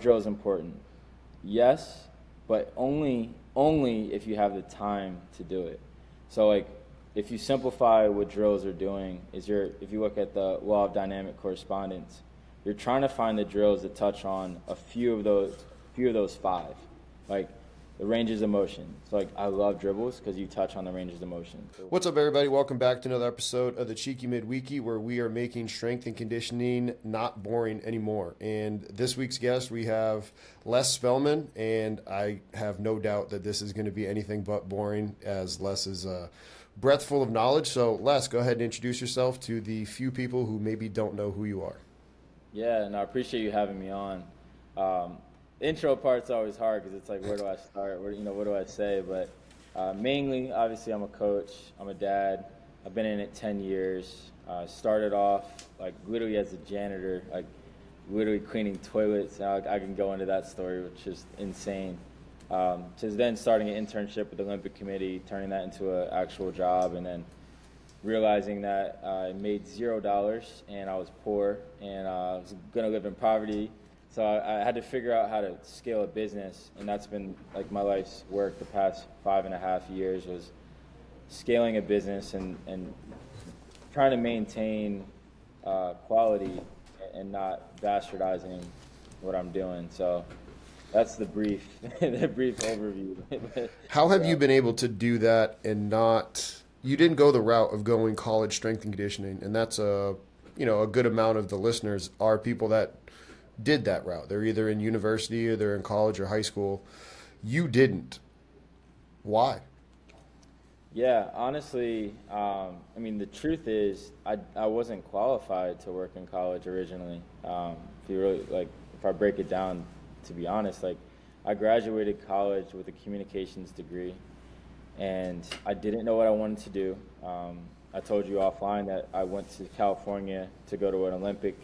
drills important? Yes, but only only if you have the time to do it. So like if you simplify what drills are doing is you're if you look at the law of dynamic correspondence, you're trying to find the drills that touch on a few of those few of those five. Like the ranges of motion. So like I love dribbles because you touch on the ranges of motion. What's up, everybody? Welcome back to another episode of the Cheeky Midweeky, where we are making strength and conditioning not boring anymore. And this week's guest, we have Les Spellman, and I have no doubt that this is going to be anything but boring, as Les is a breath full of knowledge. So, Les, go ahead and introduce yourself to the few people who maybe don't know who you are. Yeah, and I appreciate you having me on. Um, intro part's always hard because it's like, where do I start? Where, you know, what do I say? But uh, mainly, obviously, I'm a coach. I'm a dad. I've been in it 10 years. Uh, started off like literally as a janitor, like literally cleaning toilets. I, I can go into that story, which is insane. Um, to then starting an internship with the Olympic Committee, turning that into an actual job, and then realizing that I made zero dollars and I was poor and uh, I was going to live in poverty so I, I, had to figure out how to scale a business, and that's been like my life's work the past five and a half years was scaling a business and, and trying to maintain uh, quality and not bastardizing what I'm doing. So that's the brief, the brief overview. How have so, you been able to do that and not? You didn't go the route of going college strength and conditioning, and that's a you know a good amount of the listeners are people that did that route. They're either in university or they're in college or high school. You didn't. Why? Yeah, honestly, um, I mean, the truth is, I, I wasn't qualified to work in college originally. Um, if you really, like, if I break it down, to be honest, like, I graduated college with a communications degree, and I didn't know what I wanted to do. Um, I told you offline that I went to California to go to an Olympic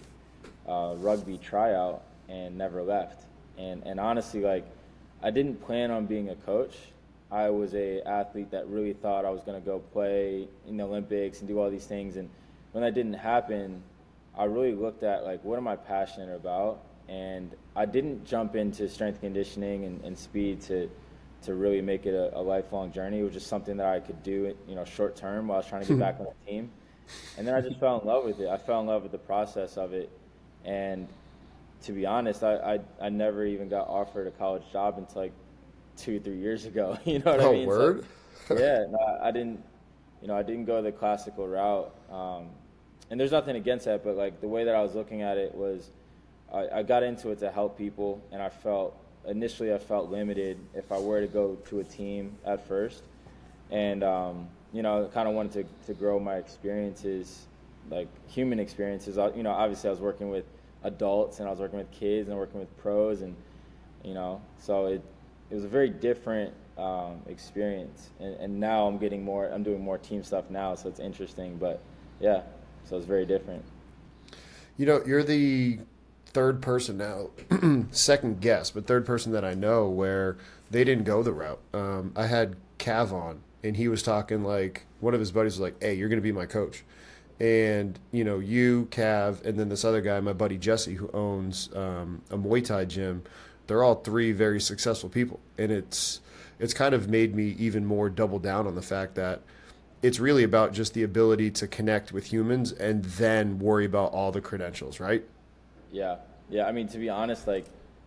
uh, rugby tryout and never left. And and honestly, like I didn't plan on being a coach. I was a athlete that really thought I was going to go play in the Olympics and do all these things. And when that didn't happen, I really looked at like what am I passionate about, and I didn't jump into strength conditioning and, and speed to to really make it a, a, lifelong journey. It was just something that I could do, you know, short term while I was trying to get back on the team. And then I just fell in love with it. I fell in love with the process of it, and to be honest, I, I, I never even got offered a college job until like two, three years ago. You know what oh, I mean? Word? So, yeah, no, I didn't, you know, I didn't go the classical route. Um, and there's nothing against that, but like the way that I was looking at it was, I, I got into it to help people, and I felt initially I felt limited if I were to go to a team at first, and um, you know, kind of wanted to to grow my experiences, like human experiences. You know, obviously I was working with adults and I was working with kids and working with pros and you know so it it was a very different um, experience. And, and now I'm getting more I'm doing more team stuff now so it's interesting but yeah so it's very different. You know you're the third person now second guess but third person that I know where they didn't go the route. Um, I had Cav on and he was talking like one of his buddies was like hey you're gonna be my coach and you know you Cav and then this other guy my buddy Jesse who owns um, a Muay Thai gym they're all three very successful people. And it's it's kind of made me even more double down on the fact that it's really about just the ability to connect with humans and then worry about all the credentials right? Yeah. Yeah I mean to be honest like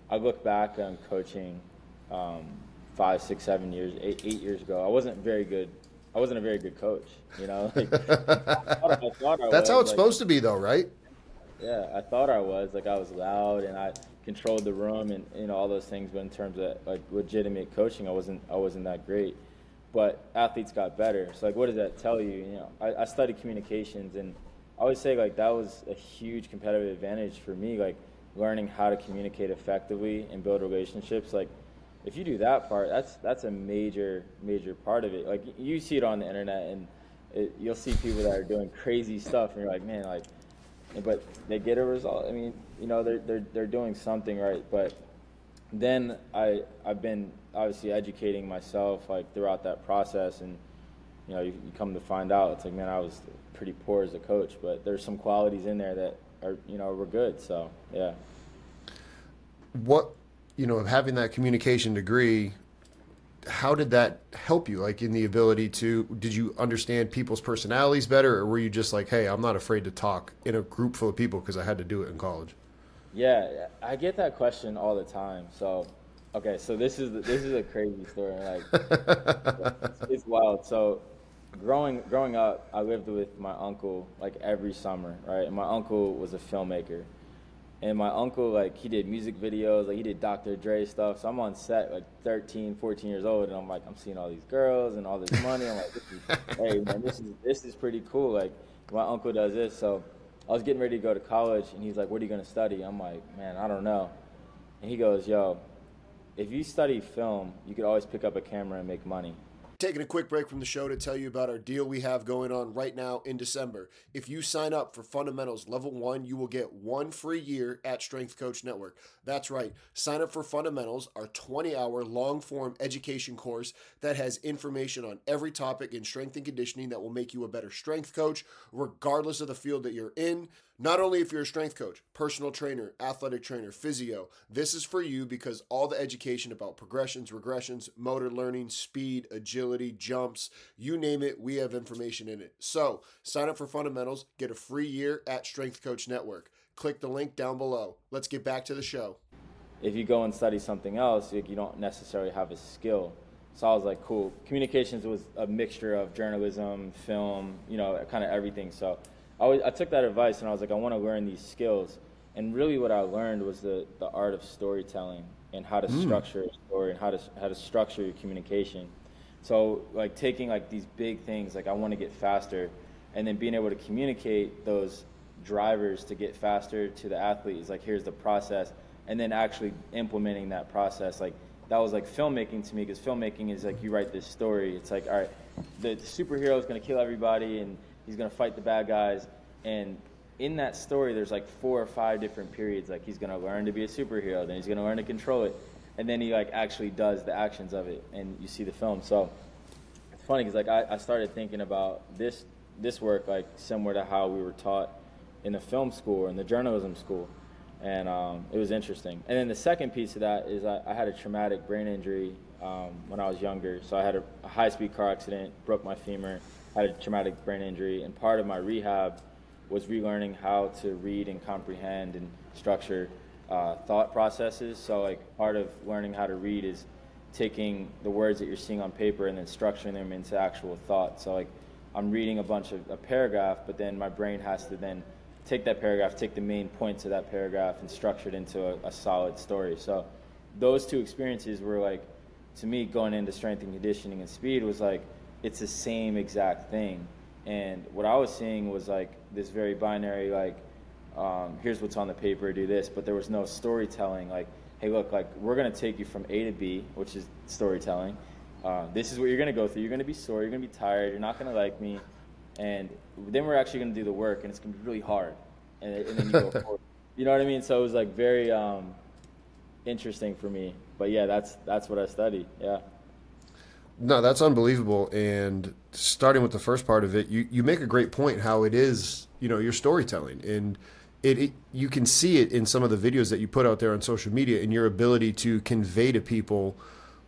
I look back on coaching um, five six seven years eight, eight years ago I wasn't very good I wasn't a very good coach. You know, like, I thought, I thought I that's was, how it's like, supposed to be, though, right? Yeah, I thought I was like I was loud and I controlled the room and you know all those things. But in terms of like legitimate coaching, I wasn't I wasn't that great. But athletes got better. So like, what does that tell you? You know, I, I studied communications and I always say like that was a huge competitive advantage for me. Like learning how to communicate effectively and build relationships. Like if you do that part, that's that's a major major part of it. Like you see it on the internet, and it, you'll see people that are doing crazy stuff, and you're like, man, like, but they get a result. I mean, you know, they're they're they're doing something right. But then I I've been obviously educating myself like throughout that process, and you know, you, you come to find out, it's like, man, I was pretty poor as a coach, but there's some qualities in there that are you know were good. So yeah. What you know, having that communication degree, how did that help you? Like in the ability to, did you understand people's personalities better, or were you just like, hey, I'm not afraid to talk in a group full of people because I had to do it in college? Yeah, I get that question all the time. So, okay, so this is this is a crazy story. Like, it's, it's wild. So, growing growing up, I lived with my uncle like every summer, right? And my uncle was a filmmaker, and my uncle like he did music videos, like he did Dr. Dre stuff. So I'm on set like 13, 14 years old, and I'm like I'm seeing all these girls and all this money. I'm like, is, hey man, this is this is pretty cool. Like my uncle does this, so I was getting ready to go to college, and he's like, "What are you going to study?" I'm like, "Man, I don't know." And he goes, "Yo, if you study film, you could always pick up a camera and make money." Taking a quick break from the show to tell you about our deal we have going on right now in December. If you sign up for Fundamentals Level 1, you will get one free year at Strength Coach Network. That's right. Sign up for Fundamentals, our 20 hour long form education course that has information on every topic in strength and conditioning that will make you a better strength coach, regardless of the field that you're in. Not only if you're a strength coach, personal trainer, athletic trainer, physio, this is for you because all the education about progressions, regressions, motor learning, speed, agility, jumps, you name it, we have information in it. So sign up for fundamentals, get a free year at Strength Coach Network. Click the link down below. Let's get back to the show. If you go and study something else, you don't necessarily have a skill. So I was like, cool. Communications was a mixture of journalism, film, you know, kind of everything. So I, was, I took that advice and I was like, I want to learn these skills. And really, what I learned was the, the art of storytelling and how to mm. structure a story and how to how to structure your communication. So like taking like these big things, like I want to get faster, and then being able to communicate those drivers to get faster to the athletes. Like here's the process, and then actually implementing that process. Like that was like filmmaking to me because filmmaking is like you write this story. It's like all right, the, the superhero is going to kill everybody and he's to fight the bad guys. And in that story, there's like four or five different periods. Like he's to learn to be a superhero, then he's to learn to control it, and then he like actually does the actions of it, and you see the film. So it's funny because like I, I started thinking about this this work like similar to how we were taught in the film school or in the journalism school, and um, it was interesting. And then the second piece of that is I, I had a traumatic brain injury um, when I was younger. So I had a, a high speed car accident, broke my femur had a traumatic brain injury, and part of my rehab was relearning how to read and comprehend and structure uh, thought processes. So, like, part of learning how to read is taking the words that you're seeing on paper and then structuring them into actual thought. So, like, I'm reading a bunch of a paragraph, but then my brain has to then take that paragraph, take the main points of that paragraph, and structure it into a, a solid story. So, those two experiences were like, to me, going into strength and conditioning and speed was like it's the same exact thing. And what I was seeing was like this very binary, like, um, here's what's on the paper, do this, but there was no storytelling. Like, hey, look, like we're gonna take you from A to B, which is storytelling. Uh, this is what you're gonna go through. You're gonna be sore. You're gonna be tired. You're not gonna like me, and then we're actually gonna do the work, and it's gonna be really hard. And, and then you go forward. You know what I mean? So it was like very um, interesting for me. But yeah, that's that's what I studied. Yeah. No, that's unbelievable. And starting with the first part of it, you, you make a great point how it is, you know, your storytelling. And it, it, you can see it in some of the videos that you put out there on social media and your ability to convey to people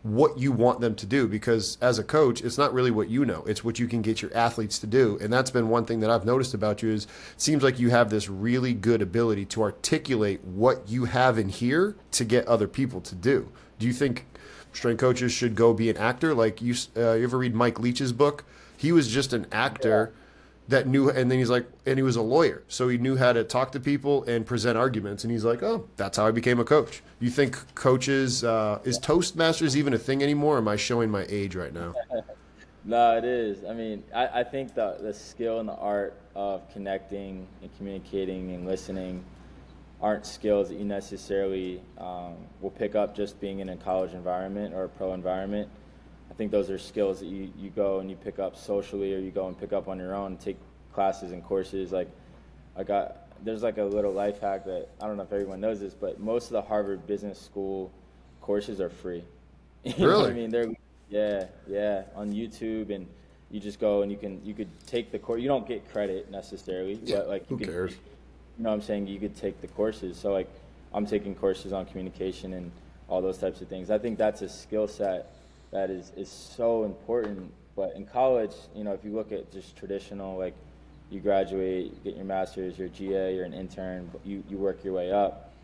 what you want them to do because as a coach it's not really what you know it's what you can get your athletes to do and that's been one thing that i've noticed about you is it seems like you have this really good ability to articulate what you have in here to get other people to do do you think strength coaches should go be an actor. Like you, uh, you ever read Mike Leach's book? He was just an actor yeah. that knew, and then he's like, and he was a lawyer, so he knew how to talk to people and present arguments. And he's like, oh, that's how I became a coach. You think coaches uh, is Toastmasters even a thing anymore? am I showing my age right now? no, it is. I mean, I, I think the the skill and the art of connecting and communicating and listening aren't skills that you necessarily um, will pick up just being in a college environment or a pro environment. I think those are skills that you, you go and you pick up socially or you go and pick up on your own, take classes and courses. Like I got, there's like a little life hack that I don't know if everyone knows this, but most of the Harvard Business School courses are free. you really? I mean, they're yeah, yeah, on YouTube and you just go and you can you could take the course. You don't get credit necessarily, yeah, but like who can, cares? You know what I'm saying, you could take the courses. So like I'm taking courses on communication and all those types of things. I think that's a skill set that is, is so important. But in college, you know, if you look at just traditional, like you graduate, you get your master's, you're GA, you're an intern, you, you work your way up.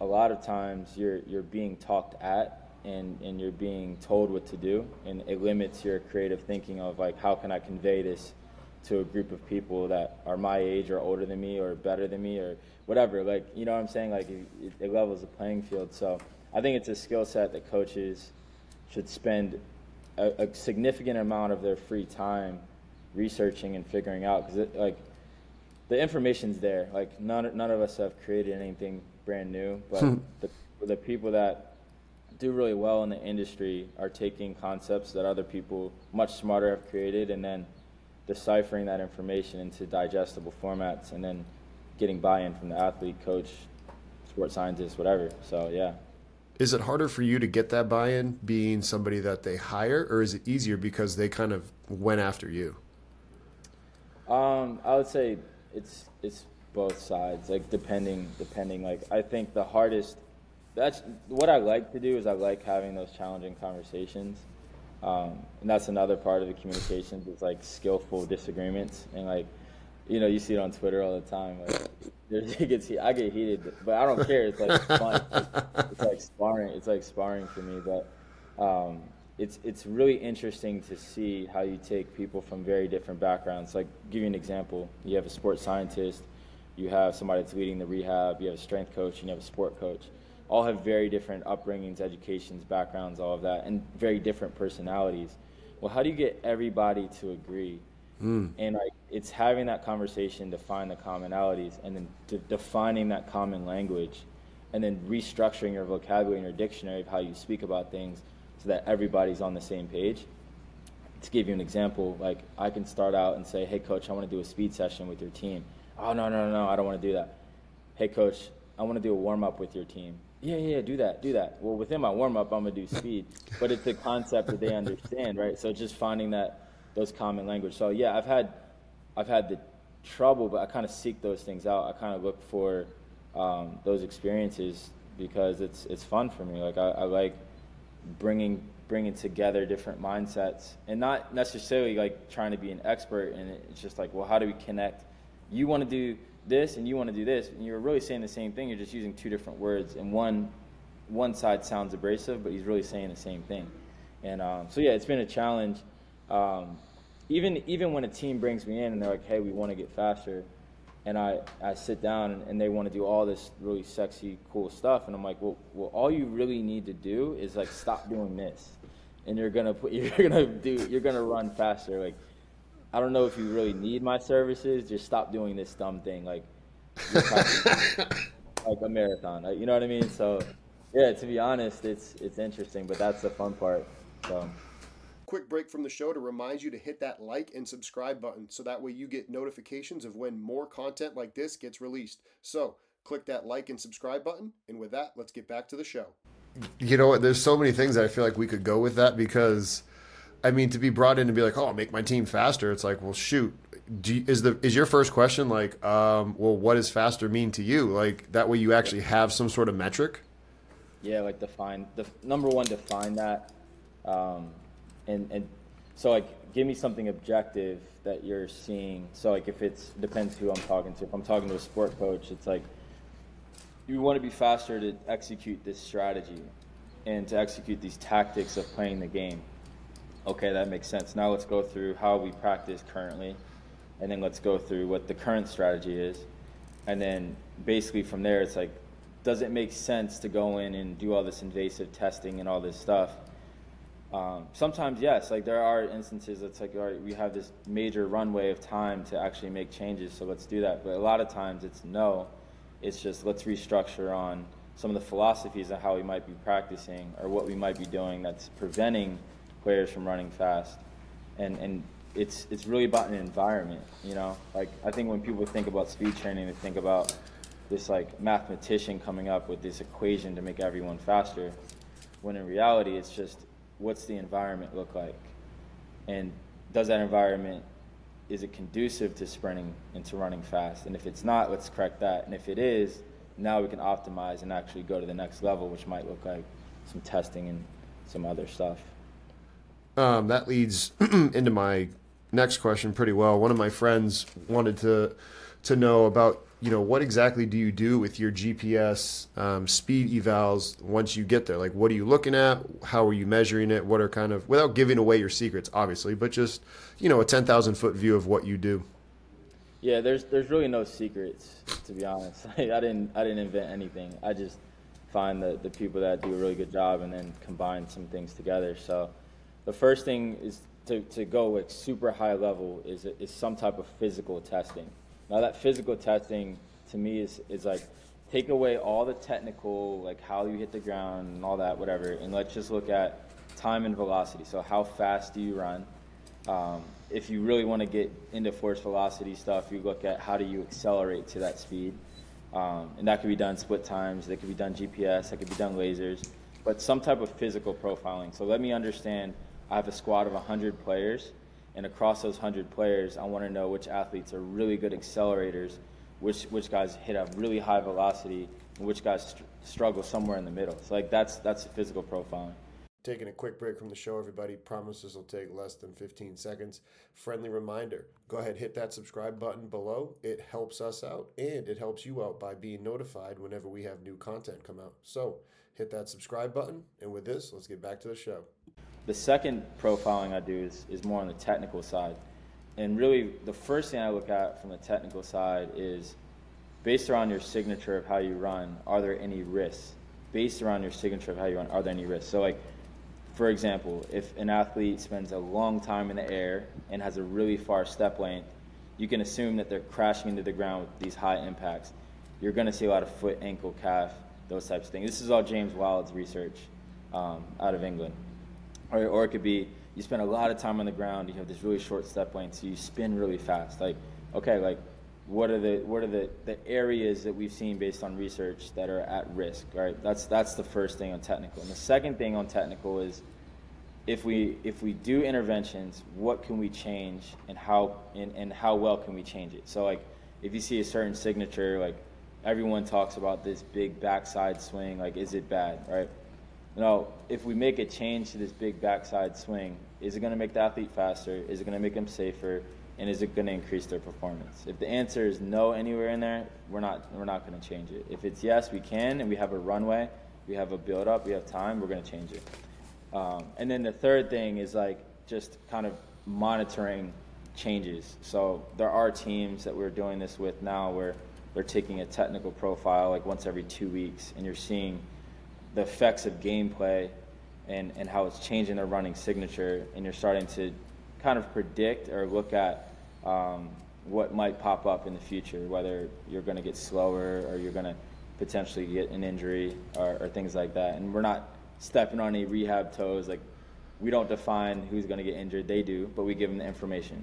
A lot of times you're, you're being talked at and, and you're being told what to do, and it limits your creative thinking of like, how can I convey this to a group of people that are my age or older than me or better than me or whatever. Like, you know what I'm saying? Like, it, it levels the playing field. So I think it's a skill set that coaches should spend a, a significant amount of their free time researching and figuring out because like the information's there. Like none none of us have created anything brand new, but hmm. the the people that do really well in the industry are taking concepts that other people much smarter have created and then deciphering that information into digestible formats and then getting buy-in from the athlete, coach, sports scientist, whatever. So yeah. Is it harder for you to get that buy-in being somebody that they hire, or is it easier because they kind of went after you? Um, I would say it's it's both sides. Like depending depending. Like I think the hardest. That's what I like to do is I like having those challenging conversations, um, and that's another part of the communications is like skillful disagreements and like, you know, you see it on Twitter all the time. Like, it gets I get heated, but I don't care. It's like fun. It's, it's like sparring. It's like sparring for me, but. Um, it's it's really interesting to see how you take people from very different backgrounds. Like, give you an example: you have a sports scientist, you have somebody that's leading the rehab, you have a strength coach, and you have a sport coach. All have very different upbringings, educations, backgrounds, all of that, and very different personalities. Well, how do you get everybody to agree? Mm. And like, it's having that conversation to find the commonalities, and then de- defining that common language, and then restructuring your vocabulary and your dictionary of how you speak about things so that everybody's on the same page. To give you an example, like I can start out and say, "Hey, coach, I want to do a speed session with your team." Oh no, no, no, I don't want to do that. Hey, coach, I want to do a warm up with your team. Yeah, yeah, do that, do that. Well, within my warm up, I'm gonna do speed, but it's a concept that they understand, right? So just finding that those common language. So yeah, I've had, I've had the trouble, but I kind of seek those things out. I kind of look for um, those experiences because it's it's fun for me. Like I, I like bringing bringing together different mindsets and not necessarily like trying to be an expert and it's just like well how do we connect you want to do this and you want to do this and you're really saying the same thing you're just using two different words and one one side sounds abrasive but he's really saying the same thing and um, so yeah it's been a challenge um, even even when a team brings me in and they're like hey we want to get faster and I, I sit down and, and they want to do all this really sexy, cool stuff. And I'm like, well, well, all you really need to do is like stop doing this, and you're gonna put, you're gonna do, you're gonna run faster. Like, I don't know if you really need my services. Just stop doing this dumb thing, like, like a marathon. You know what I mean? So, yeah. To be honest, it's it's interesting, but that's the fun part. So quick break from the show to remind you to hit that like and subscribe button so that way you get notifications of when more content like this gets released. So, click that like and subscribe button. And with that, let's get back to the show. You know what? There's so many things that I feel like we could go with that because, I mean, to be brought in and be like, "Oh, make my team faster," it's like, well, shoot. You, is the is your first question like, um, well, what does faster mean to you? Like that way, you actually have some sort of metric. Yeah, like define the number one, define that. Um, and and so like give me something objective that you're seeing. So like if it's depends who I'm talking to. If I'm talking to a sport coach, it's like you want to be faster to execute this strategy and to execute these tactics of playing the game. Okay, that makes sense. Now let's go through how we practice currently, and then let's go through what the current strategy is, and then basically from there it's like, does it make sense to go in and do all this invasive testing and all this stuff? Um, sometimes yes, like there are instances it's like all right, we have this major runway of time to actually make changes, so let's do that. But a lot of times it's no, it's just let's restructure on some of the philosophies of how we might be practicing or what we might be doing that's preventing players from running fast. And and it's it's really about an environment, you know. Like I think when people think about speed training, they think about this like mathematician coming up with this equation to make everyone faster. When in reality, it's just what's the environment look like? And does that environment, is it conducive to sprinting and to running fast? And if it's not, let's correct that. And if it is, now we can optimize and actually go to the next level, which might look like some testing and some other stuff. Um, that leads into my next question pretty well. One of my friends wanted to to know about you know what exactly do you do with your GPS um, speed evals once you get there? Like, what are you looking at? How are you measuring it? What are kind of without giving away your secrets, obviously, but just you know a ten thousand foot view of what you do. Yeah, there's there's really no secrets to be honest. I didn't I didn't invent anything. I just find the, the people that do a really good job and then combine some things together. So the first thing is to, to go like super high level is, is some type of physical testing. Now that physical testing to me is, is like take away all the technical, like how you hit the ground and all that, whatever, and let's just look at time and velocity. So how fast do you run? Um, if you really want to get into force velocity stuff, you look at how do you accelerate to that speed. Um, and that could be done split times, that could be done GPS, that could be done lasers, but some type of physical profiling. So let me understand I have a squad of 100 players, and across those 100 players, I want to know which athletes are really good accelerators, which, which guys hit a really high velocity, and which guys str- struggle somewhere in the middle. So like that's, that's the physical profiling. Taking a quick break from the show, everybody. Promises will take less than 15 seconds. Friendly reminder go ahead, hit that subscribe button below. It helps us out and it helps you out by being notified whenever we have new content come out. So hit that subscribe button. And with this, let's get back to the show. The second profiling I do is, is more on the technical side. And really, the first thing I look at from the technical side is based around your signature of how you run, are there any risks? Based around your signature of how you run, are there any risks? So, like, for example, if an athlete spends a long time in the air and has a really far step length, you can assume that they're crashing into the ground with these high impacts. You're going to see a lot of foot, ankle, calf, those types of things. This is all James Wild's research um, out of England. Or, or it could be you spend a lot of time on the ground, you have this really short step length, so you spin really fast. Like, okay, like what are the what are the, the areas that we've seen based on research that are at risk right? That's that's the first thing on technical. And the second thing on technical is if we if we do interventions what can we change and how and, and how well can we change it? So like if you see a certain signature like everyone talks about this big backside swing like is it bad right no if we make a change to this big backside swing is it going to make the athlete faster is it going to make them safer and is it going to increase their performance? If the answer is no anywhere in there, we're not we're not going to change it. If it's yes, we can, and we have a runway, we have a build up, we have time, we're going to change it. Um, and then the third thing is like just kind of monitoring changes. So there are teams that we're doing this with now where they're taking a technical profile like once every two weeks, and you're seeing the effects of gameplay and, and how it's changing their running signature, and you're starting to kind of predict or look at um, what might pop up in the future, whether you're going to get slower or you're going to potentially get an injury or, or, things like that. And we're not stepping on any rehab toes. Like we don't define who's going to get injured; they do, but we give them the information.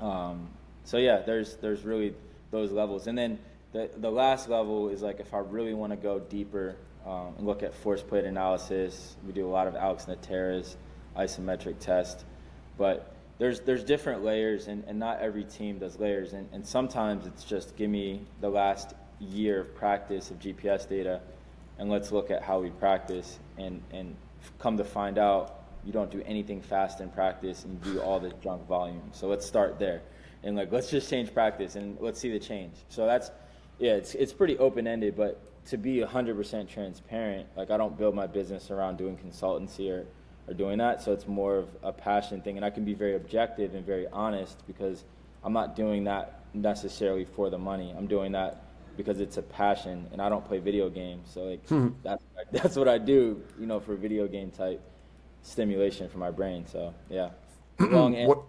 Um, so yeah, there's there's really those levels, and then the the last level is like if I really want to go deeper um, look at force plate analysis. We do a lot of Alex Natera's isometric test, but there's there's different layers and, and not every team does layers. And, and sometimes it's just give me the last year of practice of GPS data and let's look at how we practice. And and come to find out you don't do anything fast in practice and do all this junk volume. So let's start there. And like let's just change practice and let's see the change. So that's yeah it's it's pretty open ended but to be 100% transparent like I don't build my business around doing consultancy or are doing that. So it's more of a passion thing, and I can be very objective and very honest because I'm not doing that necessarily for the money. I'm doing that because it's a passion, and I don't play video games. So like hmm. that's that's what I do, you know, for video game type stimulation for my brain. So yeah, long answer.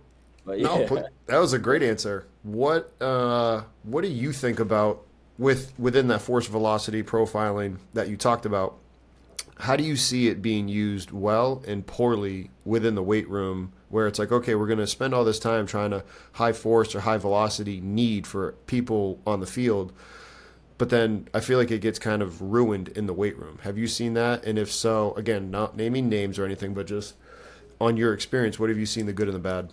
But yeah. No, that was a great answer. What uh, what do you think about with within that force velocity profiling that you talked about? how do you see it being used well and poorly within the weight room where it's like okay we're going to spend all this time trying to high force or high velocity need for people on the field but then i feel like it gets kind of ruined in the weight room have you seen that and if so again not naming names or anything but just on your experience what have you seen the good and the bad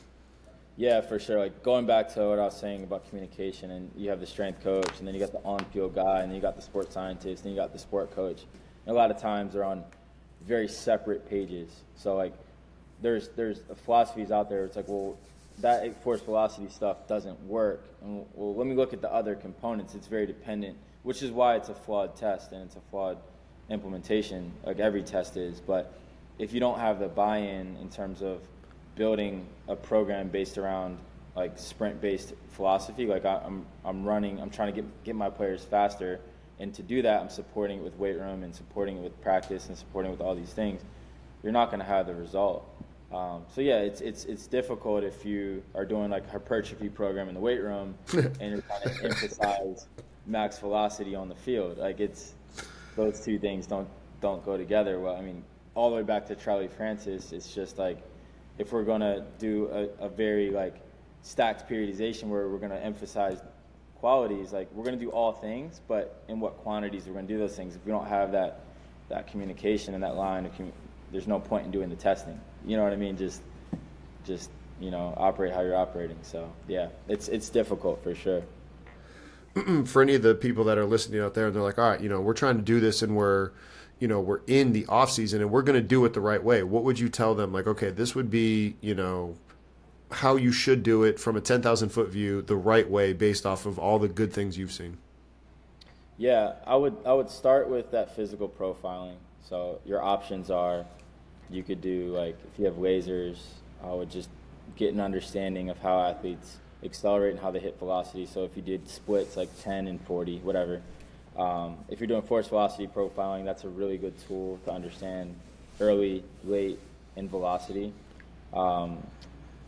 yeah for sure like going back to what i was saying about communication and you have the strength coach and then you got the on-field guy and then you got the sports scientist and you got the sport coach And a lot of times they're on very separate pages. So like there's there's philosophies out there. It's like well that force velocity stuff doesn't work. And well, let me look at the other components. It's very dependent, which is why it's a flawed test and it's a flawed implementation, like every test is. But if you don't have the buy-in in terms of building a program based around like sprint-based philosophy, like I, I'm I'm running, I'm trying to get get my players faster, and to do that, I'm supporting it with weight room and supporting it with practice and supporting it with all these things. You're not going to have the result. Um, so yeah, it's it's it's difficult if you are doing like a hypertrophy program in the weight room and you're trying to emphasize max velocity on the field. Like it's those two things don't don't go together. Well, I mean, all the way back to Charlie Francis, it's just like if we're gonna do a, a very like stacked periodization where we're gonna emphasize qualities, like we're gonna do all things, but in what quantities we're gonna do those things. If we don't have that that communication and that line commu- there's no point in doing the testing. You know what I mean? Just, just you know, operate how you're operating. So yeah, it's it's difficult for sure. for any of the people that are listening out there, and they're like, all right, you know, we're trying to do this and we're, you know, we're in the off season and we're going to do it the right way. What would you tell them? Like, okay, this would be, you know, how you should do it from a 10,000 foot view the right way based off of all the good things you've seen. Yeah, I would I would start with that physical profiling. So your options are you could do like if you have lasers, I would just get an understanding of how athletes accelerate and how they hit velocity. So if you did splits like 10 and 40, whatever. Um, if you're doing force velocity profiling, that's a really good tool to understand early, late, and velocity. Um,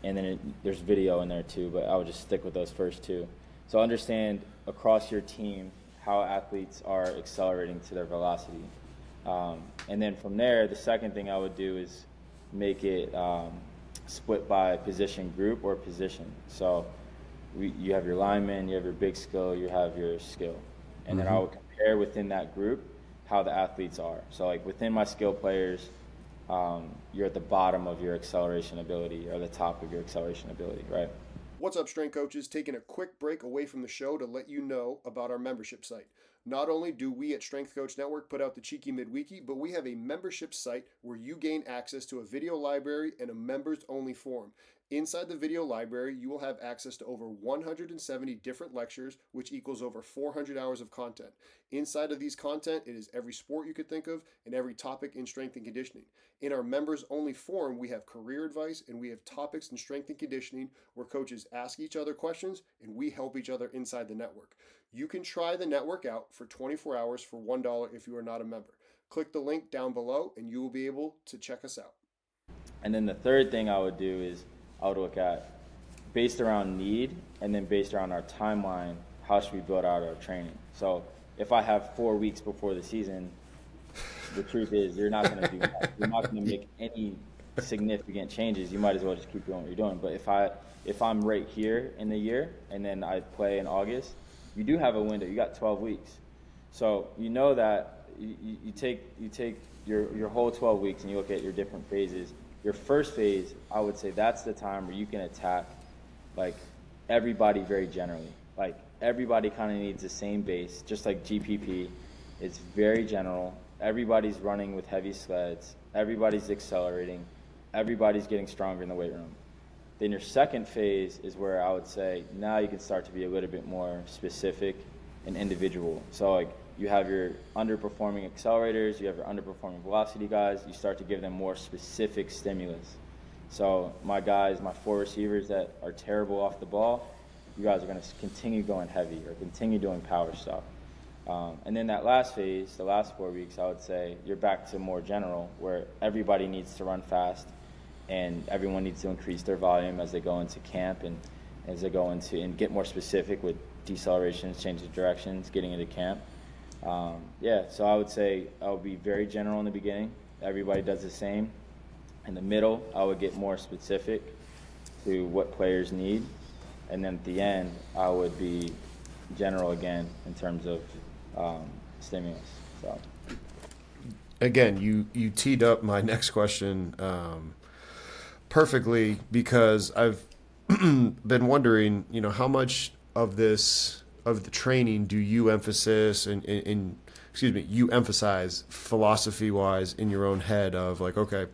and then it, there's video in there too, but I would just stick with those first two. So understand across your team how athletes are accelerating to their velocity. Um, and then from there, the second thing I would do is make it um, split by position group or position. So we, you have your lineman, you have your big skill, you have your skill. And mm-hmm. then I would compare within that group how the athletes are. So, like within my skill players, um, you're at the bottom of your acceleration ability or the top of your acceleration ability, right? What's up, strength coaches? Taking a quick break away from the show to let you know about our membership site. Not only do we at Strength Coach Network put out the Cheeky Midweeky, but we have a membership site where you gain access to a video library and a members only forum. Inside the video library, you will have access to over 170 different lectures, which equals over 400 hours of content. Inside of these content, it is every sport you could think of and every topic in strength and conditioning. In our members only forum, we have career advice and we have topics in strength and conditioning where coaches ask each other questions and we help each other inside the network. You can try the network out for 24 hours for $1 if you are not a member. Click the link down below and you will be able to check us out. And then the third thing I would do is I would look at based around need and then based around our timeline, how should we build out our training? So if I have four weeks before the season, the truth is you're not going to do that. You're not going to make any significant changes. You might as well just keep doing what you're doing. But if I if I'm right here in the year and then I play in August, you do have a window. You got 12 weeks, so you know that you, you take you take your your whole 12 weeks and you look at your different phases your first phase, I would say that's the time where you can attack like everybody very generally. Like everybody kind of needs the same base, just like GPP. It's very general. Everybody's running with heavy sleds. Everybody's accelerating. Everybody's getting stronger in the weight room. Then your second phase is where I would say now you can start to be a little bit more specific and individual. So like you have your underperforming accelerators, you have your underperforming velocity guys, you start to give them more specific stimulus. So my guys, my four receivers that are terrible off the ball, you guys are going to continue going heavy or continue doing power stuff. Um, and then that last phase, the last four weeks, I would say you're back to more general, where everybody needs to run fast, and everyone needs to increase their volume as they go into camp and as they go into and get more specific with decelerations, change of directions, getting into camp. Um, yeah, so I would say I would be very general in the beginning. Everybody does the same. In the middle, I would get more specific to what players need. And then at the end, I would be general again in terms of um, stimulus. So. Again, you, you teed up my next question um, perfectly because I've been wondering, you know, how much of this of the training do you emphasis and, excuse me, you emphasize philosophy wise in your own head of like, okay,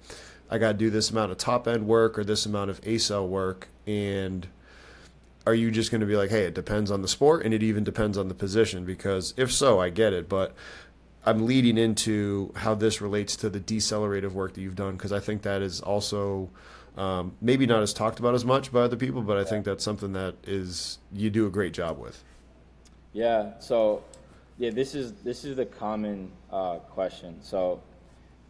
I got to do this amount of top end work or this amount of ACL work. And are you just going to be like, hey, it depends on the sport and it even depends on the position? Because if so, I get it. But I'm leading into how this relates to the decelerative work that you've done because I think that is also um, maybe not as talked about as much by other people, but I think that's something that is you do a great job with. Yeah. So yeah, this is this is the common uh, question. So,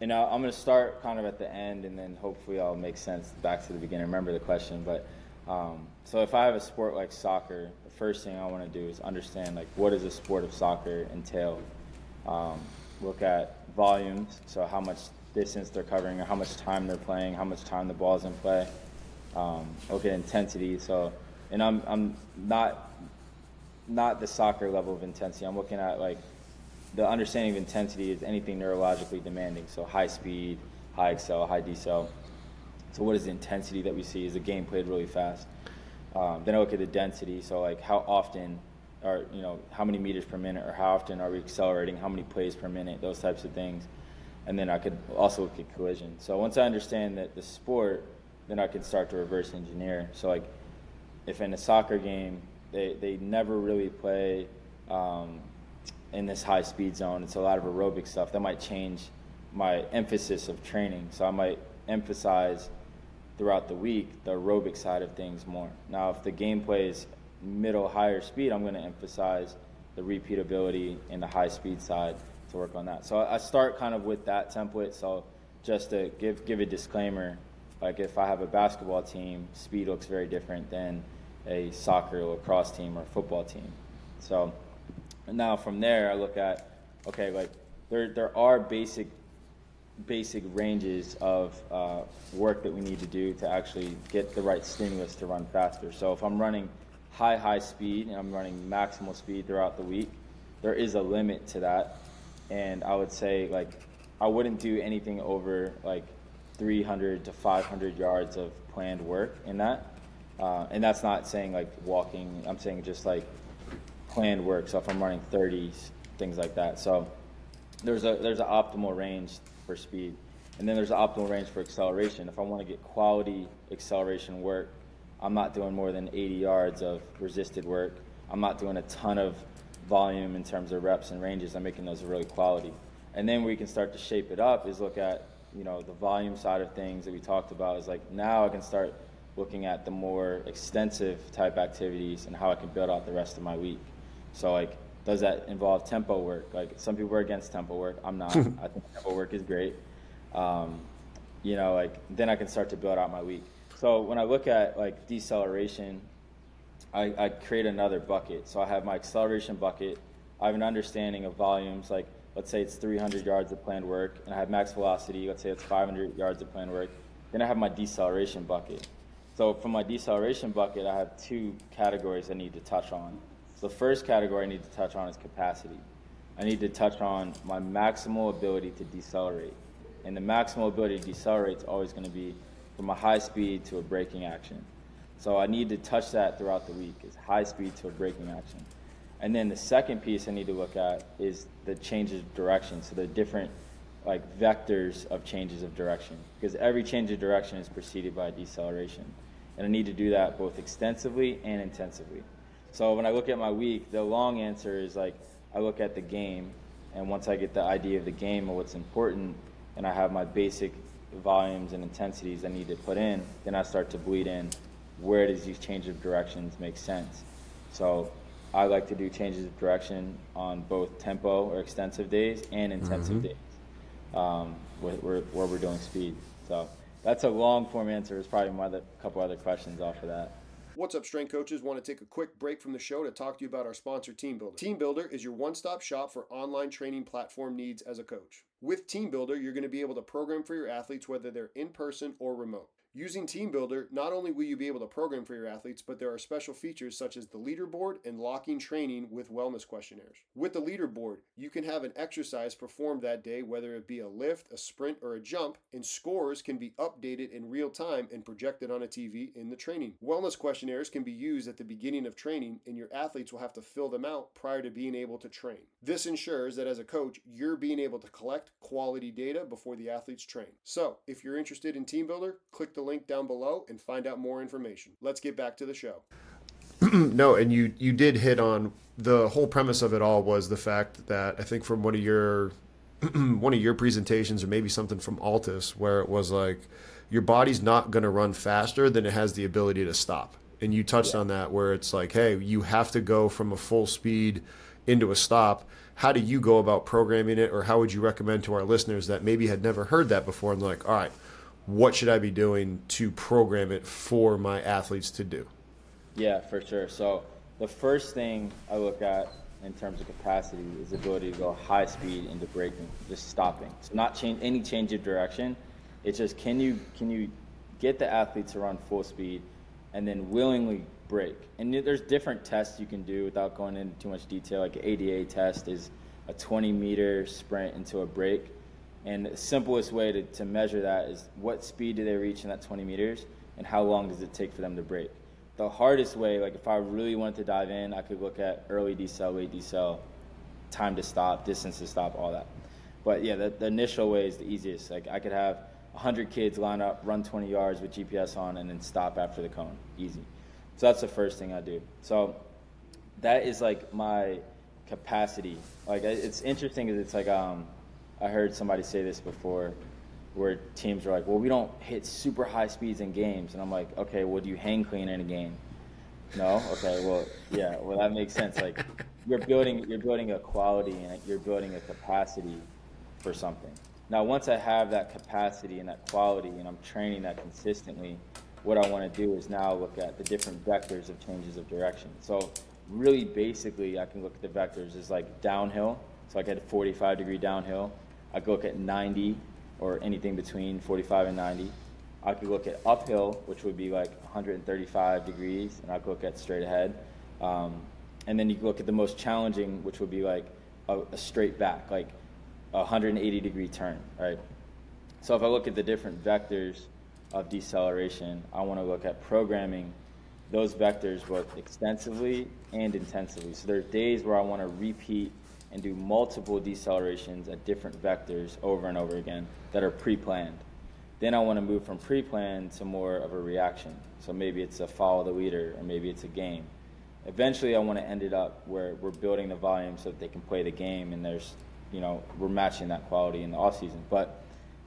and I, I'm going to start kind of at the end, and then hopefully I'll make sense back to the beginning. Remember the question, but um, so if I have a sport like soccer, the first thing I want to do is understand like what does a sport of soccer entail. Um, look at volumes, so how much distance they're covering, or how much time they're playing, how much time the ball's in play. Um, look at intensity. So, and I'm I'm not not the soccer level of intensity. I'm looking at like the understanding of intensity is anything neurologically demanding. So high speed, high accel, high decel. So what is the intensity that we see? Is the game played really fast? Um, then I look at the density. So like how often, or you know, how many meters per minute, or how often are we accelerating? How many plays per minute? Those types of things. And then I could also look at collision. So once I understand that the sport, then I can start to reverse engineer. So like, if in a soccer game they, they never really play um, in this high speed zone. It's a lot of aerobic stuff. That might change my emphasis of training. So I might emphasize throughout the week the aerobic side of things more. Now, if the game plays middle, higher speed, I'm going to emphasize the repeatability and the high speed side to work on that. So I start kind of with that template. So just to give give a disclaimer, like if I have a basketball team, speed looks very different than a soccer lacrosse team or football team. So now from there, I look at okay, like there there are basic basic ranges of uh, work that we need to do to actually get the right stimulus to run faster. So if I'm running high high speed and I'm running maximal speed throughout the week, there is a limit to that, and I would say like I wouldn't do anything over like 300 to 500 yards of planned work in that uh, and that's not saying like walking. I'm saying just like planned work. So if I'm running 30s, things like that. So there's a there's an optimal range for speed, and then there's an optimal range for acceleration. If I want to get quality acceleration work, I'm not doing more than 80 yards of resisted work. I'm not doing a ton of volume in terms of reps and ranges. I'm making those really quality. And then we can start to shape it up is look at you know the volume side of things that we talked about. Is like now I can start looking at the more extensive type activities and how I can build out the rest of my week. So like, does that involve tempo work? Like some people are against tempo work. I'm not. I think tempo work is great. Um, you know, like then I can start to build out my week. So when I look at like deceleration, I, I create another bucket. So I have my acceleration bucket. I have an understanding of volumes. Like let's say it's 300 yards of planned work, and I have max velocity. Let's say it's 500 yards of planned work. Then I have my deceleration bucket. So for my deceleration bucket, I have two categories I need to touch on. The first category I need to touch on is capacity. I need to touch on my maximal ability to decelerate. And the maximal ability to decelerate is always going to be from a high speed to a braking action. So I need to touch that throughout the week is high speed to a braking action. And then the second piece I need to look at is the changes of direction. So the different like vectors of changes of direction. Because every change of direction is preceded by deceleration. And i need to do that both extensively and intensively. So when i look at my week the long answer is like i look at the game. And once i get the idea of the game and what's important and i have my basic volumes and intensities i need to put in then i start to bleed in. Where does these changes of directions make sense? So i like to do changes of direction on both tempo or extensive days and intensive mm-hmm. days um, where, where, we're doing speed. So that's a long form answer. There's probably a couple other questions off of that. What's up, strength coaches? Want to take a quick break from the show to talk to you about our sponsor, TeamBuildr. Team Builder is your one stop shop for online training platform needs as a coach. With TeamBuildr, you're going to be able to program for your athletes whether they're in person or remote. Using TeamBuildr, not only will you be able to program for your athletes, but there are special features such as the leaderboard and locking training with wellness questionnaires. With the leaderboard, you can have an exercise performed that day, whether it be a lift, a sprint, or a jump, and scores can be updated in real time and projected on a TV in the training. Wellness questionnaires can be used at the beginning of training, and your athletes will have to fill them out prior to being able to train. This ensures that as a coach, you're being able to collect quality data before the athletes train. So, if you're interested in TeamBuildr, click the link down below and find out more information. Let's get back to the show. no, and you you did hit on the whole premise of it all was the fact that I think from one of your one of your presentations or maybe something from Altis where it was like your body's not going to run faster than it has the ability to stop. And you touched yeah. on that where it's like, hey, you have to go from a full speed into a stop. How do you go about programming it, or how would you recommend to our listeners that maybe had never heard that before and like, all right, what should I be doing to program it for my athletes to do? Yeah, for sure. So the first thing I look at in terms of capacity is the ability to go high speed into braking, just stopping. So not change any change of direction. It's just can you can you get the athlete to run full speed and then willingly brake. And there's different tests you can do without going into too much detail. Like an ADA test is a 20 meter sprint into a brake and the simplest way to, to measure that is what speed do they reach in that 20 meters and how long does it take for them to brake. The hardest way, like if I really wanted to dive in, I could look at early decel, late decel, time to stop, distance to stop, all that. But yeah, the, the initial way is the easiest. Like I could have 100 kids line up, run 20 yards with GPS on, and then stop after the cone. Easy. So that's the first thing I do. So that is like my capacity. Like it's interesting because it's like um, I heard somebody say this before where teams are like, well, we don't hit super high speeds in games. And I'm like, okay, well, do you hang clean in a game? No? Okay, well, yeah, well, that makes sense. Like, you're building, you're building a quality and you're building a capacity for something. Now, once I have that capacity and that quality and I'm training that consistently, what I want to do is now look at the different vectors of changes of direction. So, really basically, I can look at the vectors as like downhill. So, I get a 45 degree downhill I could look at 90 or anything between 45 and 90. I could look at uphill, which would be like 135 degrees, and I could look at straight ahead. Um, and then you could look at the most challenging, which would be like a, a straight back, like a 180 degree turn, right? So if I look at the different vectors of deceleration, I want to look at programming those vectors both extensively and intensively. So there are days where I want to repeat and do multiple decelerations at different vectors over and over again that are pre-planned. Then I want to move from pre-planned to more of a reaction. So maybe it's a follow the leader or maybe it's a game. Eventually I want to end it up where we're building the volume so that they can play the game and there's, you know, we're matching that quality in the off season. But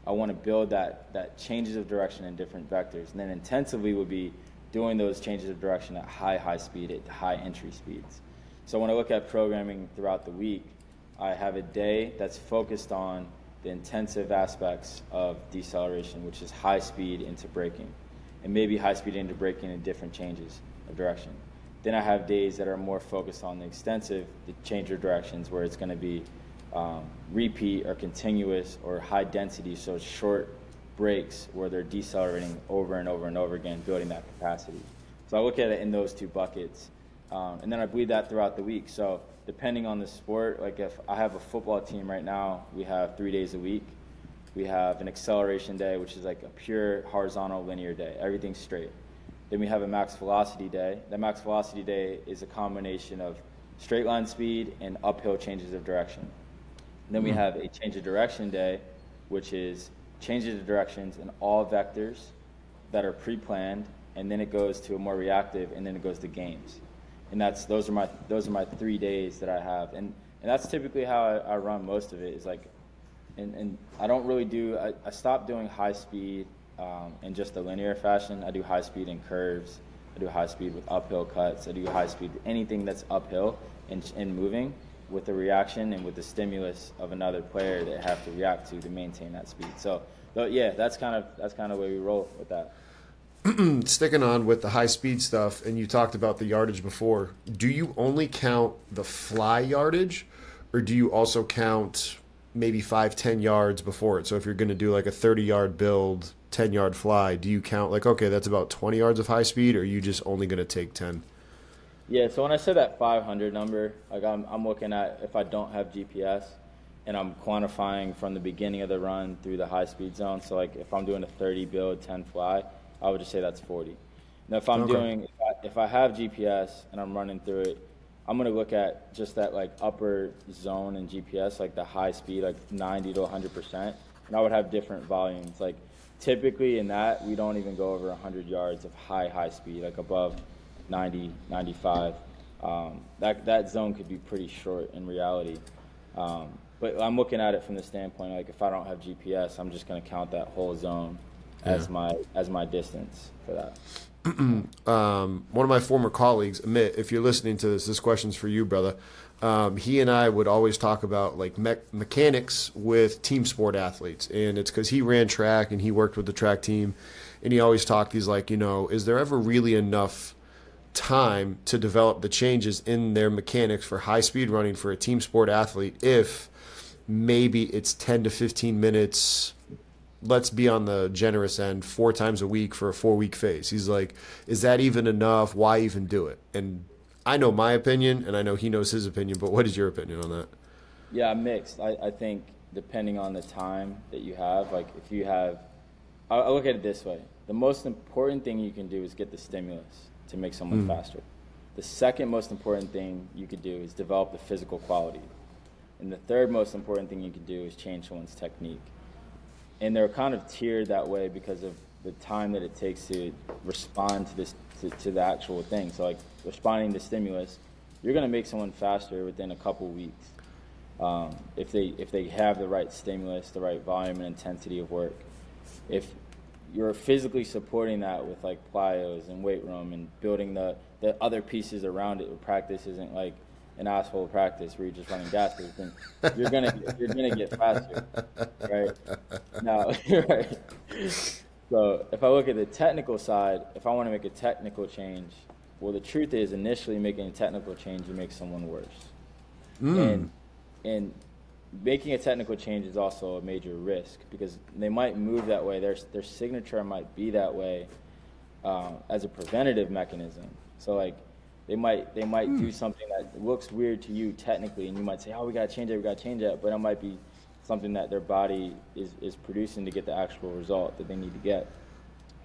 I want to build that that changes of direction in different vectors. And then intensively would be doing those changes of direction at high, high speed, at high entry speeds. So when I look at programming throughout the week, I have a day that's focused on the intensive aspects of deceleration, which is high speed into braking, and maybe high speed into braking in different changes of direction. Then I have days that are more focused on the extensive, the change of directions, where it's going to be um, repeat or continuous or high density, so short breaks where they're decelerating over and over and over again, building that capacity. So I look at it in those two buckets, um, and then I bleed that throughout the week. So depending on the sport, like if I have a football team right now, we have three days a week. We have an acceleration day, which is like a pure horizontal linear day, everything's straight. Then we have a max velocity day. That max velocity day is a combination of straight line speed and uphill changes of direction. then we hmm. have a change of direction day, which is changes of directions in all vectors that are pre-planned, and then it goes to a more reactive, and then it goes to games and that's those are my those are my three days that I have, and and that's typically how I, I run most of it. Is like, and and I don't really do. I, I doing high speed um, in just a linear fashion. I do high speed in curves. I do high speed with uphill cuts. I do high speed anything that's uphill and, and moving with the reaction and with the stimulus of another player that have to react to to maintain that speed. So, yeah, that's kind of that's kind of where we roll with that. sticking on with the high speed stuff, and you talked about the yardage before. Do you only count the fly yardage, or do you also count maybe five, ten yards before it? So if you're going to do like a 30 yard build 10 yard fly, do you count like, okay, that's about 20 yards of high speed, or you just only going to take 10? Yeah, so when I said that 500 number, like I'm, I'm looking at if I don't have GPS and I'm quantifying from the beginning of the run through the high speed zone. So, like if I'm doing a 30 build, 10 fly, I would just say that's 40. Now, if I'm Okay. doing, if I, if I have GPS and I'm running through it, I'm gonna look at just that like upper zone in GPS, like the high speed, like 90 to 100 percent, and I would have different volumes. Like typically in that, we don't even go over 100 yards of high high speed, like above 90, 95. Um, that that zone could be pretty short in reality. Um, but I'm looking at it from the standpoint like if I don't have GPS, I'm just gonna count that whole zone as Yeah. my as my distance for that. um, one of my former colleagues, Amit, if you're listening to this, this question's for you, brother. Um, he and I would always talk about like me- mechanics with team sport athletes, and it's because he ran track and he worked with the track team, and he always talked. He's like, you know, is there ever really enough time to develop the changes in their mechanics for high speed running for a team sport athlete if maybe it's 10 to 15 minutes let's be on the generous end four times a week for a four week phase. He's like, is that even enough? Why even do it? And I know my opinion, and I know he knows his opinion, but what is your opinion on that? Yeah, mixed. I, I think depending on the time that you have, like if you have, I, I look at it this way: the most important thing you can do is get the stimulus to make someone hmm. faster. The second most important thing you could do is develop the physical quality, and the third most important thing you could do is change someone's technique. And they're kind of tiered that way because of the time that it takes to respond to this to, to the actual thing. So like responding to stimulus, you're going to make someone faster within a couple weeks um, if they if they have the right stimulus, the right volume and intensity of work. If you're physically supporting that with like plyos and weight room and building the, the other pieces around it, practice isn't like an asshole practice where you're just running gases, then you're gonna you're gonna get faster, right? Now, right. So if I look at the technical side, if I want to make a technical change, well, the truth is initially making a technical change, you make someone worse. And and making a technical change is also a major risk because they might move that way. Their their signature might be that way um, as a preventative mechanism. So like they might they might hmm. do something that looks weird to you technically, and you might say, "Oh, we gotta change it, we gotta change it," but it might be something that their body is, is producing to get the actual result that they need to get.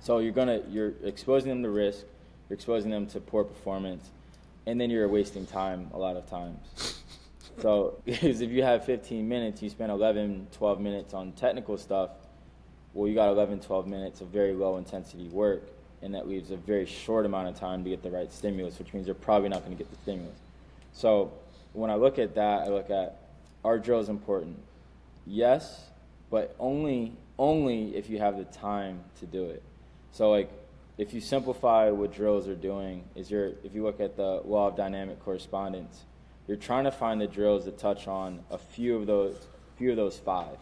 So you're gonna you're exposing them to risk, you're exposing them to poor performance, and then you're wasting time a lot of times. So because if you have 15 minutes, you spend 11, 12 minutes on technical stuff. Well, you got 11, 12 minutes of very low intensity work, and that leaves a very short amount of time to get the right stimulus, which means you're probably not going to get the stimulus. So when I look at that, I look at are drills important? Yes, but only only if you have the time to do it. So like if you simplify what drills are doing is you're if you look at the law of dynamic correspondence, you're trying to find the drills that touch on a few of those few of those five.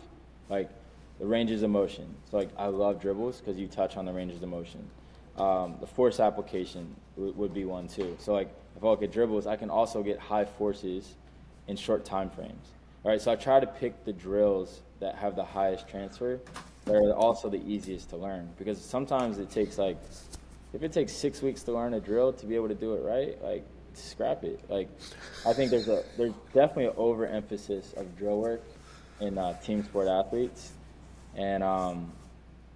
Like the ranges of motion. So like I love dribbles because you touch on the ranges of motion. Um, the force application w- would be one too. So like if I look at dribbles, I can also get high forces in short time frames. All right, so I try to pick the drills that have the highest transfer, that are also the easiest to learn. Because sometimes it takes like, if it takes six weeks to learn a drill to be able to do it right, like scrap it. Like, I think there's a there's definitely an overemphasis of drill work in uh, team sport athletes, and um,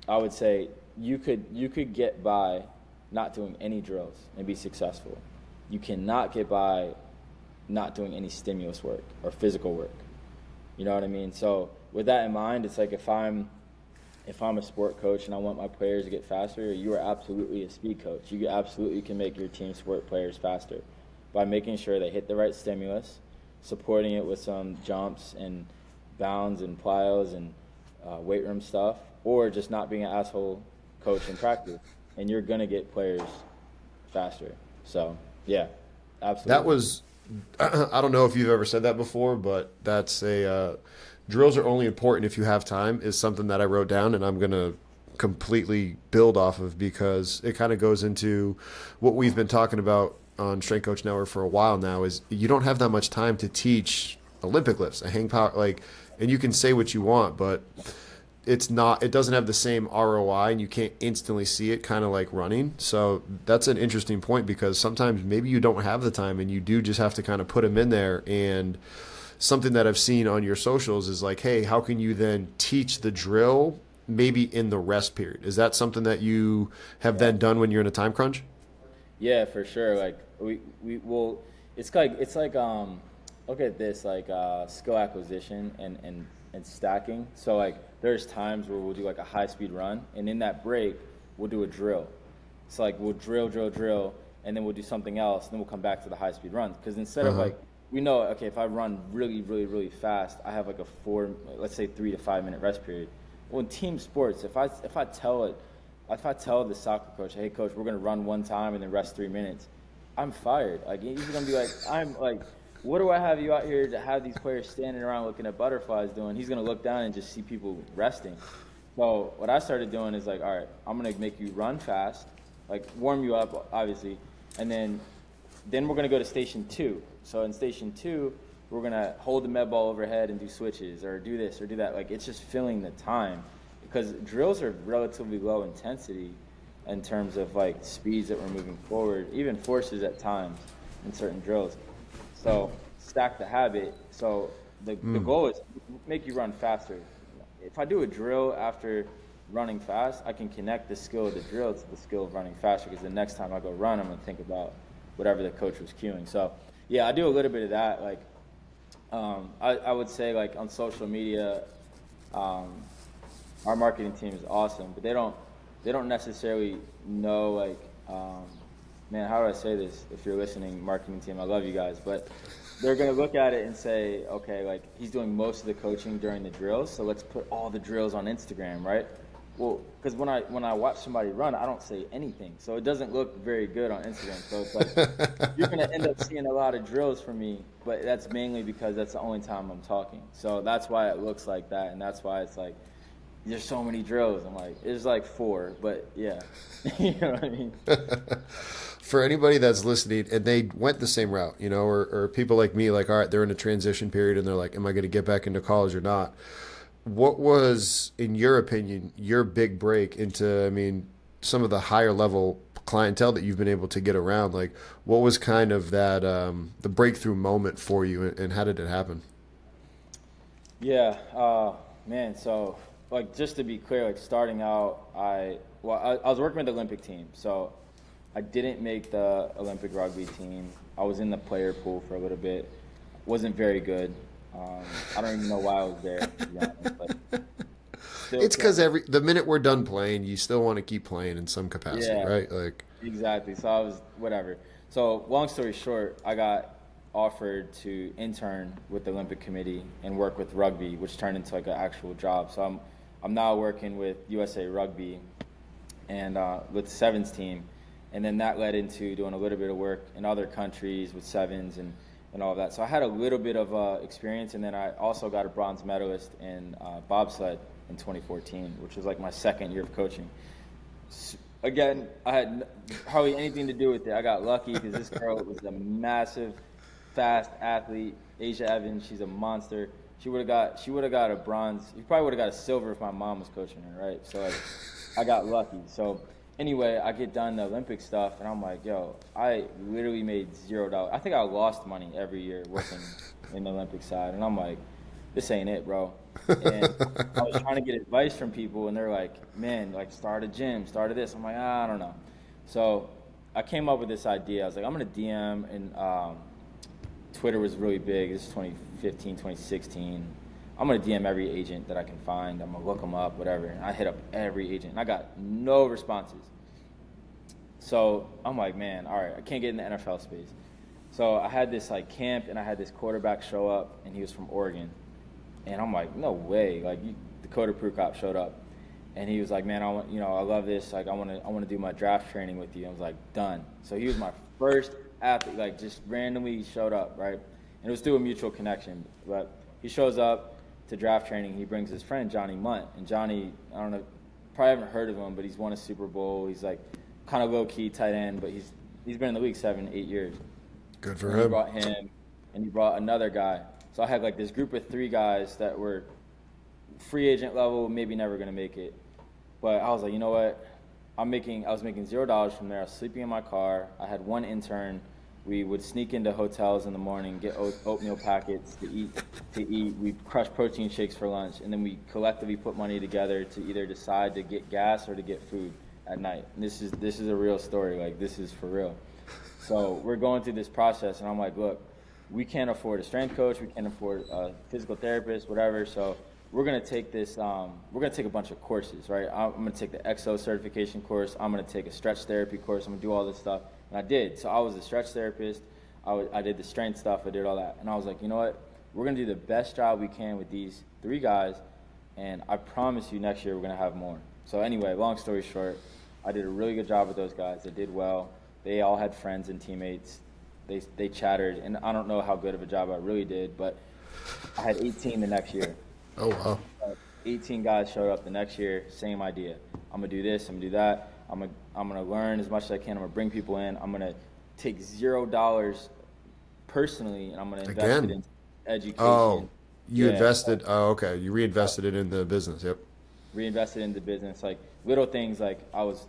I would say you could you could get by not doing any drills and be successful. You cannot get by not doing any stimulus work or physical work. You know what I mean? So with that in mind, it's like if I'm if I'm a sport coach and I want my players to get faster, you are absolutely a speed coach. You absolutely can make your team sport players faster by making sure they hit the right stimulus, supporting it with some jumps and bounds and plyos and uh, weight room stuff, or just not being an asshole coach in practice. And you're gonna get players faster. So yeah, absolutely. That was, I don't know if you've ever said that before, but that's a, uh, drills are only important if you have time is something that I wrote down and I'm to completely build off of because it kind of goes into what we've been talking about on Strength Coach Network for a while now is you don't have that much time to teach Olympic lifts, a hang power, like, and you can say what you want, but it's not it doesn't have the same ROI and you can't instantly see it kind of like running. So that's an interesting point because sometimes maybe you don't have the time and you do just have to kind of put them in there and something that I've seen on your socials is like, hey, how can you then teach the drill maybe in the rest period? Is that something that you have then done when you're in a time crunch? Yeah, for sure. Like we we will. It's like it's like um, look at this like uh, skill acquisition and and and stacking. So like there's times where we'll do like a high speed run, and in that break we'll do a drill. It's like we'll drill, drill, drill, and then we'll do something else, and then we'll come back to the high speed runs. Because instead uh-huh. of like we know okay if i run really really really fast i have like a four let's say three to five minute rest period well in team sports if i if i tell it if i tell the soccer coach hey coach we're going to run one time and then rest three minutes i'm fired like he's going to be like i'm like what do i have you out here to have these players standing around looking at butterflies doing he's to look down and just see people resting so what i started doing is like all right i'm to make you run fast like warm you up obviously and then then we're to go to station two so in station two, we're gonna hold the med ball overhead and do switches or do this or do that. Like it's just filling the time because drills are relatively low intensity in terms of like speeds that we're moving forward, even forces at times in certain drills. So stack the habit. So the, mm. the hmm. goal is make you run faster. If I do a drill after running fast, I can connect the skill of the drill to the skill of running faster because the next time I go run, I'm gonna think about whatever the coach was cueing. So yeah, I do a little bit of that. Like, um, I, I would say like on social media, um, our marketing team is awesome, but they don't they don't necessarily know like, um, man, how do I say this? If you're listening, marketing team, I love you guys, but they're gonna look at it and say, okay, like he's doing most of the coaching during the drills, so let's put all the drills on Instagram, right? Well, because when I when I watch somebody run, I don't say anything, so it doesn't look very good on Instagram. So it's like you're gonna end up seeing a lot of drills from me, but that's mainly because that's the only time I'm talking. So that's why it looks like that, and that's why it's like there's so many drills. I'm like, there's like four, but yeah, you know what I mean. For anybody that's listening and they went the same route, you know, or, or people like me, like, all right, they're in a transition period and they're like, am I going to get back into college or not? what was, in your opinion, your big break into? I mean, some of the higher level clientele that you've been able to get around. Like, what was kind of that um, the breakthrough moment for you, and how did it happen? Yeah, uh, man. So, like, just to be clear, like starting out, I well, I, I was working with the Olympic team, so I didn't make the Olympic rugby team. I was in the player pool for a little bit. wasn't very good. Um, I don't even know why I was there. Honest, it's because every the minute we're done playing, you still want to keep playing in some capacity, yeah, right? Like exactly. So I was whatever. So long story short, I got offered to intern with the Olympic Committee and work with rugby, which turned into like an actual job. So I'm I'm now working with USA Rugby and uh, with the sevens team, and then that led into doing a little bit of work in other countries with sevens and and all of that. So I had a little bit of uh, experience, and then I also got a bronze medalist in uh, bobsled in 2014, which was like my second year of coaching. So, again, I had hardly anything to do with it. I got lucky because this girl was a massive, fast athlete. Aja Evans, she's a monster. She would have got she would have got a bronze. You probably would have got a silver if my mom was coaching her, right? So like, I got lucky. So anyway, I get done the Olympic stuff, and I'm like, yo, I literally made zero dollars. I think I lost money every year working in the Olympic side, and I'm like, this ain't it, bro. And I was trying to get advice from people, and they're like, man, like start a gym, start a this. I'm like, ah, I don't know. So I came up with this idea. I was like, I'm gonna DM, and um, Twitter was really big. This is 2015, 2016. I'm gonna DM every agent that I can find. I'm gonna look them up, whatever. And I hit up every agent, and I got no responses. So I'm like, man, all right, I can't get in the NFL space. So I had this like camp, and I had this quarterback show up, and he was from Oregon, and I'm like, no way, like you, Dakota Prukop showed up, and he was like, man, I want, you know, I love this, like I want to, I want to do my draft training with you. I was like, done. So he was my first athlete, like just randomly showed up, right? And it was through a mutual connection, but he shows up to draft training, he brings his friend Johnny Mundt, and Johnny, I don't know, probably haven't heard of him, but he's won a Super Bowl. He's like kind of low key tight end, but he's he's been in the league seven, eight years. Good for and him. He brought him, and he brought another guy. So I had like this group of three guys that were free agent level, maybe never gonna make it. But I was like, you know what? I'm making. I was making zero dollars from there. I was sleeping in my car. I had one intern. We would sneak into hotels in the morning, get oatmeal packets to eat. To eat, we crush protein shakes for lunch, and then we collectively put money together to either decide to get gas or to get food at night. And this is this is a real story. Like this is for real. So we're going through this process, and I'm like, look, we can't afford a strength coach, we can't afford a physical therapist, whatever. So we're gonna take this. Um, we're gonna take a bunch of courses, right? I'm gonna take the EXOS certification course. I'm gonna take a stretch therapy course. I'm gonna do all this stuff, and I did. So I was a stretch therapist. I, w- I did the strength stuff. I did all that, and I was like, you know what? We're gonna do the best job we can with these three guys, and I promise you, next year we're gonna have more. So anyway, long story short, I did a really good job with those guys. They did well. They all had friends and teammates. They they chattered, and I don't know how good of a job I really did, but I had 18 the next year. Oh wow. Uh, 18 guys showed up the next year, same idea. I'm gonna do this, I'm gonna do that. I'm gonna I'm gonna learn as much as I can. I'm gonna bring people in. I'm gonna take zero dollars personally, and I'm gonna invest Again? it in oh, education. Oh, you Yeah. invested. Oh, okay. You reinvested it in the business. Yep. reinvested in the business, like little things like I was,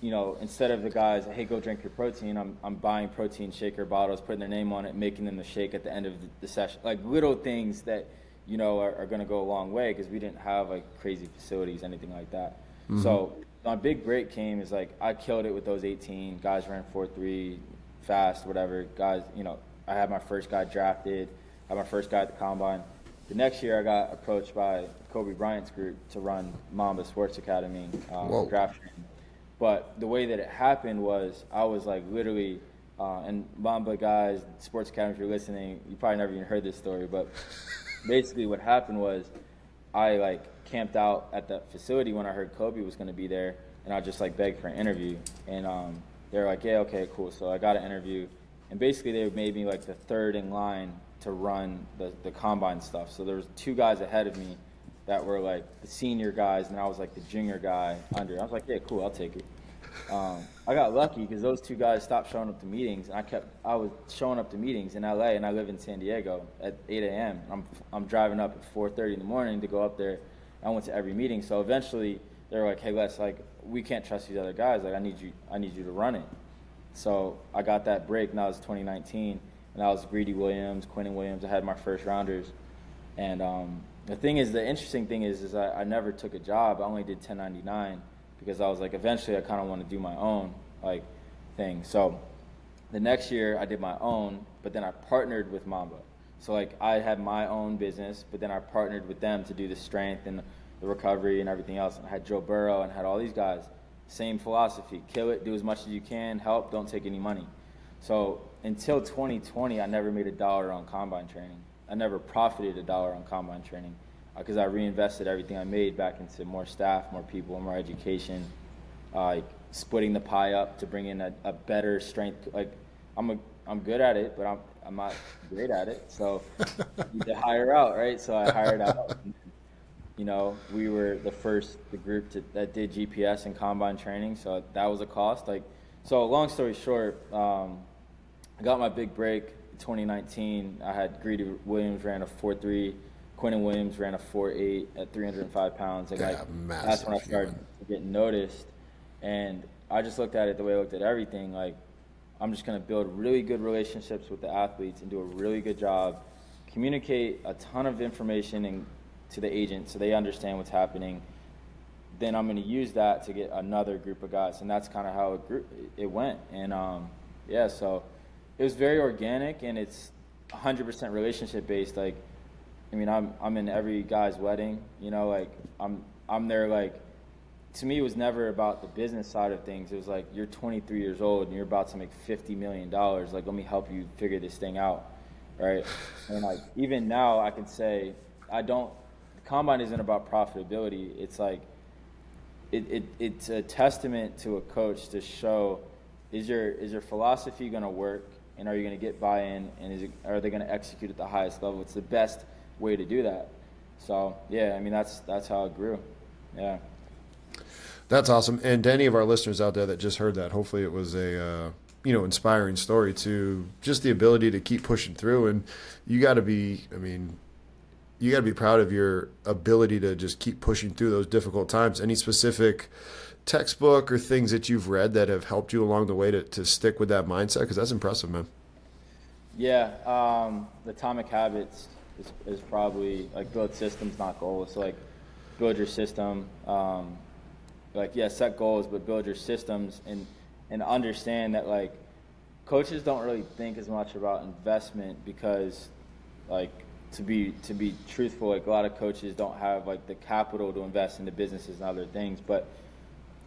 you know, instead of the guys, hey, go drink your protein, I'm, I'm buying protein shaker bottles, putting their name on it, making them the shake at the end of the, the session. Like little things that, you know, are, are going to go a long way because we didn't have like crazy facilities, anything like that. Mm-hmm. So my big break came is like I killed it with those 18 guys ran 4-3 fast, whatever guys, you know, I had my first guy drafted, I had my first guy at the combine. The next year, I got approached by Kobe Bryant's group to run Mamba Sports Academy um, draft training. But the way that it happened was I was like literally, uh, and Mamba guys, Sports Academy, if you're listening, you probably never even heard this story, but basically what happened was I like camped out at the facility when I heard Kobe was going to be there, and I just like begged for an interview, and um, they're like, yeah, okay, cool. So I got an interview, and basically they made me like the third in line to run the the combine stuff. So there was two guys ahead of me that were like the senior guys, and I was like the junior guy under. I was like, yeah, cool, I'll take it. Um, I got lucky because those two guys stopped showing up to meetings, and I kept I was showing up to meetings in LA, and I live in San Diego at 8 a.m. I'm I'm driving up at 4:30 in the morning to go up there. I went to every meeting, so eventually they were like, "Hey, Les, like we can't trust these other guys. Like I need you I need you to run it." So I got that break, Now it's 2019, and I was Greedy Williams, Quinnen Williams. I had my first rounders, and um, the thing is, the interesting thing is, is I, I never took a job. I only did 1099 because I was like, eventually, I kind of want to do my own like thing. So the next year, I did my own, but then I partnered with Mamba. So like, I had my own business, but then I partnered with them to do the strength and the recovery and everything else. And I had Joe Burrow and had all these guys. Same philosophy: kill it, do as much as you can, help, don't take any money. So until 2020, I never made a dollar on combine training. I never profited a dollar on combine training because I reinvested everything I made back into more staff, more people, more education, uh, like splitting the pie up to bring in a, a better strength. Like I'm a, I'm good at it, but I'm I'm not great at it. So you need to hire out, right? So I hired out. You know, we were the first the group to, that did GPS and combine training, so that was a cost. Like, so long story short, um, I got my big break in 2019. I had Greedy Williams ran a 4.3, Quinnen Williams ran a 4.8 at 305 pounds. Like, Yeah, I, that's when I started getting noticed, and I just looked at it the way I looked at everything. Like, I'm just going to build really good relationships with the athletes and do a really good job, communicate a ton of information and to the agent so they understand what's happening. Then I'm going to use that to get another group of guys, and that's kind of how it it went. And um, yeah, so it was very organic, and it's 100% relationship based. Like, I mean, I'm I'm in every guy's wedding, you know, like I'm I'm there like to me, it was never about the business side of things. It was like you're 23 years old and you're about to make 50 million dollars. Like, let me help you figure this thing out, right? And like even now, I can say I don't. Combine isn't about profitability. It's like it, it it's a testament to a coach to show is your is your philosophy going to work and are you going to get buy-in and it, are they going to execute at the highest level? It's the best way to do that. So yeah, I mean that's that's how it grew. Yeah. That's awesome. And to any of our listeners out there that just heard that, hopefully it was a uh, you know inspiring story to just the ability to keep pushing through. And you got to be, I mean, you got to be proud of your ability to just keep pushing through those difficult times. Any specific textbook or things that you've read that have helped you along the way to, to stick with that mindset? Because that's impressive, man. Yeah, um, the Atomic Habits is, is, probably like build systems, not goals. So like build your system. Um, like yeah, set goals, but build your systems and and understand that like coaches don't really think as much about investment because like to be to be truthful, like a lot of coaches don't have like the capital to invest into businesses and other things, but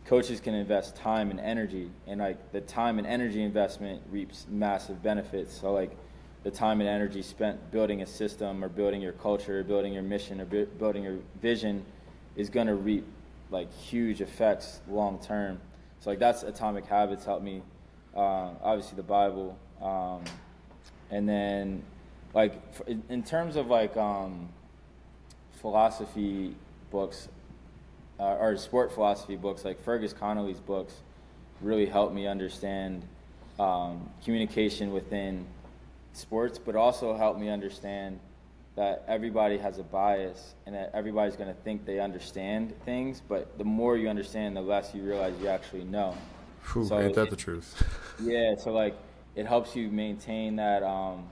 coaches can invest time and energy and like the time and energy investment reaps massive benefits. So like the time and energy spent building a system or building your culture or building your mission or bu- building your vision is going to reap like huge effects long term so like that's atomic habits helped me uh, obviously the bible um, and then like in, terms of like um, philosophy books uh, or sport philosophy books like Fergus Connolly's books really helped me understand um, communication within sports, but also helped me understand that everybody has a bias and that everybody's going to think they understand things, but the more you understand, the less you realize you actually know. Whew, so ain't that it, the truth? yeah, so like it helps you maintain that um,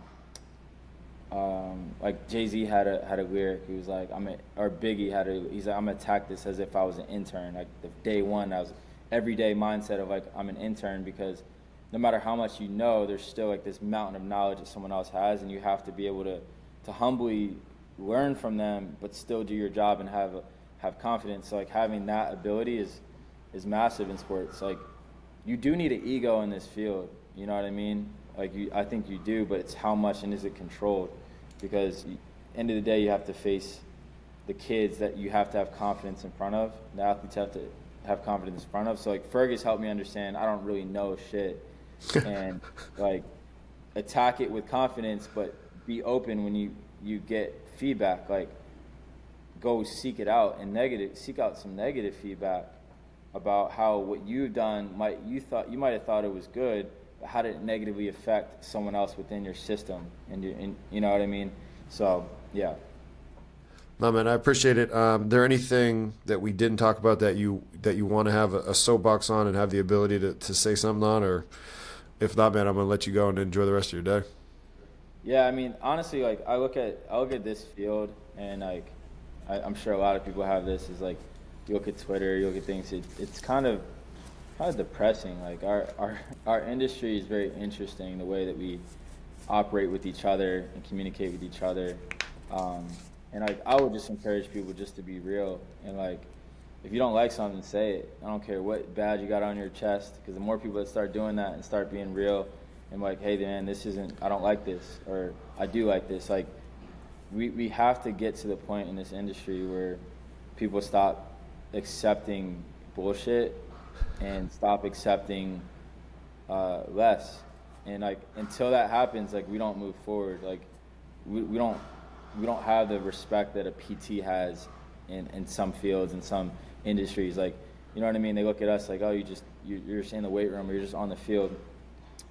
um, like Jay Z had a had a lyric. He was like, "I'm a," or Biggie had a. He's like, "I'm attack this as if I was an intern." Like the day one, I was everyday mindset of like I'm an intern because no matter how much you know, there's still like this mountain of knowledge that someone else has, and you have to be able to to humbly learn from them, but still do your job and have have confidence. So like having that ability is is massive in sports. Like you do need an ego in this field. You know what I mean? Like you, I think you do, but it's how much and is it controlled? Because end of the day, you have to face the kids that you have to have confidence in front of. The athletes have to have confidence in front of. So like Fergus helped me understand I don't really know shit, and like attack it with confidence, but be open when you you get feedback. Like go seek it out and negative seek out some negative feedback about how what you've done might you thought you might have thought it was good how did it negatively affect someone else within your system? And, you, and you know what I mean? So, yeah. No man, I appreciate it. Um, there anything that we didn't talk about that you that you want to have a, a, soapbox on and have the ability to, to say something on, or if not, man, I'm gonna let you go and enjoy the rest of your day. Yeah, I mean, honestly, like I look at I look at this field and like I, am sure a lot of people have this is like you look at Twitter, you look at things. It, it's kind of kind of depressing. Like our, our our industry is very interesting. The way that we operate with each other and communicate with each other. Um, and like I would just encourage people just to be real and like if you don't like something, say it. I don't care what badge you got on your chest, because the more people that start doing that and start being real, and like, hey man, this isn't. I don't like this, or I do like this. Like, we we have to get to the point in this industry where people stop accepting bullshit and stop accepting uh, less. And like until that happens, like we don't move forward. Like we, we don't we don't have the respect that a PT has in, in some fields in some industries. Like you know what I mean? They look at us like, oh, you just you, you're just in the weight room or you're just on the field.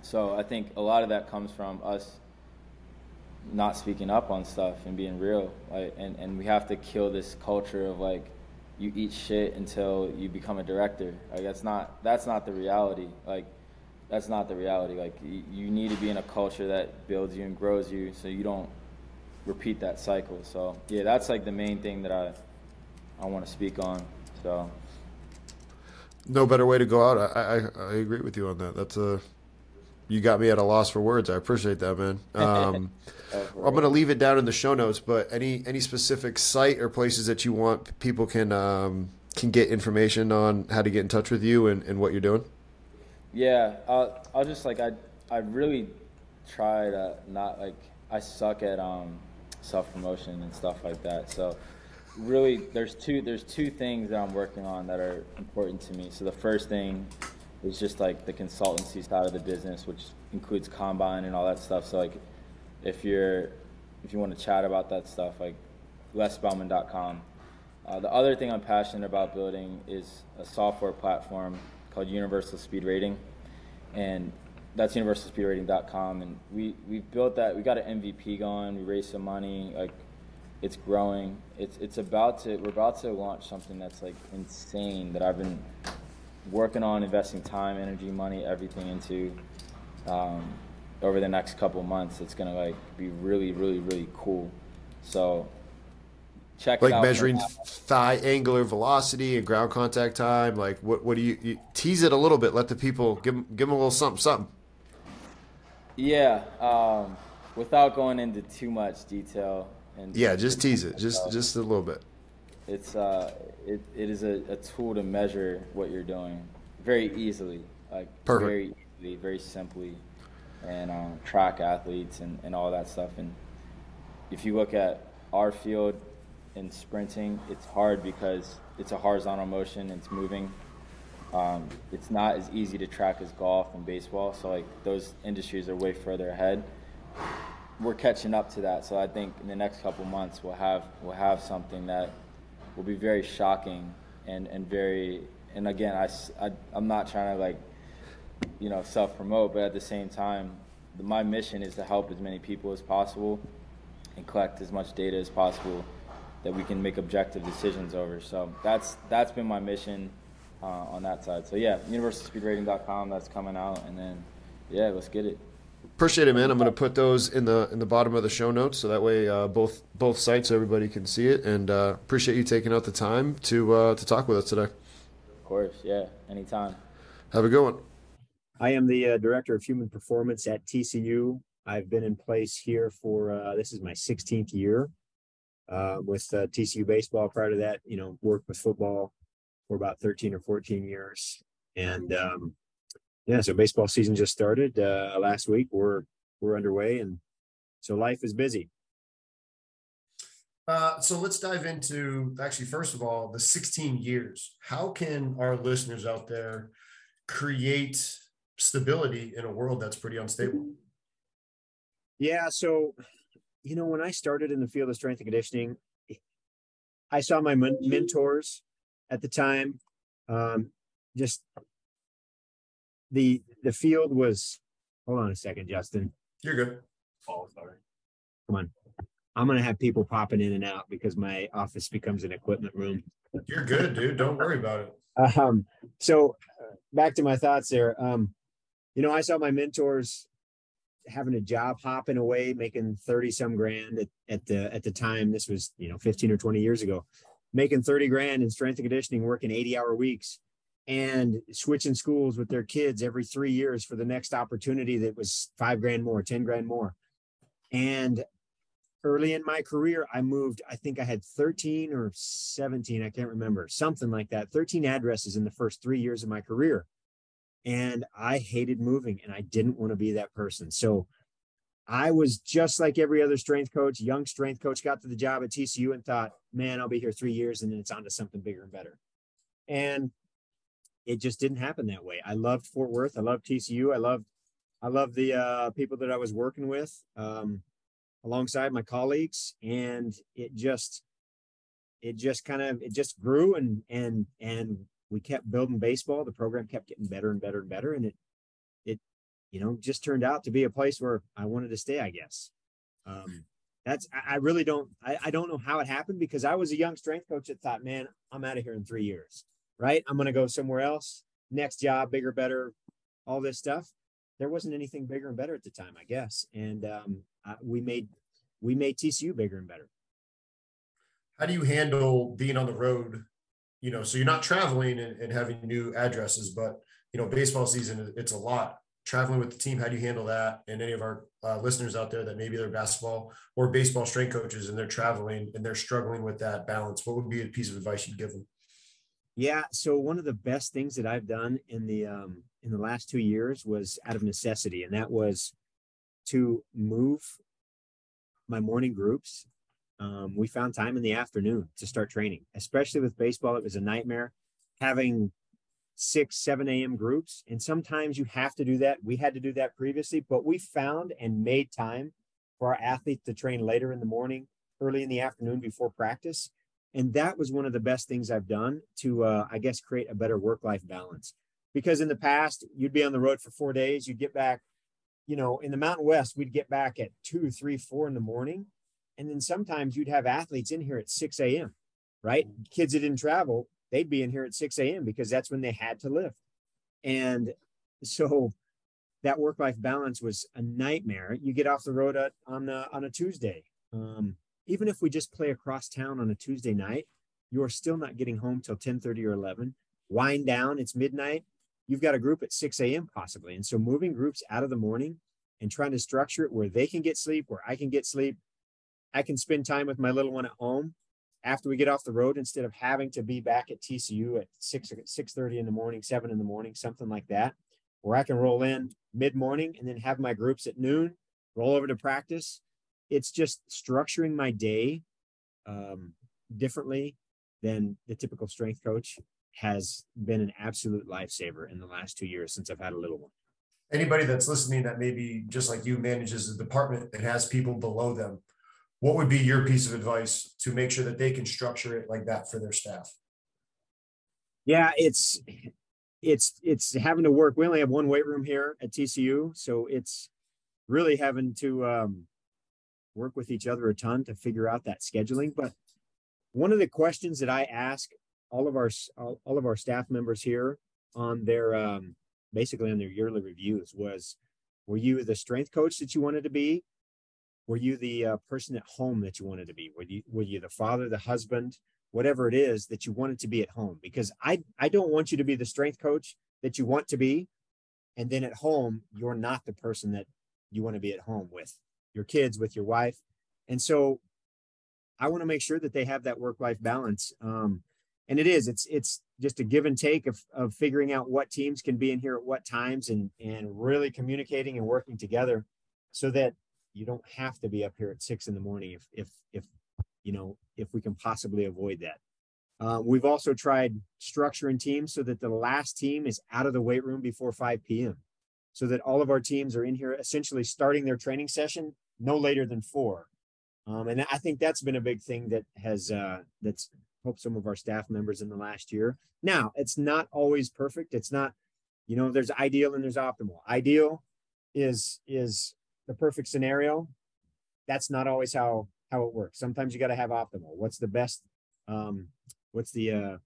So I think a lot of that comes from us not speaking up on stuff and being real. Like, and, and we have to kill this culture of like you eat shit until you become a director. Like that's not that's not the reality. Like that's not the reality. Like you, you need to be in a culture that builds you and grows you, so you don't repeat that cycle. So yeah, that's like the main thing that I I want to speak on. So no better way to go out. I, I I agree with you on that. That's a you got me at a loss for words. I appreciate that, man. Um, I'm going to leave it down in the show notes, but any any specific site or places that you want people can um, can get information on how to get in touch with you and, and what you're doing? Yeah, I'll, I'll just like I I really try to not like I suck at um, self promotion and stuff like that. So really, there's two there's two things that I'm working on that are important to me. So the first thing is just like the consultancy side of the business, which includes combine and all that stuff. So like, if you're if you want to chat about that stuff, like lesspellman.com. Uh, the other thing I'm passionate about building is a software platform called Universal Speed Rating, and that's universalspeedrating.com. And we we built that. We got an MVP going. We raised some money. Like It's growing. It's it's about to we're about to launch something that's like insane that I've been working on investing time, energy, money, everything into um, over the next couple months. It's gonna like be really, really, really cool. So check like measuring thigh angular velocity and ground contact time. Like what? What do you, you, tease it a little bit? Let the people give them, give them a little something, something. Yeah, um, without going into too much detail. And yeah, just tease it, just just a little bit. It's uh, it, it is a, a tool to measure what you're doing very easily, like Perfect. very easily, very simply, and um, track athletes and, and all that stuff. And if you look at our field in sprinting, it's hard because it's a horizontal motion, it's moving. Um, it's not as easy to track as golf and baseball. So like those industries are way further ahead. We're catching up to that. So I think in the next couple months we'll have we'll have something that will be very shocking and and very and again I, I I'm not trying to like you know self promote, but at the same time my mission is to help as many people as possible and collect as much data as possible that we can make objective decisions over. So that's that's been my mission uh, on that side. So yeah, universalspeedrating.com that's coming out, and then yeah, let's get it. Appreciate it, man. I'm going to put those in the in the bottom of the show notes, so that way uh, both both sites everybody can see it. And uh, appreciate you taking out the time to uh, to talk with us today. Of course, yeah, anytime. Have a good one. I am the uh, director of human performance at TCU. I've been in place here for uh, this is my 16th year uh, with uh, TCU baseball. Prior to that, you know, worked with football for about 13 or 14 years. And um, yeah, so baseball season just started uh, last week. We're we're underway, and so life is busy. Uh, so let's dive into actually, first of all, the 16 years. How can our listeners out there create stability in a world that's pretty unstable? Yeah, so you know, when I started in the field of strength and conditioning, I saw my mentors at the time. Um, just the the field was. Hold on a second, Justin. You're good. Oh, sorry. Come on. I'm gonna have people popping in and out because my office becomes an equipment room. You're good, dude. Don't worry about it. Um, so uh, back to my thoughts there. Um, you know, I saw my mentors having a job hopping away, making 30 some grand at, at the at the time. This was, you know, 15 or 20 years ago making 30 grand in strength and conditioning, working 80 hour weeks and switching schools with their kids every three years for the next opportunity that was five grand more, 10 grand more. And early in my career, I moved, I think I had 13 or 17, I can't remember, something like that, 13 addresses in the first three years of my career. And I hated moving and I didn't want to be that person. So I was just like every other strength coach, young strength coach, got to the job at TCU and thought, man, I'll be here three years and then it's on to something bigger and better. And it just didn't happen that way. I loved Fort Worth. I loved TCU. I loved, I loved the uh, people that I was working with um, alongside my colleagues. And it just, it just kind of, it just grew and, and, and we kept building baseball. The program kept getting better and better and better. And it, it, you know, just turned out to be a place where I wanted to stay, I guess. Um, that's, I really don't, I, I don't know how it happened because I was a young strength coach that thought, man, I'm out of here in three years, right? I'm going to go somewhere else, next job, bigger, better, all this stuff. There wasn't anything bigger and better at the time, I guess. And um, I, we made, we made TCU bigger and better. How do you handle being on the road? You know, so you're not traveling and, and having new addresses, but you know, baseball season, it's a lot traveling with the team how do you handle that and any of our uh, listeners out there that maybe they're basketball or baseball strength coaches and they're traveling and they're struggling with that balance what would be a piece of advice you'd give them yeah so one of the best things that i've done in the um, in the last two years was out of necessity and that was to move my morning groups um, we found time in the afternoon to start training especially with baseball it was a nightmare having six, 7 a.m. groups. And sometimes you have to do that. We had to do that previously, but we found and made time for our athletes to train later in the morning, early in the afternoon before practice. And that was one of the best things I've done to, uh, I guess, create a better work life balance. Because in the past, you'd be on the road for four days, you'd get back, you know, in the Mountain West, we'd get back at two, three, four in the morning. And then sometimes you'd have athletes in here at 6 a.m., right? Kids that didn't travel, they'd be in here at 6 a.m. because that's when they had to lift. And so that work life balance was a nightmare. You get off the road at, on, a, on a Tuesday. Um, even if we just play across town on a Tuesday night, you are still not getting home till 10 30 or 11. Wind down, it's midnight. You've got a group at 6 a.m. possibly. And so moving groups out of the morning and trying to structure it where they can get sleep, where I can get sleep. I can spend time with my little one at home after we get off the road instead of having to be back at TCU at 6 6 30 in the morning, 7 in the morning, something like that, where I can roll in mid morning and then have my groups at noon, roll over to practice. It's just structuring my day um, differently than the typical strength coach has been an absolute lifesaver in the last two years since I've had a little one anybody that's listening that maybe just like you manages a department that has people below them, what would be your piece of advice to make sure that they can structure it like that for their staff? Yeah, it's it's it's having to work. We only have one weight room here at TCU, so it's really having to um, work with each other a ton to figure out that scheduling. But one of the questions that I ask all of our all, all of our staff members here on their um, basically on their yearly reviews was were you the strength coach that you wanted to be? Were you the uh, person at home that you wanted to be? Were you were you the father the husband whatever it is that you wanted to be at home? Because i i don't want you to be the strength coach that you want to be and then at home you're not the person that you want to be at home with your kids with your wife. And so i want to make sure that they have that work life balance um, and it is it's it's just a give and take of, of figuring out what teams can be in here at what times and and really communicating and working together so that you don't have to be up here at six in the morning if if if you know if we can possibly avoid that. Uh, we've also tried structuring teams so that the last team is out of the weight room before 5 p.m so that all of our teams are in here essentially starting their training session no later than four um, and i think that's been a big thing that has uh, that's helped some of our staff members in the last year. Now, it's not always perfect. It's not, you know, there's ideal and there's optimal. Ideal is is the perfect scenario. That's not always how how it works. Sometimes you got to have optimal. What's the best um what's the uh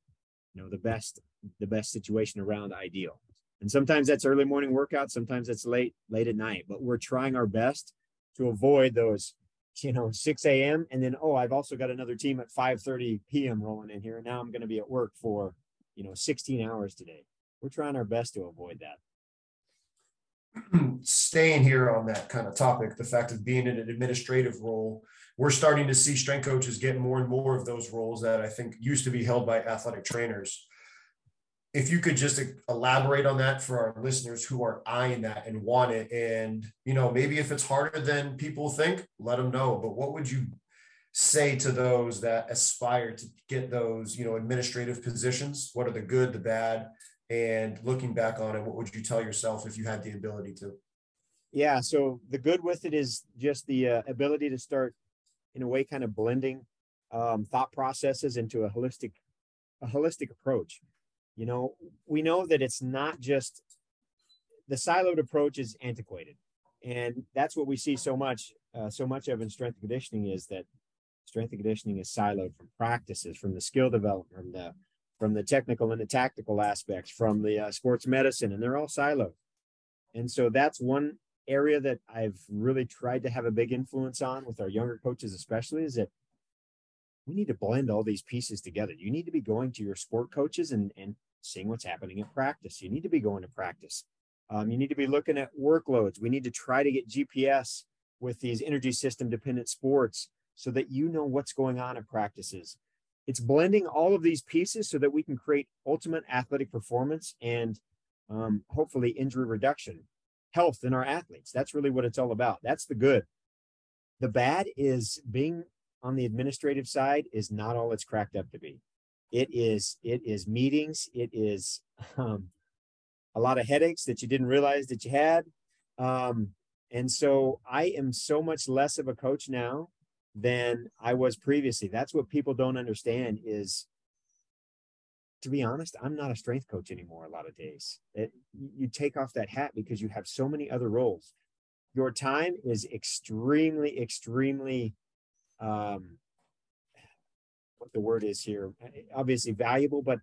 you know the best the best situation around ideal. And sometimes that's early morning workout, sometimes it's late late at night, but we're trying our best to avoid those you know 6 a.m and then oh i've also got another team at 5 30 p.m rolling in here. And now i'm going to be at work for you know 16 hours today. We're trying our best to avoid that. Staying here on that kind of topic the fact of being in an administrative role we're starting to see strength coaches get more and more of those roles that i think used to be held by athletic trainers if you could just elaborate on that for our listeners who are eyeing that and want it and you know maybe if it's harder than people think let them know. But what would you say to those that aspire to get those you know administrative positions? What are the good the bad? And looking back on it what would you tell yourself if you had the ability to? Yeah so the good with it is just the uh, ability to start in a way kind of blending um, thought processes into a holistic a holistic approach you know, we know that it's not just the siloed approach is antiquated. And that's what we see so much, uh, so much of in strength and conditioning is that strength and conditioning is siloed from practices, from the skill development, from the from the technical and the tactical aspects, from the uh, sports medicine, and they're all siloed. And so that's one area that I've really tried to have a big influence on with our younger coaches, especially, is that we need to blend all these pieces together. You need to be going to your sport coaches and and seeing what's happening in practice. You need to be going to practice. Um, you need to be looking at workloads. We need to try to get GPS with these energy system dependent sports so that you know what's going on in practices. It's blending all of these pieces so that we can create ultimate athletic performance and um, hopefully injury reduction, health in our athletes. That's really what it's all about. That's the good. The bad is being on the administrative side is not all it's cracked up to be. It is it is meetings. It is um, a lot of headaches that you didn't realize that you had. Um, and so I am so much less of a coach now than I was previously. That's what people don't understand is to be honest, I'm not a strength coach anymore a lot of days. It, you take off that hat because you have so many other roles. Your time is extremely, extremely um, the word is here. Uh, obviously valuable, but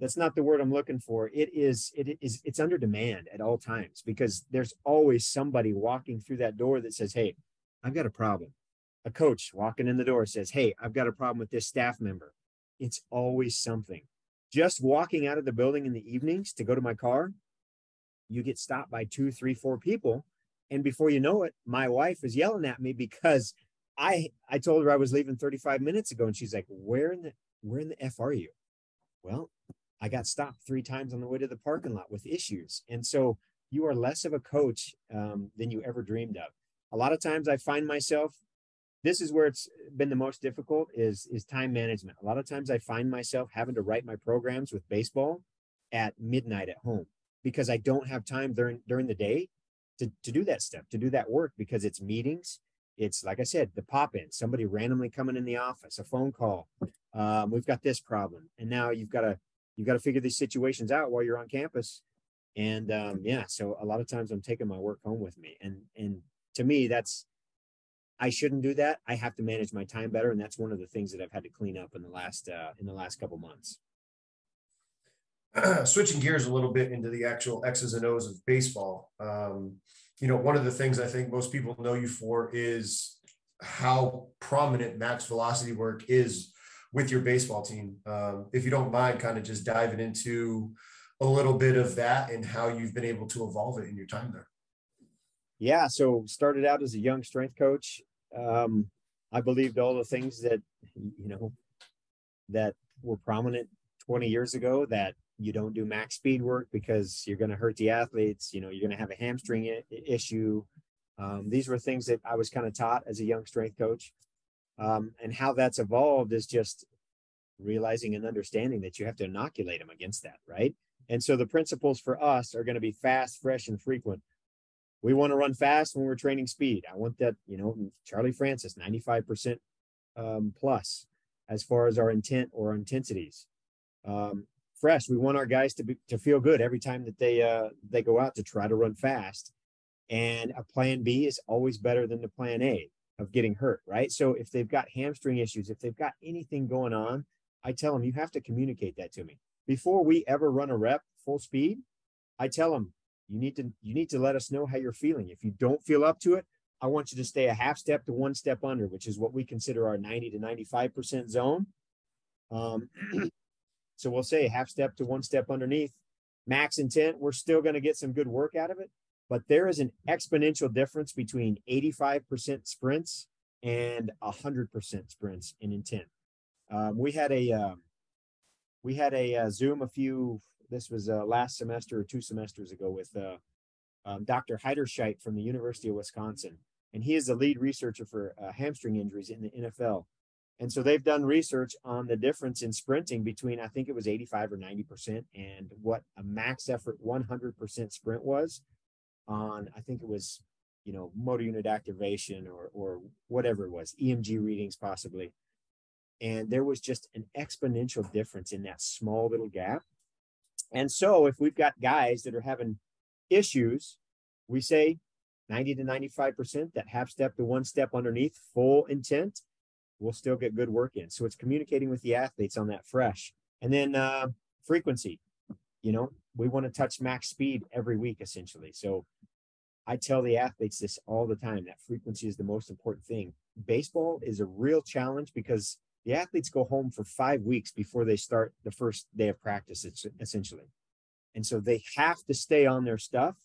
that's not the word I'm looking for. It is it is it's under demand at all times because there's always somebody walking through that door that says, "Hey, I've got a problem." A coach walking in the door says, "Hey, I've got a problem with this staff member." It's always something. Just walking out of the building in the evenings to go to my car, you get stopped by two, three, four people, and before you know it, my wife is yelling at me because I I told her I was leaving 35 minutes ago, and she's like, "Where in the where in the f are you?" Well, I got stopped three times on the way to the parking lot with issues. And so you are less of a coach um, than you ever dreamed of. A lot of times I find myself, this is where it's been the most difficult is, is time management. A lot of times I find myself having to write my programs with baseball at midnight at home because I don't have time during, during the day to, to do that stuff, to do that work because it's meetings. It's like I said, the pop in, somebody randomly coming in the office, a phone call. Um, we've got this problem. And now you've got to you've got to figure these situations out while you're on campus. And um, yeah, so a lot of times I'm taking my work home with me, and and to me that's I shouldn't do that. I have to manage my time better, and that's one of the things that I've had to clean up in the last uh, in the last couple months. Switching gears a little bit into the actual X's and O's of baseball, um, you know, one of the things I think most people know you for is how prominent max velocity work is with your baseball team. Um, if you don't mind, kind of just diving into a little bit of that and how you've been able to evolve it in your time there. Yeah, so started out as a young strength coach. Um, I believed all the things that you know that were prominent 20 years ago that you don't do max speed work because you're going to hurt the athletes. You know, you're going to have a hamstring I- issue. Um, these were things that I was kind of taught as a young strength coach. Um, and how that's evolved is just realizing and understanding that you have to inoculate them against that, right? And so the principles for us are going to be fast, fresh, and frequent. We want to run fast when we're training speed. I want that, you know, Charlie Francis, 95% um, plus as far as our intent or intensities. Um, fresh, we want our guys to be to feel good every time that they uh, they go out to try to run fast. And a plan B is always better than the plan A of getting hurt, right? So if they've got hamstring issues, if they've got anything going on, I tell them you have to communicate that to me before we ever run a rep full speed. I tell them you need to you need to let us know how you're feeling. If you don't feel up to it, I want you to stay a half step to one step under, which is what we consider our 90 to 95 percent zone. Um, so we'll say half step to one step underneath. Max intent, we're still going to get some good work out of it, but there is an exponential difference between 85% sprints and 100% sprints in intent. Um, we had a um, we had a, uh, Zoom a few. This was uh, last semester or two semesters ago with uh, um, Dr. Heiderscheit from the University of Wisconsin, and he is the lead researcher for uh, hamstring injuries in the NFL. And so they've done research on the difference in sprinting between I think it was 85 or 90 percent and what a max effort 100 percent sprint was on I think it was you know motor unit activation or or whatever it was EMG readings possibly. And there was just an exponential difference in that small little gap. And so if we've got guys that are having issues we say 90 to 95% that half step to one step underneath full intent we'll still get good work in so it's communicating with the athletes on that fresh and then uh, frequency you know we want to touch max speed every week essentially so I tell the athletes this all the time that frequency is the most important thing. Baseball is a real challenge because the athletes go home for five weeks before they start the first day of practice, essentially. And so they have to stay on their stuff.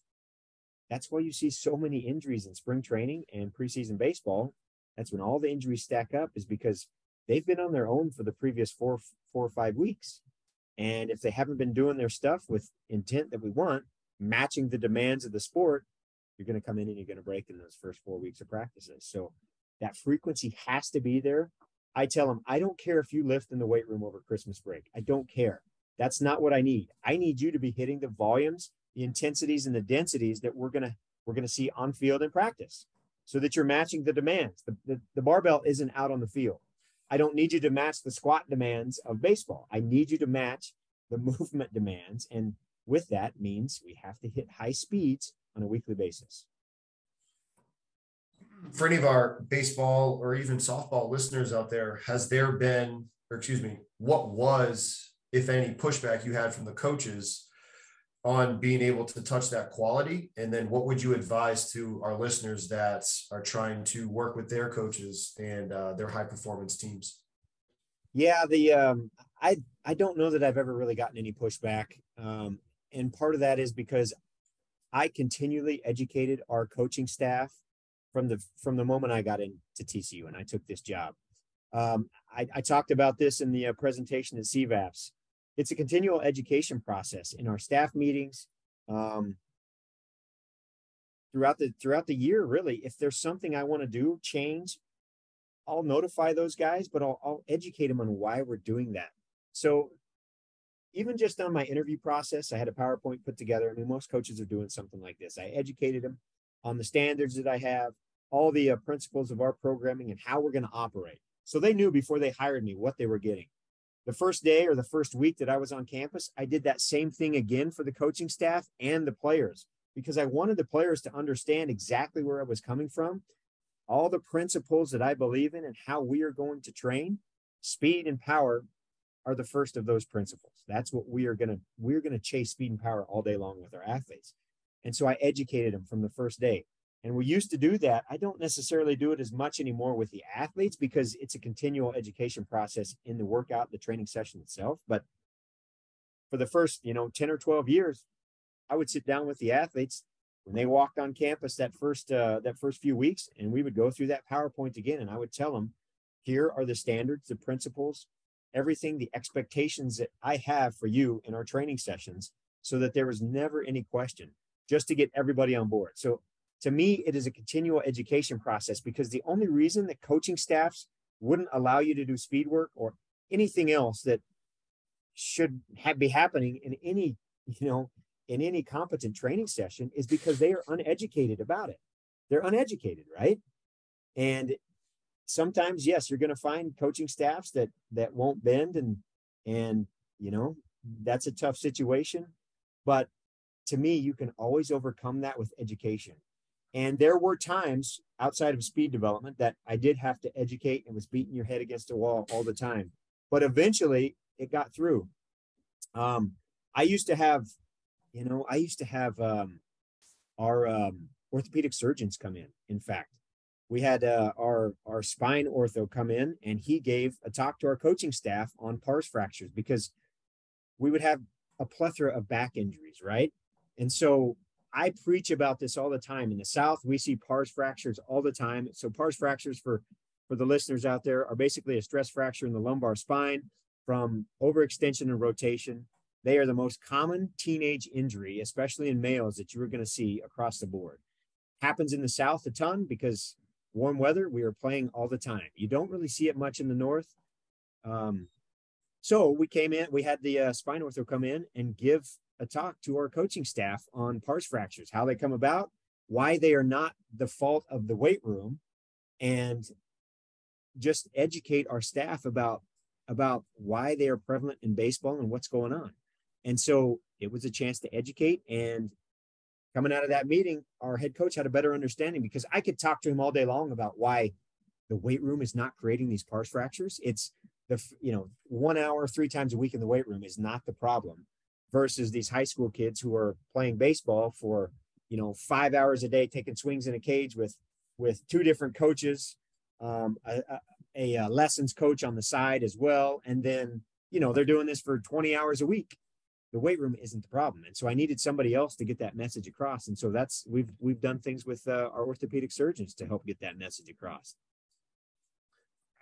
That's why you see so many injuries in spring training and preseason baseball. That's when all the injuries stack up, is because they've been on their own for the previous four, four or five weeks. And if they haven't been doing their stuff with intent that we want, matching the demands of the sport, you're going to come in and you're going to break in those first four weeks of practices. So that frequency has to be there. I tell them, I don't care if you lift in the weight room over Christmas break. I don't care. That's not what I need. I need you to be hitting the volumes, the intensities, and the densities that we're gonna we're gonna see on field in practice, so that you're matching the demands. The, the, the barbell isn't out on the field. I don't need you to match the squat demands of baseball. I need you to match the movement demands, and with that means we have to hit high speeds on a weekly basis. for any of our baseball or even softball listeners out there, has there been, or excuse me, what was, if any, pushback you had from the coaches on being able to touch that quality? And then what would you advise to our listeners that are trying to work with their coaches and uh, their high performance teams? Yeah, the um, I I don't know that I've ever really gotten any pushback, um, and part of that is because I continually educated our coaching staff from the from the moment I got into TCU and I took this job. Um, I, I, talked about this in the uh, presentation at CVASPS. It's a continual education process in our staff meetings, um, throughout the throughout the year. Really, if there's something I want to do, change, I'll notify those guys, but I'll, I'll educate them on why we're doing that. So even just on my interview process, I had a PowerPoint put together. I mean, most coaches are doing something like this. I educated them on the standards that I have, all the uh, principles of our programming, and how we're going to operate. So they knew before they hired me what they were getting. The first day or the first week that I was on campus, I did that same thing again for the coaching staff and the players because I wanted the players to understand exactly where I was coming from, all the principles that I believe in, and how we are going to train. Speed and power are the first of those principles. That's what we are going to we're going to chase speed and power all day long with our athletes. And so I educated them from the first day. And we used to do that. I don't necessarily do it as much anymore with the athletes because it's a continual education process in the workout, the training session itself. But for the first, you know, 10 or 12 years, I would sit down with the athletes when they walked on campus that first uh, that first few weeks, and we would go through that PowerPoint again, and I would tell them, here are the standards, the principles, everything, the expectations that I have for you in our training sessions, so that there was never any question, just to get everybody on board. So to me, it is a continual education process because the only reason that coaching staffs wouldn't allow you to do speed work or anything else that should have, be happening in any, you know, in any competent training session is because they are uneducated about it. They're uneducated, right? And sometimes, yes, you're going to find coaching staffs that that won't bend, and and you know that's a tough situation. But to me, you can always overcome that with education. And there were times outside of speed development that I did have to educate and was beating your head against a wall all the time. But eventually it got through. Um, I used to have, you know, I used to have um, our um, orthopedic surgeons come in. In fact, we had uh, our our spine ortho come in, and he gave a talk to our coaching staff on pars fractures because we would have a plethora of back injuries, right? And so I preach about this all the time. In the South, we see pars fractures all the time. So pars fractures for for the listeners out there are basically a stress fracture in the lumbar spine from overextension and rotation. They are the most common teenage injury, especially in males, that you are going to see across the board. Happens in the South a ton because warm weather, we are playing all the time. You don't really see it much in the North. Um, so we came in, we had the uh, spine ortho come in and give a talk to our coaching staff on pars fractures, how they come about, why they are not the fault of the weight room, and just educate our staff about about why they are prevalent in baseball and what's going on. And so it was a chance to educate. And coming out of that meeting, our head coach had a better understanding because I could talk to him all day long about why the weight room is not creating these pars fractures. It's the you know one hour three times a week in the weight room is not the problem versus these high school kids who are playing baseball for you know five hours a day taking swings in a cage with with two different coaches um, a, a, a, lessons coach on the side as well. And then you know they're doing this for 20 hours a week. The weight room isn't the problem. And so i needed somebody else to get that message across. And so that's we've we've done things with uh, our orthopedic surgeons to help get that message across.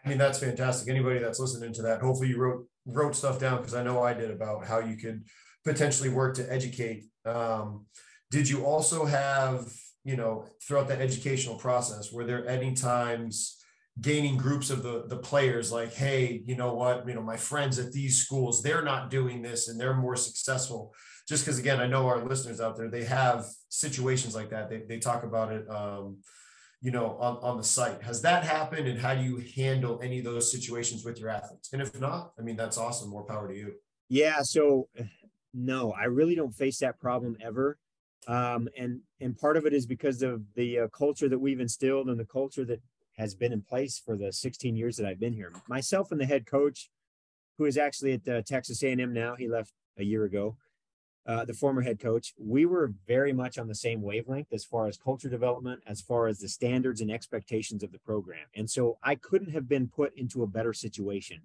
I mean, that's fantastic. Anybody that's listening to that, hopefully you wrote wrote stuff down because I know I did about how you could potentially work to educate. Um, did you also have, you know, throughout the educational process, were there any times gaining groups of the the players like, hey, you know what, you know, my friends at these schools, they're not doing this and they're more successful. Just because again, I know our listeners out there, they have situations like that. They they talk about it um, you know, on, on the site. Has that happened and how do you handle any of those situations with your athletes? And if not, I mean, that's awesome. More power to you. Yeah. So no, I really don't face that problem ever. Um, and and part of it is because of the uh, culture that we've instilled and the culture that has been in place for the 16 years that I've been here. Myself and the head coach, who is actually at uh, Texas A&M now, he left a year ago. Uh, the former head coach, we were very much on the same wavelength as far as culture development, as far as the standards and expectations of the program. And so I couldn't have been put into a better situation.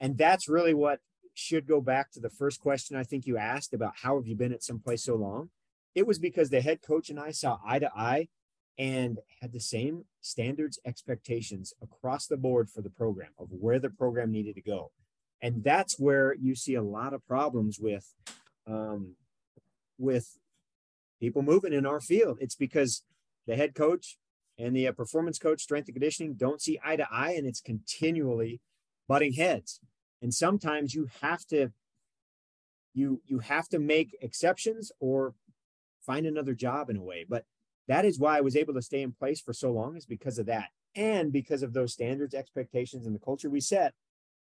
And that's really what should go back to the first question I think you asked about how have you been at some place so long? It was because the head coach and I saw eye to eye and had the same standards expectations across the board for the program of where the program needed to go. And that's where you see a lot of problems with um, with people moving in our field. It's because the head coach and the uh, performance coach strength and conditioning don't see eye to eye and it's continually butting heads and sometimes you have to you you have to make exceptions or find another job in a way but that is why I was able to stay in place for so long is because of that. And because of those standards, expectations, and the culture we set,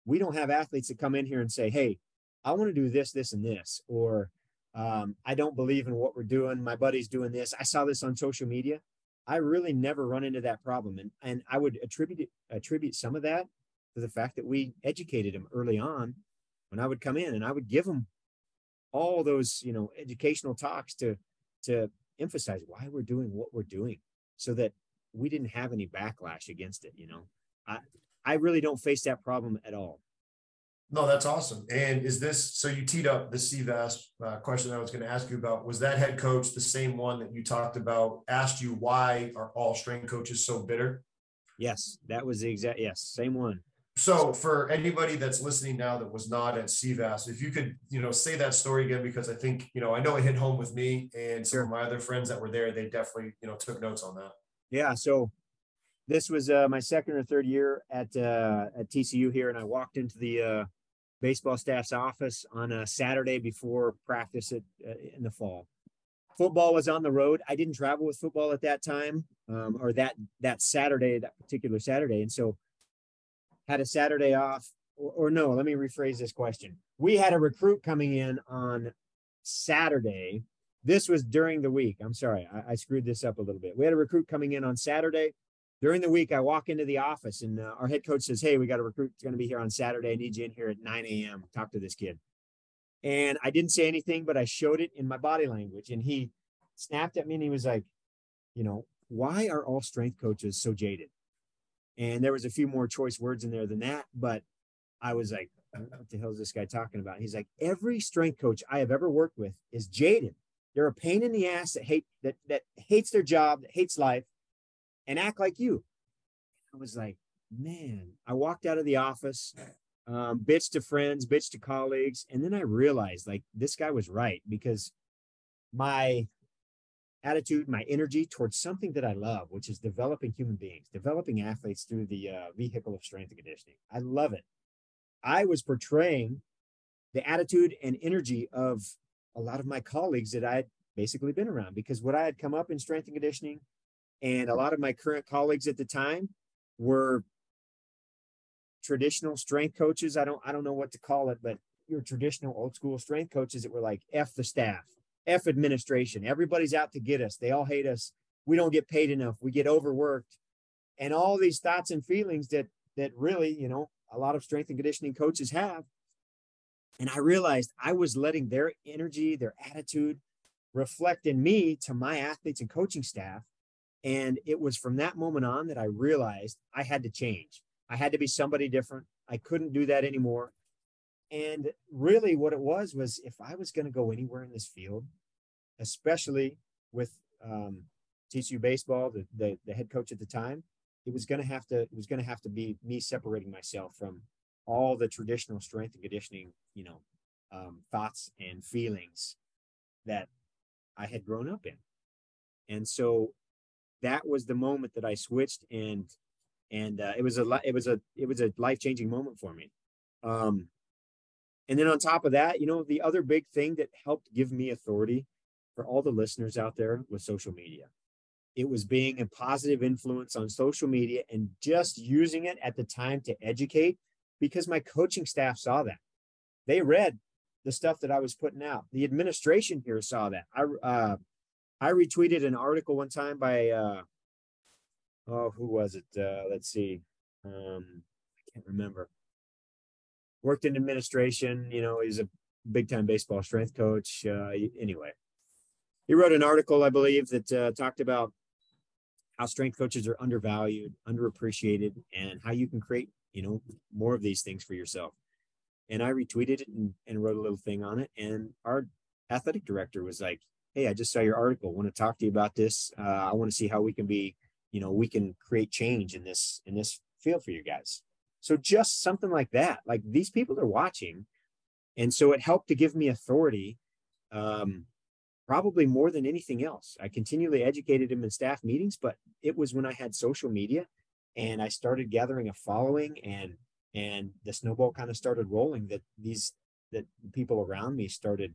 we don't have athletes that come in here and say, Hey, I want to do this, this, and this, or um, I don't believe in what we're doing. My buddy's doing this. I saw this on social media. I really never run into that problem. And, and I would attribute attribute some of that to the fact that we educated him early on when I would come in and I would give him all those, you know, educational talks to, to emphasize why we're doing what we're doing so that we didn't have any backlash against it you know? I i really don't face that problem at all. No that's awesome. And is this so you teed up the cvas uh, question i was going to ask you about. Was that head coach the same one that you talked about asked you why are all strength coaches so bitter? Yes that was the exact yes same one so for anybody that's listening now that was not at CVAS, if you could, you know, say that story again, because I think, you know, I know it hit home with me and some of my other friends that were there, they definitely, you know, took notes on that. Yeah. So this was uh, my second or third year at, uh, at TCU here. And I walked into the, uh, baseball staff's office on a Saturday before practice at, uh, in the fall. Football was on the road. I didn't travel with football at that time, um, or that, that Saturday, that particular Saturday. And so had a Saturday off, or, or no, let me rephrase this question. We had a recruit coming in on Saturday. This was during the week. I'm sorry, I, I, screwed this up a little bit. We had a recruit coming in on Saturday. During the week, I walk into the office and uh, our head coach says, Hey, we got a recruit that's going to be here on Saturday. I need you in here at 9 a.m. Talk to this kid. And I didn't say anything, but I showed it in my body language. And he snapped at me and he was like, You know, why are all strength coaches so jaded? And there was a few more choice words in there than that, but I was like, what the hell is this guy talking about? He's like, every strength coach I have ever worked with is jaded. They're a pain in the ass that hate that that hates their job, that hates life, and act like you. I was like, man, I walked out of the office, um, bitch to friends, bitch to colleagues, and then I realized like this guy was right because my attitude, my energy towards something that I love, which is developing human beings, developing athletes through the uh, vehicle of strength and conditioning. I love it. I was portraying the attitude and energy of a lot of my colleagues that I had basically been around because what I had come up in strength and conditioning and a lot of my current colleagues at the time were traditional strength coaches. I don't I don't know what to call it, but your traditional old school strength coaches that were like F the staff F administration. Everybody's out to get us. They all hate us. We don't get paid enough. We get overworked. And all these thoughts and feelings that that really, you know, a lot of strength and conditioning coaches have. And I realized I was letting their energy, their attitude reflect in me to my athletes and coaching staff. And it was from that moment on that I realized I had to change. I had to be somebody different. I couldn't do that anymore. And really, what it was was if I was going to go anywhere in this field, especially with um, TCU baseball, the, the, the head coach at the time, it was going to have to it was going to have to be me separating myself from all the traditional strength and conditioning, you know, um, thoughts and feelings that I had grown up in. And so that was the moment that I switched and and uh, it was a it was a it was a life changing moment for me. Um, and then on top of that, you know, the other big thing that helped give me authority for all the listeners out there was social media. It was being a positive influence on social media and just using it at the time to educate because my coaching staff saw that. They read the stuff that I was putting out. The administration here saw that. I, uh, I retweeted an article one time by uh oh who was it? Uh let's see. Um I can't remember. Worked in administration, you know, he's a big time baseball strength coach. Uh anyway. He wrote an article, I believe, that uh, talked about how strength coaches are undervalued, underappreciated, and how you can create, you know, more of these things for yourself. And I retweeted it and, and wrote a little thing on it. And our athletic director was like, Hey, I just saw your article. want to talk to you about this. Uh, I want to see how we can be, you know, we can create change in this, in this field for you guys. So just something like that, like these people are watching. And so it helped to give me authority, um, probably more than anything else. I continually educated him in staff meetings, but it was when I had social media and I started gathering a following and and the snowball kind of started rolling that these that people around me started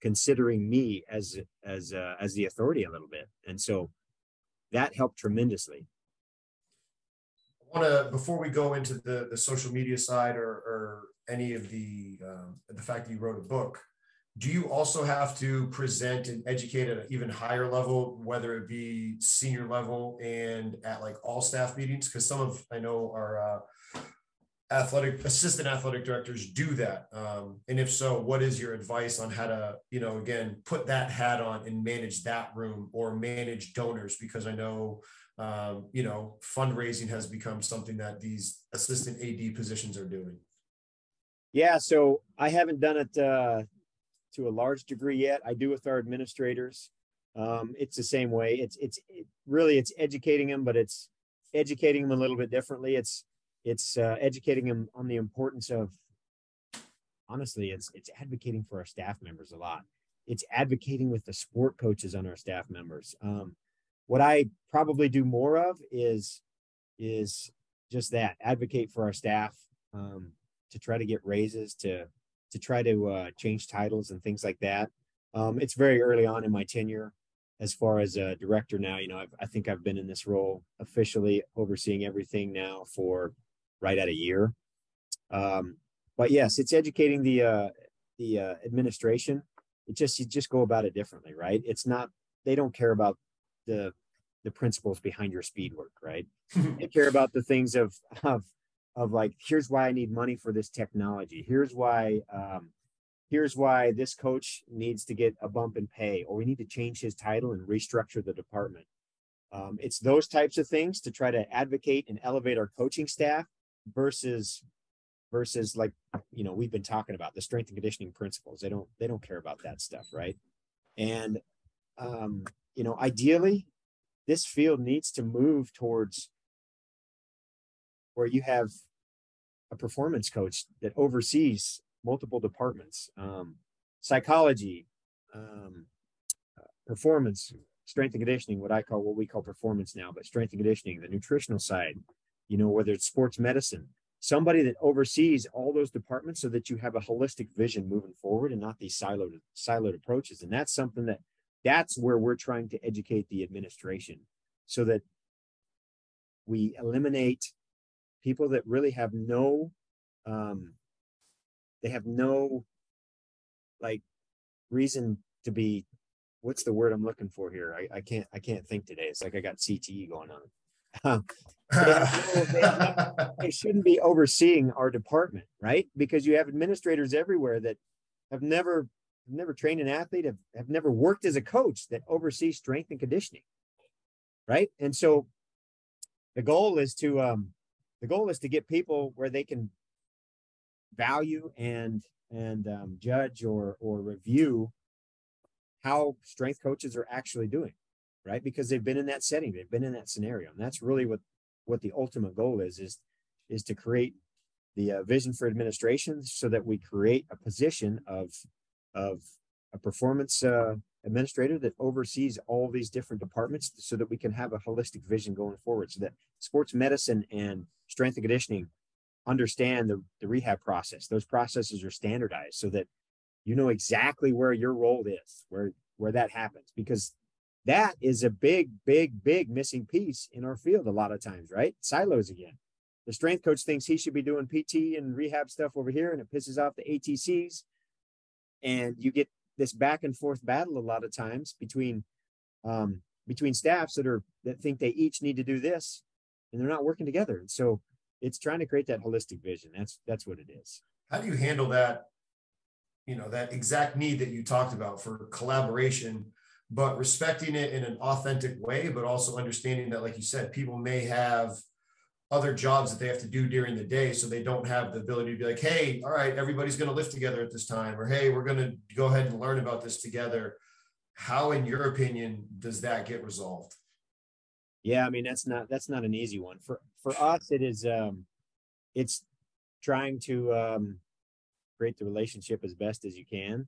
considering me as as uh, as the authority a little bit, and so that helped tremendously. Want to before we go into the the social media side or or any of the um, the fact that you wrote a book. Do you also have to present and educate at an even higher level, whether it be senior level and at like all staff meetings? Because some of I know are uh, athletic assistant athletic directors do that um, and if so what is your advice on how to you know again put that hat on and manage that room or manage donors because i know um, you know fundraising has become something that these assistant ad positions are doing. Yeah so i haven't done it uh, to a large degree yet. I do with our administrators. Um, it's the same way. It's it's it, really it's educating them but it's educating them a little bit differently. It's it's uh, educating them on the importance of honestly it's it's advocating for our staff members a lot. It's advocating with the sport coaches on our staff members. Um, what i probably do more of is is just that advocate for our staff um, to try to get raises to to try to uh, change titles and things like that um, it's very early on in my tenure as far as a director now you know I've, i think i've been in this role officially overseeing everything now for right at a year. Um, but yes, it's educating the uh, the uh, administration. It just you just go about it differently, right? It's not they don't care about the the principles behind your speed work, right? they care about the things of of of like here's why I need money for this technology. Here's why um, here's why this coach needs to get a bump in pay, or we need to change his title and restructure the department. Um, it's those types of things to try to advocate and elevate our coaching staff versus versus like you know we've been talking about the strength and conditioning principles they don't they don't care about that stuff right and um you know ideally this field needs to move towards where you have a performance coach that oversees multiple departments um, psychology um, performance strength and conditioning what i call what we call performance now but strength and conditioning the nutritional side you know, whether it's sports medicine, somebody that oversees all those departments so that you have a holistic vision moving forward and not these siloed siloed approaches. And that's something that that's where we're trying to educate the administration so that we eliminate people that really have no um they have no like reason to be what's the word I'm looking for here? I, I can't I can't think today. It's like I got CTE going on. Um, they, shouldn't be overseeing our department, right? Because you have administrators everywhere that have never never trained an athlete, have, have never worked as a coach that oversees strength and conditioning, right? And so the goal is to um, the goal is to get people where they can value and and um, judge or or review how strength coaches are actually doing right? Because they've been in that setting, they've been in that scenario, and that's really what what the ultimate goal is is is to create the uh, vision for administration so that we create a position of of a performance uh, administrator that oversees all these different departments so that we can have a holistic vision going forward so that sports medicine and strength and conditioning understand the, the rehab process those processes are standardized so that you know exactly where your role is where where that happens because that is a big, big, big missing piece in our field a lot of times, right? Silos again. The strength coach thinks he should be doing PT and rehab stuff over here, and it pisses off the ATCs. And you get this back and forth battle a lot of times between um, between staffs that are that think they each need to do this, and they're not working together. And so it's trying to create that holistic vision. That's that's what it is. How do you handle that? You know that exact need that you talked about for collaboration, but respecting it in an authentic way, but also understanding that, like you said, people may have other jobs that they have to do during the day so they don't have the ability to be like hey all right everybody's going to lift together at this time or hey we're going to go ahead and learn about this together. How in your opinion does that get resolved? Yeah i mean that's not that's not an easy one. For for us it is um it's trying to um create the relationship as best as you can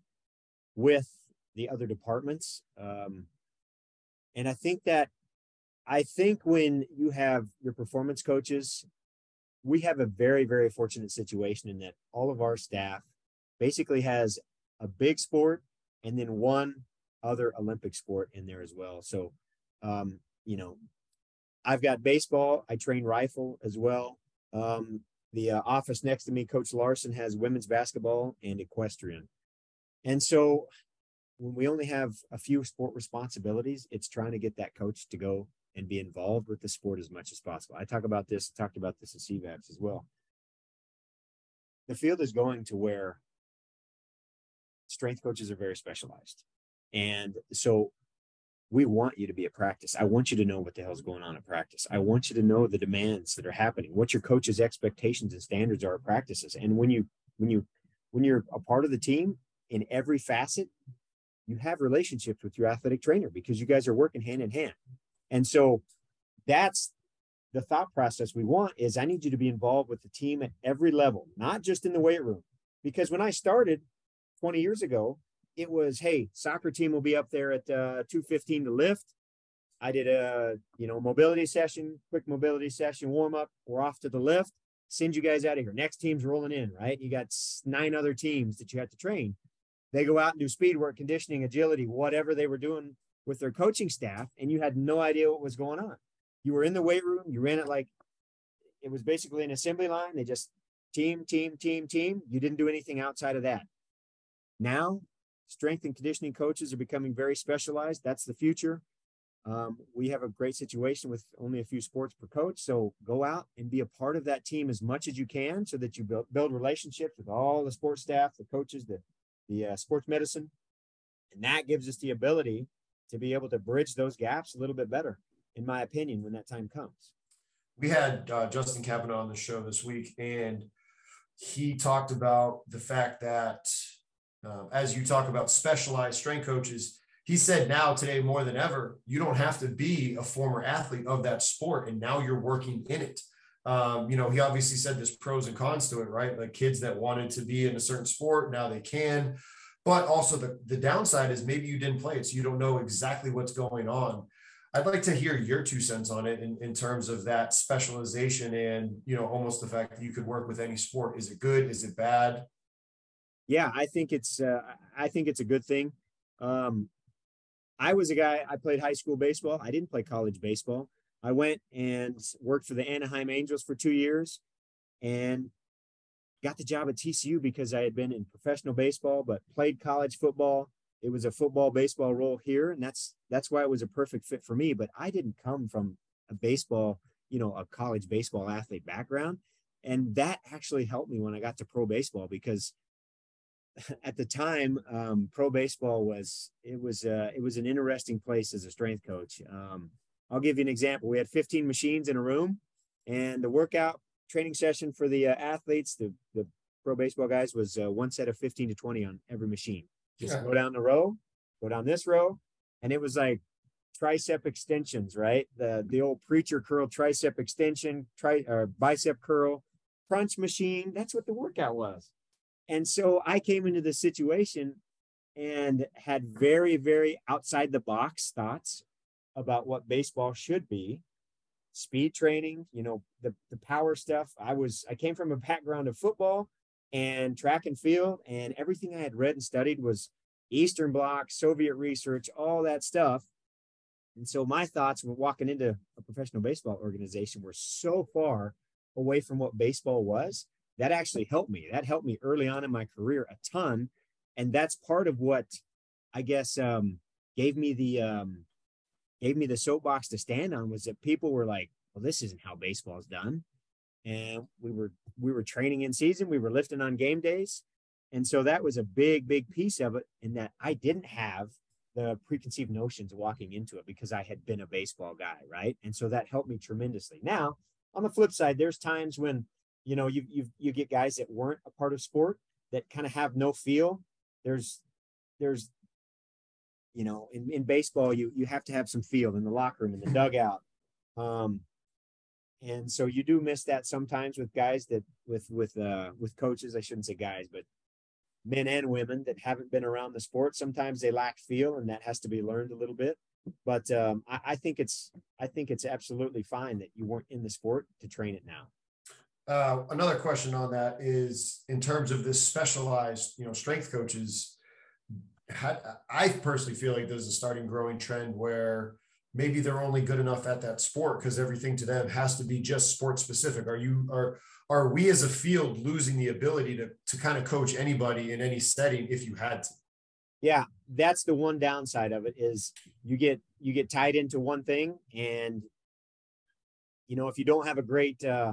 with the other departments um and i think that I think when you have your performance coaches, we have a very, very fortunate situation in that all of our staff basically has a big sport and then one other Olympic sport in there as well. So, um, you know, I've got baseball. I train rifle as well. Um, the uh, office next to me, Coach Larson, has women's basketball and equestrian. And so, when we only have a few sport responsibilities, it's trying to get that coach to go and be involved with the sport as much as possible. I talk about this, talked about this at CVASPS as well. The field is going to where strength coaches are very specialized. And so we want you to be at practice. I want you to know what the hell's going on at practice. I want you to know the demands that are happening, what your coach's expectations and standards are at practices. And when you when you when you're a part of the team in every facet, you have relationships with your athletic trainer because you guys are working hand in hand. And so that's the thought process we want is I need you to be involved with the team at every level, not just in the weight room. Because when I started 20 years ago, it was, hey, soccer team will be up there at uh, 215 to lift. I did a, you know, mobility session, quick mobility session, warm up. We're off to the lift. Send you guys out of here. Next team's rolling in, right? You got nine other teams that you have to train. They go out and do speed work, conditioning, agility, whatever they were doing with their coaching staff and you had no idea what was going on. You were in the weight room, you ran it like it was basically an assembly line. They just team, team, team, team. You didn't do anything outside of that. Now, strength and conditioning coaches are becoming very specialized. That's the future. Um, we have a great situation with only a few sports per coach. So go out and be a part of that team as much as you can so that you build, build relationships with all the sports staff, the coaches, the, the uh, sports medicine. And that gives us the ability to be able to bridge those gaps a little bit better, in my opinion, when that time comes. We had uh, Justin Kavanaugh on the show this week, and he talked about the fact that uh, as you talk about specialized strength coaches, he said now today more than ever, you don't have to be a former athlete of that sport, and now you're working in it. Um, you know, he obviously said there's pros and cons to it, right? Like kids that wanted to be in a certain sport, now they can. But also the, the downside is maybe you didn't play it, so you don't know exactly what's going on. I'd like to hear your two cents on it in, in terms of that specialization and you know almost the fact that you could work with any sport. Is it good? Is it bad? Yeah, I think it's uh, I think it's a good thing. Um, I was a guy. I played high school baseball. I didn't play college baseball. I went and worked for the Anaheim Angels for two years, and got the job at TCU because I had been in professional baseball, but played college football. It was a football baseball role here, and that's that's why it was a perfect fit for me. But I didn't come from a baseball, you know, a college baseball athlete background, and that actually helped me when I got to pro baseball because at the time, um, pro baseball was it was uh, it was an interesting place as a strength coach. Um, I'll give you an example. We had 15 machines in a room, and the workout training session for the uh, athletes, the the pro baseball guys, was uh, one set of 15 to 20 on every machine. Just yeah. go down the row, go down this row, and it was like tricep extensions, right? The the old preacher curl tricep extension, tri or bicep curl, crunch machine. That's what the workout was. And so I came into the situation and had very, very outside the box thoughts about what baseball should be speed training, you know, the, the power stuff. I was, I came from a background of football and track and field, and everything I had read and studied was Eastern Bloc, Soviet research, all that stuff. And so my thoughts when walking into a professional baseball organization were so far away from what baseball was. That actually helped me. That helped me early on in my career a ton. And that's part of what I guess um, gave me the um, gave me the soapbox to stand on was that people were like, well, this isn't how baseball is done. And we were we were training in season, we were lifting on game days. And so that was a big, big piece of it in that I didn't have the preconceived notions walking into it because I had been a baseball guy, right? And so that helped me tremendously. Now, on the flip side, there's times when you know you you you get guys that weren't a part of sport that kind of have no feel. There's there's you know in, in baseball you you have to have some feel in the locker room in the dugout. Um, and so you do miss that sometimes with guys that with with uh with coaches. I shouldn't say guys, but men and women that haven't been around the sport. Sometimes they lack feel, and that has to be learned a little bit. But um, I, I, think it's I think it's absolutely fine that you weren't in the sport to train it now. Uh, another question on that is in terms of this specialized, you know, strength coaches. I personally feel like there's a starting growing trend where maybe they're only good enough at that sport because everything to them has to be just sport specific. Are you are are we as a field losing the ability to to kind of coach anybody in any setting if you had to? Yeah, that's the one downside of it is you get you get tied into one thing and you know if you don't have a great uh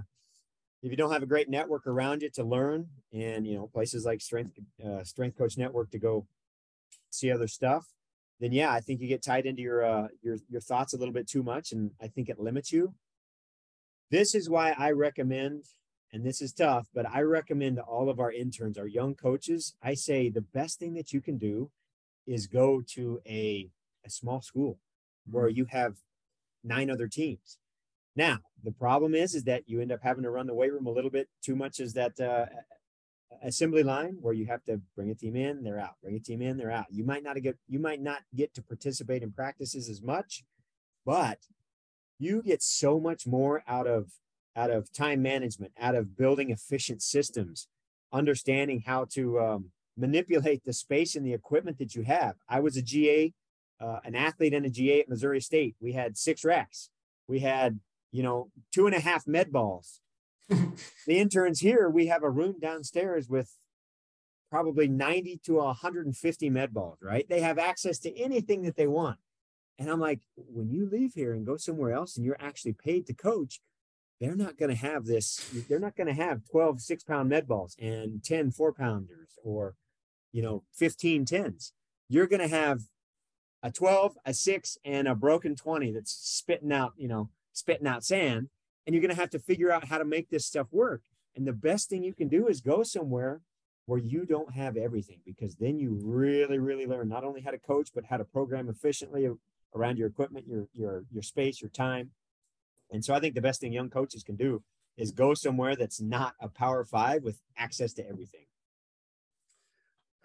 if you don't have a great network around you to learn and you know places like strength uh, strength coach network to go see other stuff then yeah i think you get tied into your uh your your thoughts a little bit too much and i think it limits you this is why i recommend and this is tough, but I recommend to all of our interns, our young coaches, I say the best thing that you can do is go to a, a small school where mm-hmm. you have nine other teams. Now, the problem is, is that you end up having to run the weight room a little bit too much as that uh, assembly line where you have to bring a team in, they're out, bring a team in, they're out. You might not get, you might not get to participate in practices as much, but you get so much more out of out of time management, out of building efficient systems, understanding how to um, manipulate the space and the equipment that you have. I was a GA, uh, an athlete and a GA at Missouri State. We had six racks. We had, you know, two and a half med balls. the interns here, we have a room downstairs with probably 90 to 150 med balls, right? They have access to anything that they want. And I'm like, when you leave here and go somewhere else and you're actually paid to coach, they're not going to have this. They're not going to have 12 six pound med balls and 10 four pounders or, you know, 15 tens. You're going to have a 12, a six, and a broken 20 that's spitting out, you know, spitting out sand. And you're going to have to figure out how to make this stuff work. And the best thing you can do is go somewhere where you don't have everything because then you really, really learn not only how to coach, but how to program efficiently around your equipment, your, your, your space, your time and so I think the best thing young coaches can do is go somewhere that's not a power five with access to everything.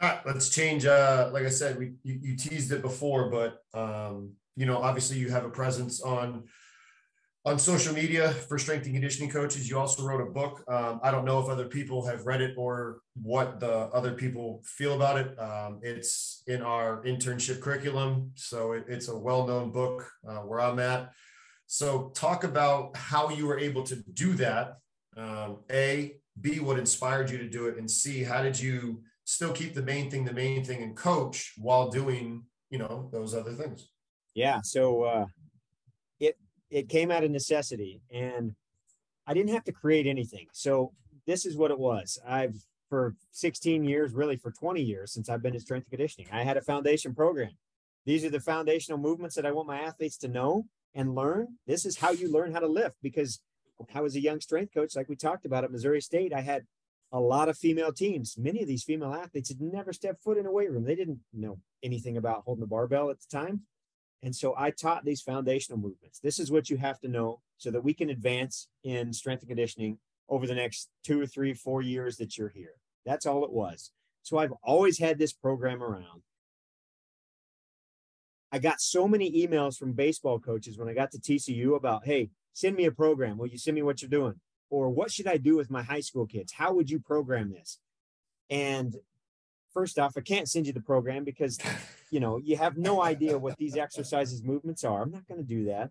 All right, let's change. Uh, like I said, we you, you teased it before, but um, you know, obviously you have a presence on on social media for strength and conditioning coaches. You also wrote a book. Um, I don't know if other people have read it or what the other people feel about it. Um, it's in our internship curriculum, so it, it's a well known book uh, where I'm at. So, talk about how you were able to do that. Um, a, B, what inspired you to do it, and C, how did you still keep the main thing the main thing and coach while doing you know those other things? Yeah. So uh, it came out of necessity, and I didn't have to create anything. So this is what it was. I've for 16 years, really for 20 years since I've been in strength and conditioning. I had a foundation program. These are the foundational movements that I want my athletes to know and learn. This is how you learn how to lift because I was a young strength coach, like we talked about at Missouri State. I had a lot of female teams. Many of these female athletes had never stepped foot in a weight room. They didn't know anything about holding the barbell at the time. And so I taught these foundational movements. This is what you have to know so that we can advance in strength and conditioning over the next two or three, four years that you're here. That's all it was. So I've always had this program around. I got so many emails from baseball coaches when I got to TCU about, hey, send me a program. Will you send me what you're doing? Or what should I do with my high school kids? How would you program this? And first off, I can't send you the program because you know you have no idea what these exercises movements are. I'm not going to do that.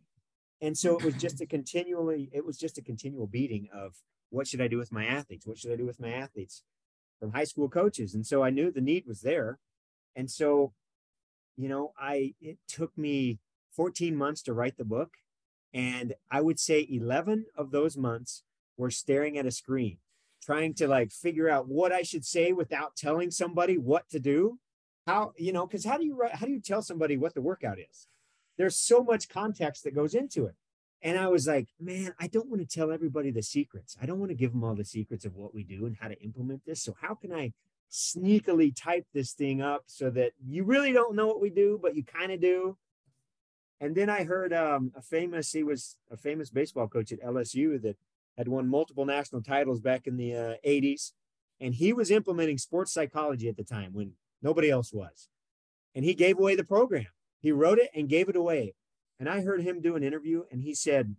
And so it was just a continually, it was just a continual beating of what should I do with my athletes? What should I do with my athletes from high school coaches? And so I knew the need was there. And so you know, I it took me 14 months to write the book. And I would say 11 of those months were staring at a screen, trying to like figure out what I should say without telling somebody what to do. How, you know, because how do you how do you tell somebody what the workout is? There's so much context that goes into it. And I was like, man, I don't want to tell everybody the secrets. I don't want to give them all the secrets of what we do and how to implement this. So, how can I sneakily type this thing up so that you really don't know what we do, but you kind of do? And then I heard um, a famous, he was a famous baseball coach at LSU that had won multiple national titles back in the uh, 80s. And he was implementing sports psychology at the time when nobody else was. And he gave away the program. He wrote it and gave it away. And I heard him do an interview and he said,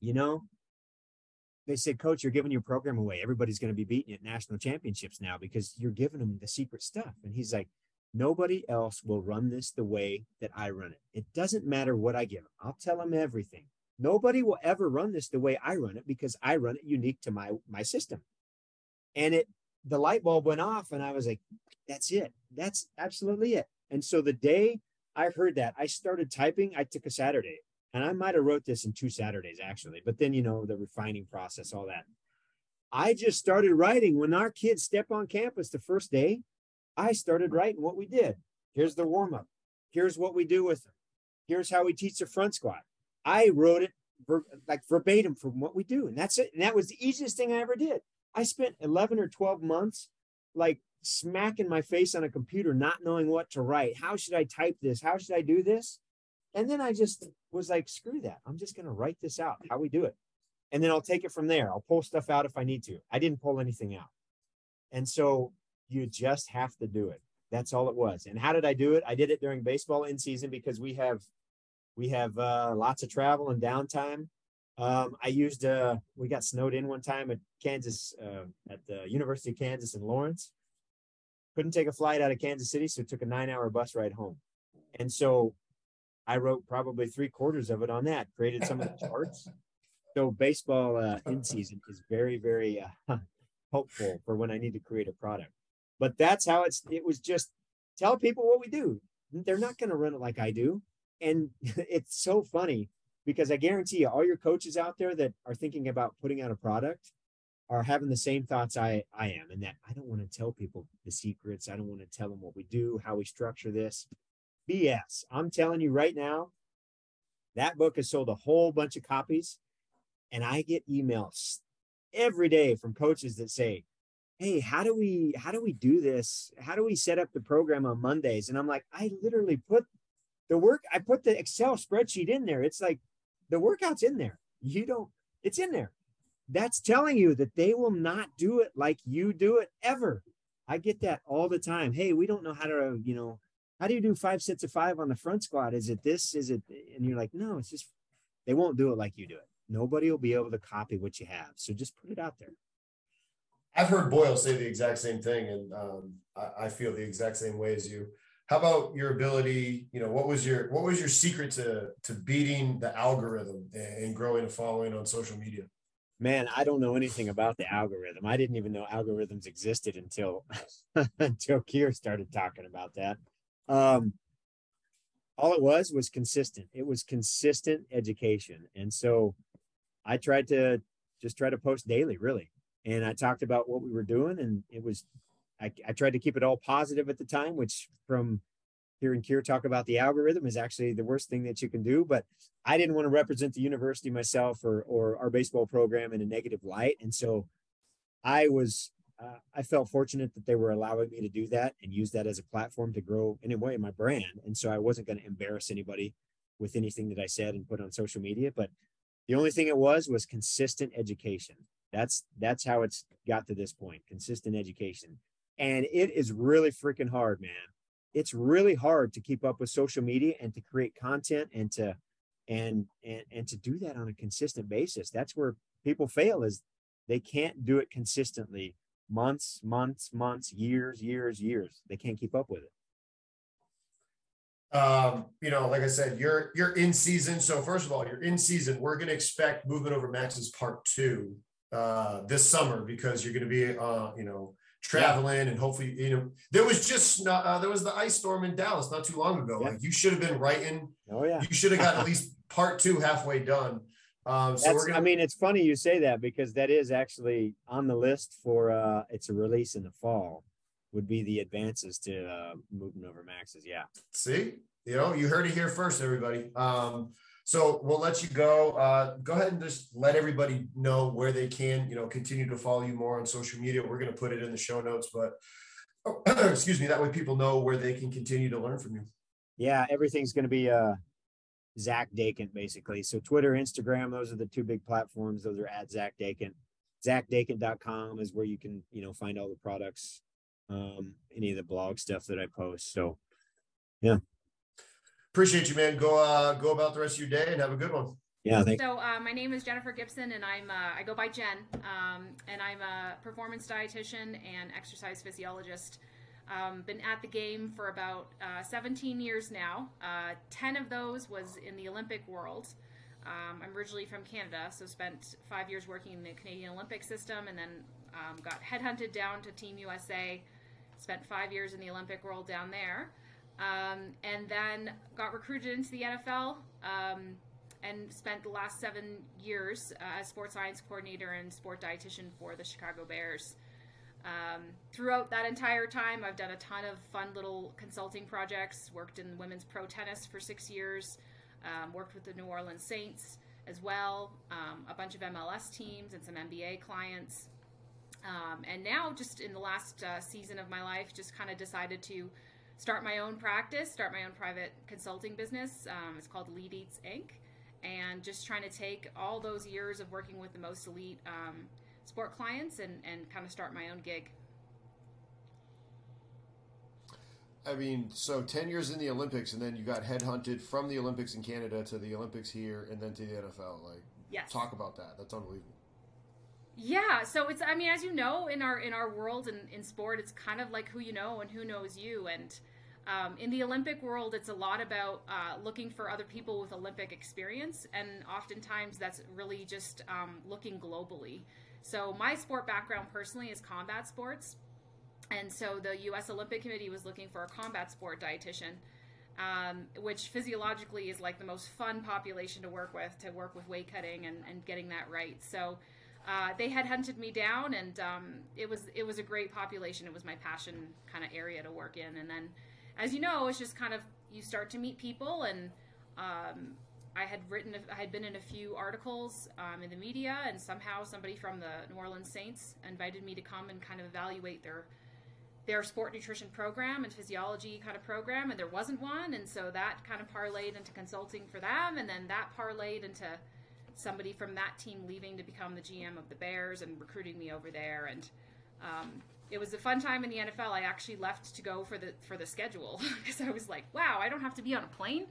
you know, they said, Coach, you're giving your program away. Everybody's going to be beating at national championships now because you're giving them the secret stuff. And he's like, Nobody else will run this the way that I run it. It doesn't matter what I give them. I'll tell them everything. Nobody will ever run this the way I run it because I run it unique to my my system. And it the light bulb went off and I was like, that's it. That's absolutely it. And so the day I heard that. I started typing. I took a Saturday, and I might have wrote this in two Saturdays actually. But then you know the refining process, all that. I just started writing when our kids step on campus the first day. I started writing what we did. Here's the warm up. Here's what we do with them. Here's how we teach the front squat. I wrote it ver- like verbatim from what we do, and that's it. And that was the easiest thing I ever did. I spent 11 or 12 months like smacking my face on a computer, not knowing what to write. How should I type this? How should I do this? And then I just was like, screw that. I'm just going to write this out, how we do it. And then I'll take it from there. I'll pull stuff out if I need to. I didn't pull anything out. And so you just have to do it. That's all it was. And how did I do it? I did it during baseball in season because we have we have uh, lots of travel and downtime. Um, I used uh, we got snowed in one time at Kansas uh, at the University of Kansas in Lawrence, couldn't take a flight out of Kansas City, so took a nine hour bus ride home. And so I wrote probably three quarters of it on that, created some of the charts. So baseball uh, in season is very, very uh, helpful for when I need to create a product. But that's how it's, it was just tell people what we do. They're not going to run it like I do. And it's so funny because I guarantee you, all your coaches out there that are thinking about putting out a product, are having the same thoughts I, I am, and that I don't want to tell people the secrets. I don't want to tell them what we do, how we structure this. BS. I'm telling you right now, that book has sold a whole bunch of copies, and I get emails every day from coaches that say, "Hey, how do we how do we do this? How do we set up the program on Mondays?" And I'm like, I literally put the work. I put the Excel spreadsheet in there. It's like the workout's in there. You don't. It's in there that's telling you that they will not do it like you do it ever. I get that all the time. Hey, we don't know how to, you know, how do you do five sets of five on the front squat? Is it this? Is it? And you're like, no, it's just, they won't do it like you do it. Nobody will be able to copy what you have. So just put it out there. I've heard Boyle say the exact same thing, and um, I, I, feel the exact same way as you. How about your ability? You know, what was your what was your secret to to beating the algorithm and, growing a following on social media? man, I don't know anything about the algorithm. I didn't even know algorithms existed until until Keir started talking about that. Um, all it was was consistent. It was consistent education, and so I tried to just try to post daily, really. And I talked about what we were doing, and it was I, I tried to keep it all positive at the time, which from hearing Keir talk about the algorithm is actually the worst thing that you can do. But I didn't want to represent the university myself or or our baseball program in a negative light, and so I was uh, I felt fortunate that they were allowing me to do that and use that as a platform to grow in a way my brand. And so I wasn't going to embarrass anybody with anything that I said and put on social media. But the only thing it was was consistent education. That's that's how it's got to this point. Consistent education, and it is really freaking hard, man it's really hard to keep up with social media and to create content and to and and and to do that on a consistent basis that's where people fail is they can't do it consistently months months months years years years they can't keep up with it um, you know, like I said, you're you're in season. So first of all, you're in season. We're going to expect movement over maxes part two uh, this summer because you're going to be, uh, you know, traveling and hopefully you know there was just uh, there was the ice storm in Dallas not too long ago. Yeah. Like you should have been writing. Oh yeah. You should have got at least part two halfway done. Um, so gonna. I mean, it's funny you say that because that is actually on the list for uh it's a release in the fall. Would be the advances to uh moving over maxes. Yeah. See, you know, you heard it here first, everybody. Um, so we'll let you go. Uh, go ahead and just let everybody know where they can, you know, continue to follow you more on social media. We're going to put it in the show notes, but oh, excuse me, that way people know where they can continue to learn from you. Yeah, everything's gonna be uh Zach Dechant basically. So Twitter, Instagram, those are the two big platforms. Those are at Zach Dechant. ZachDechant.com is where you can, you know, find all the products, um, any of the blog stuff that I post. So Appreciate you, man. Go uh, go about the rest of your day and have a good one. yeah, thank you. So uh, my name is Jennifer Gibson, and I'm uh, I go by Jen, um, and I'm a performance dietitian and exercise physiologist. Um, been at the game for about uh, 17 years now. Uh, Ten of those was in the Olympic world. Um, I'm originally from Canada, so spent five years working in the Canadian Olympic system, and then um, got headhunted down to Team USA. Spent five years in the Olympic world down there, um, and then got recruited into the NFL. Um, and spent the last seven years uh, as sports science coordinator and sport dietitian for the Chicago Bears. Um, throughout that entire time, I've done a ton of fun little consulting projects. Worked in women's pro tennis for six years. Um, worked with the New Orleans Saints as well. Um, a bunch of MLS teams and some NBA clients. Um, and now, just in the last uh, season of my life, just kind of decided to start my own practice, start my own private consulting business. Um, it's called Lead Eats Inc and just trying to take all those years of working with the most elite um, sport clients and, and kind of start my own gig. I mean, so 10 years in the Olympics, and then you got headhunted from the Olympics in Canada to the Olympics here and then to the NFL. Like, Yes. talk about that. That's unbelievable. Yeah, so it's I mean as you know in our in our world and in sport it's kind of like who you know and who knows you and um, in the Olympic world it's a lot about uh, looking for other people with Olympic experience and oftentimes that's really just um, looking globally. So my sport background personally is combat sports, and so the U.S. Olympic Committee was looking for a combat sport dietitian. Um, which physiologically is like the most fun population to work with, to work with weight cutting and, and getting that right. So uh, they had hunted me down, and um, it was it was a great population. It was my passion kind of area to work in. And then, as you know, it's just kind of you start to meet people, and um, I had written, I had been in a few articles um, in the media, and somehow somebody from the New Orleans Saints invited me to come and kind of evaluate their their sport nutrition program and physiology kind of program, and there wasn't one, and so that kind of parlayed into consulting for them, and then that parlayed into somebody from that team leaving to become the GM of the Bears and recruiting me over there, and um, it was a fun time in the NFL. I actually left to go for the for the schedule because I was like, wow, I don't have to be on a plane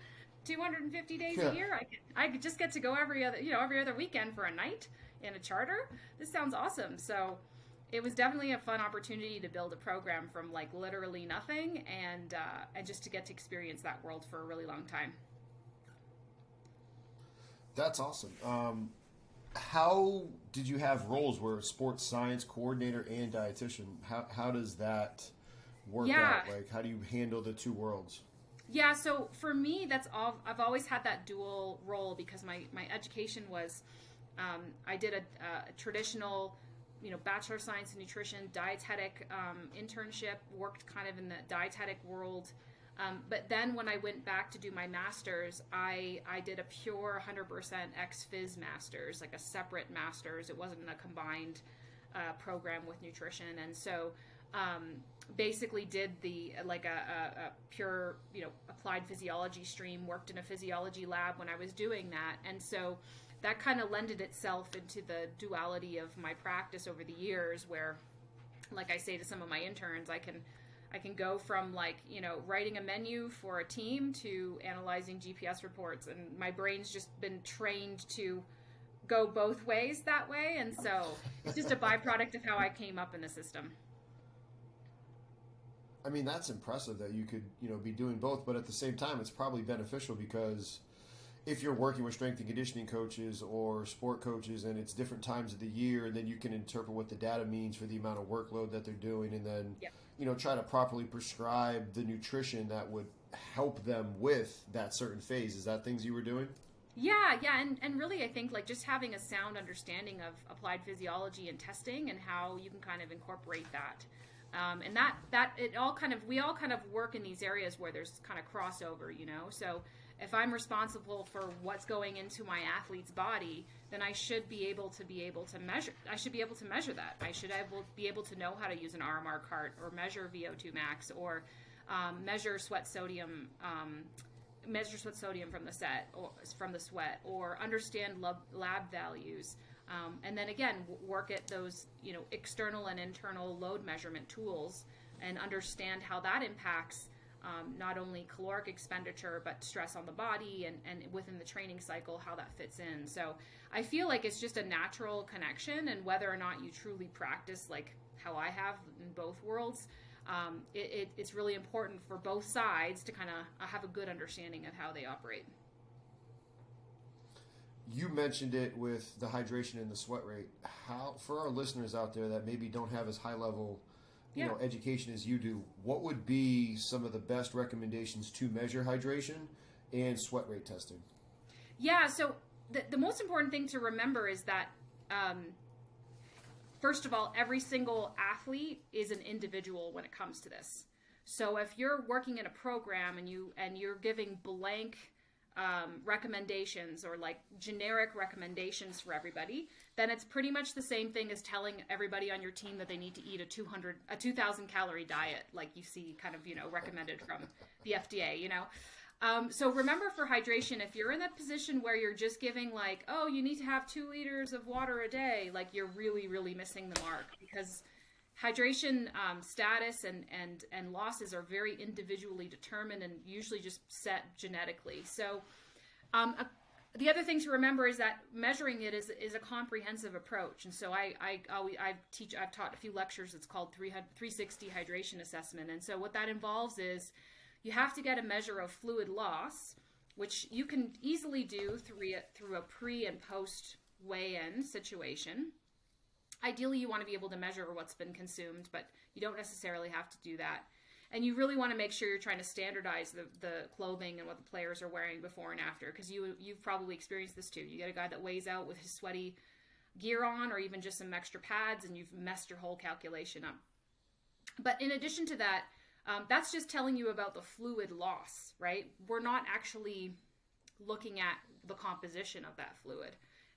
250 days Yeah. a year. I could I could just get to go every other you know every other weekend for a night in a charter. This sounds awesome. So it was definitely a fun opportunity to build a program from like literally nothing and uh, and just to get to experience that world for a really long time. That's awesome. Um, how did you have roles where sports science coordinator and dietitian? How, how does that work Yeah. out? Like, how do you handle the two worlds? Yeah, so for me, that's all. I've always had that dual role because my my education was, um, I did a, a traditional, you know, bachelor of science in nutrition, dietetic um, internship. Worked kind of in the dietetic world, um, but then when I went back to do my master's, I I did a pure 100% ex phys master's, like a separate master's. It wasn't a combined uh, program with nutrition, and so um, basically did the like a, a, a pure you know applied physiology stream. Worked in a physiology lab when I was doing that, and so that kind of lended itself into the duality of my practice over the years, where like I say to some of my interns, I can I can go from like you know writing a menu for a team to analyzing GPS reports, and my brain's just been trained to go both ways that way, and so it's just a byproduct of how I came up in the system. I mean, that's impressive that you could, you know, be doing both, but at the same time, it's probably beneficial because if you're working with strength and conditioning coaches or sport coaches and it's different times of the year and then you can interpret what the data means for the amount of workload that they're doing and then Yep. You know try to properly prescribe the nutrition that would help them with that certain phase. Is that things you were doing? Yeah, yeah, and, and really, I think like just having a sound understanding of applied physiology and testing and how you can kind of incorporate that, um, and that that it all kind of we all kind of work in these areas where there's kind of crossover, you know. So if I'm responsible for what's going into my athlete's body, then I should be able to be able to measure. I should be able to measure that. I should be able to know how to use an RMR cart or measure VO2 max or um, measure sweat sodium. Um, measure sweat sodium from the set or from the sweat or understand lab, lab values um, and then again work at those you know external and internal load measurement tools and understand how that impacts um, not only caloric expenditure but stress on the body and, and within the training cycle how that fits in so i feel like it's just a natural connection and whether or not you truly practice like how i have in both worlds um, it, it, it's really important for both sides to kind of have a good understanding of how they operate. you mentioned it with the hydration and the sweat rate how for our listeners out there that maybe don't have as high level you Yeah. know education as you do what would be some of the best recommendations to measure hydration and sweat rate testing Yeah, so the, the most important thing to remember is that, um, first of all, every single athlete is an individual when it comes to this. So if you're working in a program and you and you're giving blank um, recommendations or like generic recommendations for everybody, then it's pretty much the same thing as telling everybody on your team that they need to eat a 200 a 2000 calorie diet like you see kind of you know recommended from the FDA, you know. Um, so remember for hydration, if you're in that position where you're just giving like, oh, you need to have two liters of water a day, like you're really, really missing the mark because hydration um, status and, and, and losses are very individually determined and usually just set genetically. So um, a, the other thing to remember is that measuring it is, is a comprehensive approach. And so I, I, always, I teach, I've taught a few lectures. It's called 360 hydration assessment. And so what that involves is you have to get a measure of fluid loss, which you can easily do through a, through a pre and post weigh in situation. Ideally, you want to be able to measure what's been consumed, but you don't necessarily have to do that. And you really want to make sure you're trying to standardize the, the clothing and what the players are wearing before and after, because you you've probably experienced this too. You get a guy that weighs out with his sweaty gear on, or even just some extra pads, and you've messed your whole calculation up. But in addition to that, um, that's just telling you about the fluid loss, right? We're not actually looking at the composition of that fluid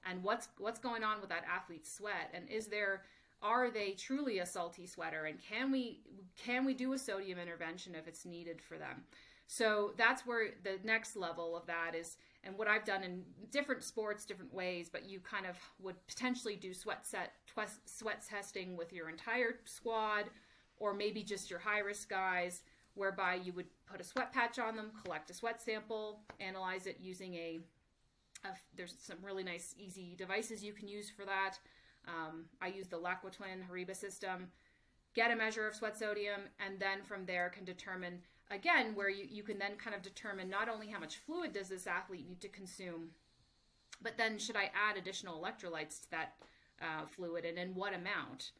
and what's what's going on with that athlete's sweat? And is there are they truly a salty sweater? And can we can we do a sodium intervention if it's needed for them? So that's where the next level of that is and what i've done in different sports different ways but you kind of would potentially do sweat set sweat testing with your entire squad or maybe just your high risk guys whereby you would put a sweat patch on them collect a sweat sample analyze it using a uh, there's some really nice, easy devices you can use for that. Um, I use the Laquatwin Horiba system. Get a measure of sweat sodium, and then from there can determine again where you, you can then kind of determine not only how much fluid does this athlete need to consume, but then should I add additional electrolytes to that uh, fluid, and in what amount.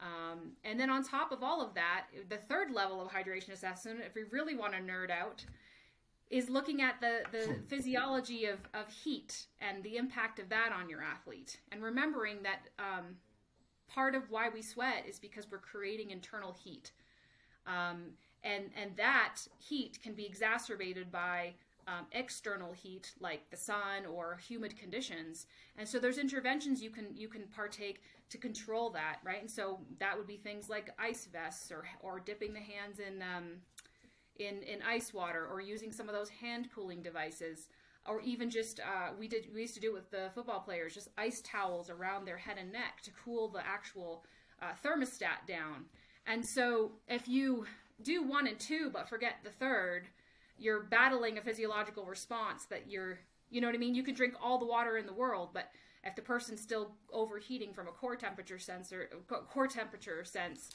Um, and then on top of all of that, the third level of hydration assessment, if we really want to nerd out, is looking at the, the physiology of, of heat and the impact of that on your athlete. And remembering that um, part of why we sweat is because we're creating internal heat. Um, and, and that heat can be exacerbated by um, external heat like the sun or humid conditions. And so there's interventions you can you can partake to control that, right? And so that would be things like ice vests or, or dipping the hands in um, in, in ice water or using some of those hand cooling devices or even just uh, we did we used to do it with the football players just ice towels around their head and neck to cool the actual uh, thermostat down. And so if you do one and two but forget the third you're battling a physiological response that you're you know what i mean? You could drink all the water in the world but if the person's still overheating from a core temperature sensor core temperature sense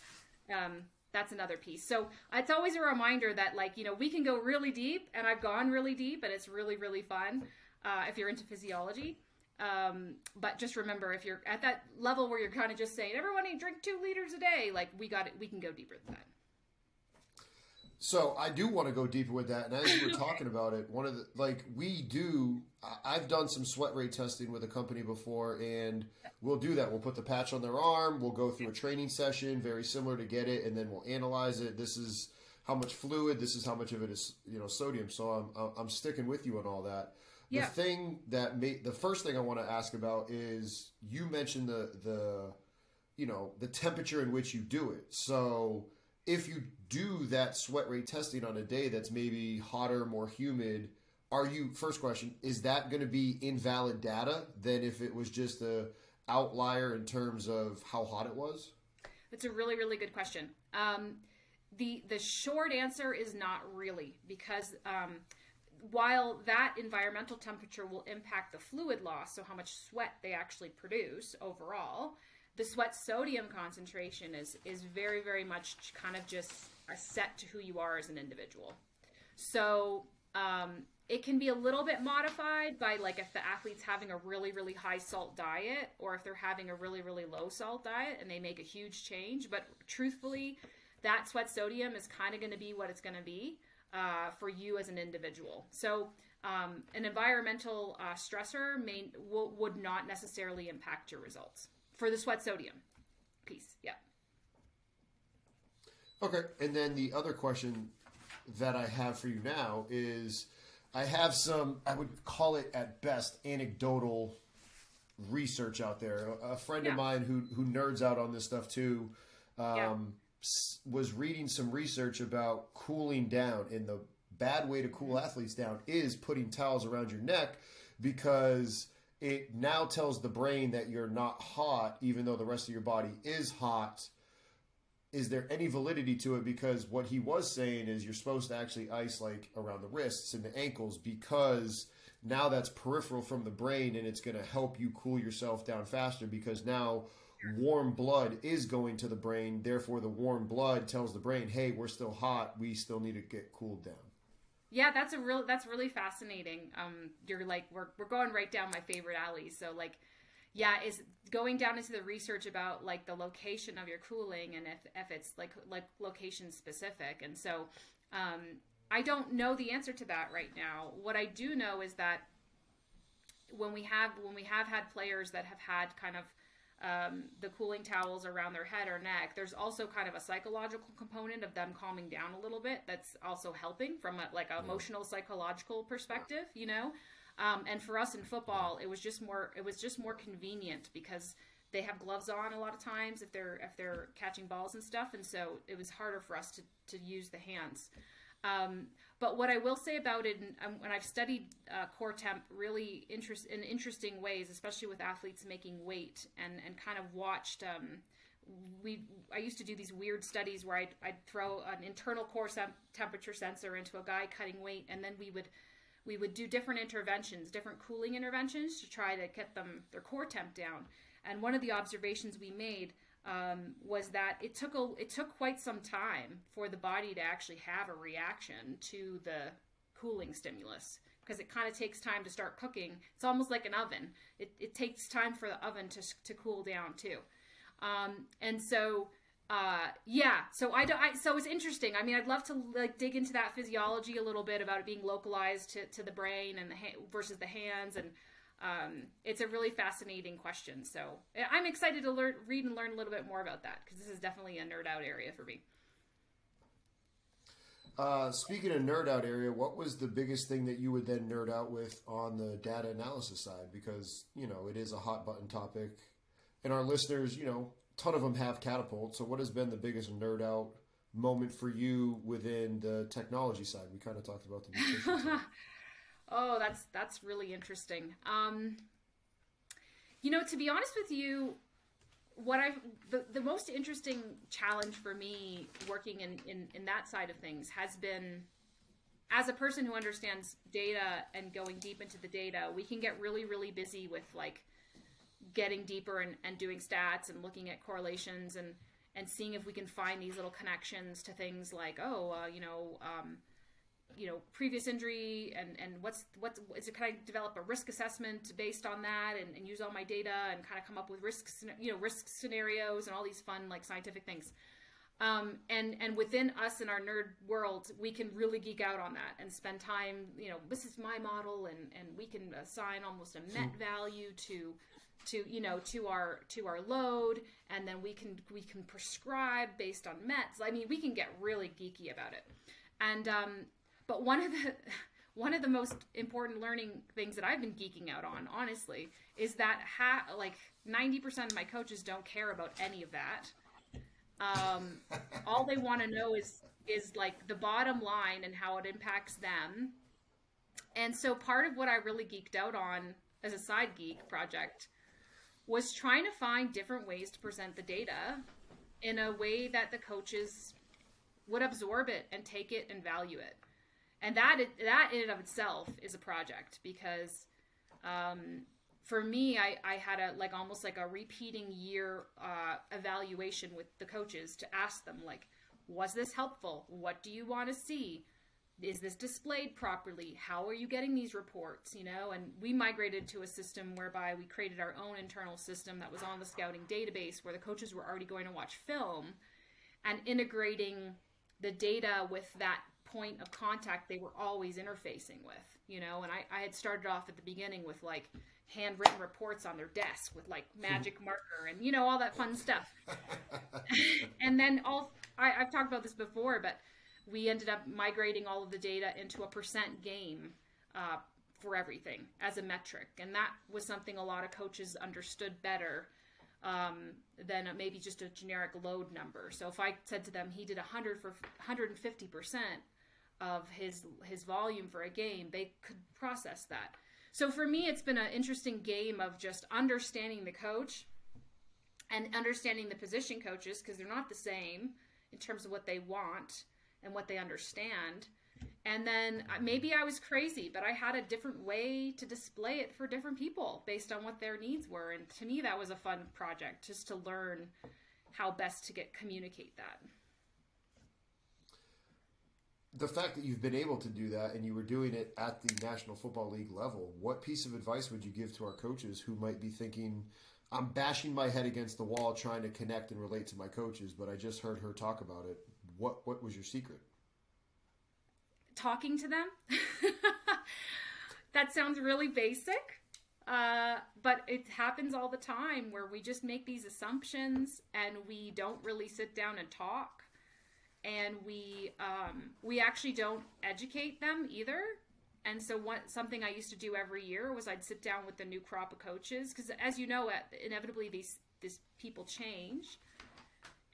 um, that's another piece. So it's always a reminder that like, you know, we can go really deep and I've gone really deep and it's really, really fun. uh, if you're into physiology. Um, but just remember, if you're at that level where you're kind of just saying, everyone drink two liters a day, like we got it, we can go deeper than that. So I do want to go deeper with that. And as you were talking about it, one of the like we do, I've done some sweat rate testing with a company before, and we'll do that. We'll put the patch on their arm. We'll go through a training session, very similar to get it, and then we'll analyze it. This is how much fluid. This is how much of it is you know sodium. So I'm I'm sticking with you on all that. Yeah. The thing that made the first thing I want to ask about is you mentioned the the you know the temperature in which you do it. So if you do that sweat rate testing on a day that's maybe hotter, more humid, are you first question is that going to be invalid data than if it was just a outlier in terms of how hot it was? That's a really really good question. Um, the the short answer is not really because um, while that environmental temperature will impact the fluid loss, so how much sweat they actually produce overall, the sweat sodium concentration is is very very much kind of just set to who you are as an individual. So um, it can be a little bit modified by like if the athlete's having a really really high salt diet or if they're having a really really low salt diet and they make a huge change. But truthfully, that sweat sodium is kind of going to be what it's going to be uh, for you as an individual. So um, an environmental uh, stressor may w- would not necessarily impact your results for the sweat sodium piece. Yeah. Okay, and then the other question that I have for you now is I have some, I would call it at best anecdotal research out there. A friend Yeah. of mine who who nerds out on this stuff too um, Yeah. was reading some research about cooling down, and the bad way to cool athletes down is putting towels around your neck because it now tells the brain that you're not hot, even though the rest of your body is hot is there any validity to it? Because what he was saying is you're supposed to actually ice like around the wrists and the ankles because now that's peripheral from the brain and it's going to help you cool yourself down faster because now warm blood is going to the brain. Therefore, the warm blood tells the brain, hey, we're still hot. We still need to get cooled down. Yeah, that's a real that's really fascinating. Um you're like we're we're going right down my favorite alley. So like yeah, is going down into the research about like the location of your cooling and if if it's like like location specific. And so um I don't know the answer to that right now. What I do know is that when we have when we have had players that have had kind of um, the cooling towels around their head or neck, there's also kind of a psychological component of them calming down a little bit. That's also helping from a, like an emotional psychological perspective, you know. Um, and for us in football, it was just more it was just more convenient because they have gloves on a lot of times if they're if they're catching balls and stuff, and so it was harder for us to to use the hands. Um, but what I will say about it, and um, when I've studied uh, core temp really interest in interesting ways, especially with athletes making weight, and and kind of watched. Um, we I used to do these weird studies where I'd, I'd throw an internal core sem- temperature sensor into a guy cutting weight, and then we would we would do different interventions, different cooling interventions to try to get them their core temp down. And one of the observations we made um, was that it took a it took quite some time for the body to actually have a reaction to the cooling stimulus because it kind of takes time to start cooking. It's almost like an oven. It, it takes time for the oven to, to cool down too. Um, and so uh, yeah, so I, I so it's interesting. I mean, I'd love to like dig into that physiology a little bit about it being localized to, to the brain and the ha- versus the hands, and um, it's a really fascinating question. So I'm excited to learn, read, and learn a little bit more about that because this is definitely a nerd out area for me. Uh, speaking of nerd out area, what was the biggest thing that you would then nerd out with on the data analysis side? Because you know it is a hot button topic, and our listeners, you know, ton of them have catapult. So, what has been the biggest nerd out moment for you within the technology side? We kind of talked about the. Oh, that's that's really interesting. Um, you know, to be honest with you, what I the, the most interesting challenge for me working in, in in that side of things has been as a person who understands data and going deep into the data, we can get really really busy with like getting deeper and, and doing stats and looking at correlations and and seeing if we can find these little connections to things like oh uh, you know um, you know previous injury and and what's what's is it can i develop a risk assessment based on that and, and use all my data and kind of come up with risks you know risk scenarios and all these fun like scientific things. Um, and and within us in our nerd world we can really geek out on that and spend time you know this is my model and and we can assign almost a met value to to you know to our to our load and then we can we can prescribe based on mets i mean we can get really geeky about it and um but one of the one of the most important learning things that I've been geeking out on, honestly, is that ha- like 90% of my coaches don't care about any of that. Um, all they want to know is is like the bottom line and how it impacts them. And so part of what I really geeked out on as a side geek project was trying to find different ways to present the data in a way that the coaches would absorb it and take it and value it. And that that in and of itself is a project because um, for me I, I had a like almost like a repeating year uh, evaluation with the coaches to ask them like was this helpful? What do you want to see is this displayed properly how are you getting these reports you know and we migrated to a system whereby we created our own internal system that was on the scouting database where the coaches were already going to watch film and integrating the data with that point of contact they were always interfacing with, you know. And I, I had started off at the beginning with like handwritten reports on their desk with like magic hmm. marker and you know all that fun stuff. and then all I, I've talked about this before, but we ended up migrating all of the data into a percent game uh, for everything as a metric, and that was something a lot of coaches understood better um, than maybe just a generic load number. So if I said to them he did 100 for 150 percent of his his volume for a game, they could process that. So for me, it's been an interesting game of just understanding the coach and understanding the position coaches because they're not the same in terms of what they want and what they understand. And then uh, maybe I was crazy, but I had a different way to display it for different people based on what their needs were. And to me, that was a fun project just to learn how best to get communicate that the fact that you've been able to do that and you were doing it at the National Football League level, what piece of advice would you give to our coaches who might be thinking, I'm bashing my head against the wall trying to connect and relate to my coaches, but I just heard her talk about it. What what was your secret? Talking to them. that sounds really basic. Uh, but it happens all the time where we just make these assumptions and we don't really sit down and talk and we um, we actually don't educate them either. And so, what something I used to do every year was I'd sit down with the new crop of coaches because, as you know, inevitably these these people change,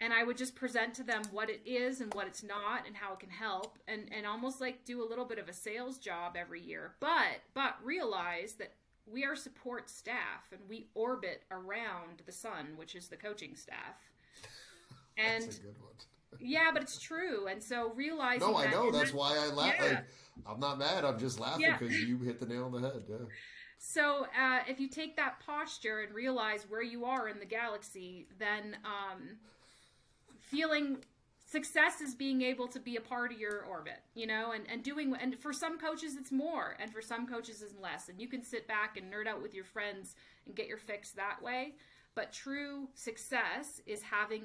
and I would just present to them what it is and what it's not and how it can help, and and almost like do a little bit of a sales job every year. But but realize that we are support staff and we orbit around the sun, which is the coaching staff. And That's a good one yeah, but it's true, and so realizing. No, I know. That's that, why I laugh. Yeah. Like, I'm not mad. I'm just laughing because yeah. you hit the nail on the head. Yeah. So uh, if you take that posture and realize where you are in the galaxy, then um, feeling success is being able to be a part of your orbit, you know, and, and doing, and for some coaches it's more, and for some coaches it's less. And you can sit back and nerd out with your friends and get your fix that way. But true success is having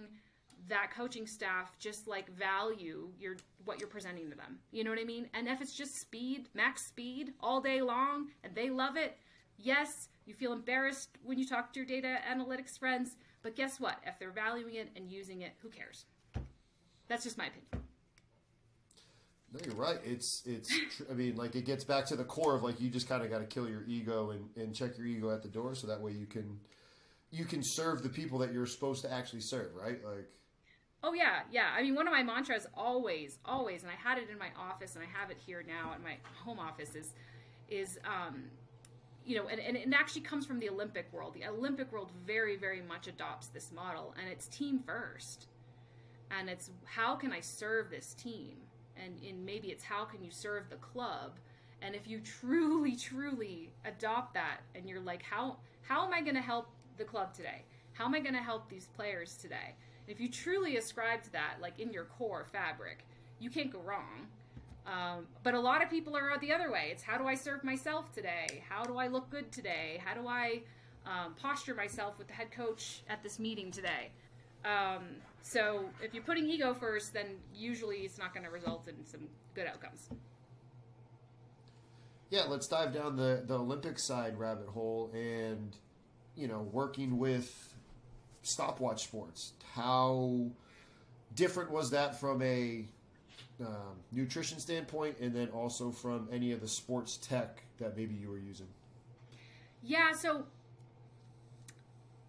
that coaching staff just like value your what you're presenting to them. You know what I mean? And if it's just speed, max speed all day long and they love it, yes, you feel embarrassed when you talk to your data analytics friends, but guess what? If they're valuing it and using it, who cares? That's just my opinion. No, you're right. It's it's. I mean, like it gets back to the core of like you just kind of got to kill your ego and, and check your ego at the door, so that way you can you can serve the people that you're supposed to actually serve, right? Like Oh yeah, yeah. I mean, one of my mantras always, always, and I had it in my office, and I have it here now in my home office is, is, um, you know, and, and it actually comes from the Olympic world. The Olympic world very, very much adopts this model, and it's team first, and it's how can I serve this team, and, and maybe it's how can you serve the club, and if you truly, truly adopt that, and you're like, how how am I going to help the club today? How am I going to help these players today? If you truly ascribe to that, like in your core fabric, you can't go wrong. Um, but a lot of people are out the other way. It's how do I serve myself today? How do I look good today? How do I um, posture myself with the head coach at this meeting today? Um, so if you're putting ego first, then usually it's not going to result in some good outcomes. Yeah, let's dive down the, the Olympic side rabbit hole and, you know, working with stopwatch sports. How different was that from a um, nutrition standpoint and then also from any of the sports tech that maybe you were using? Yeah, so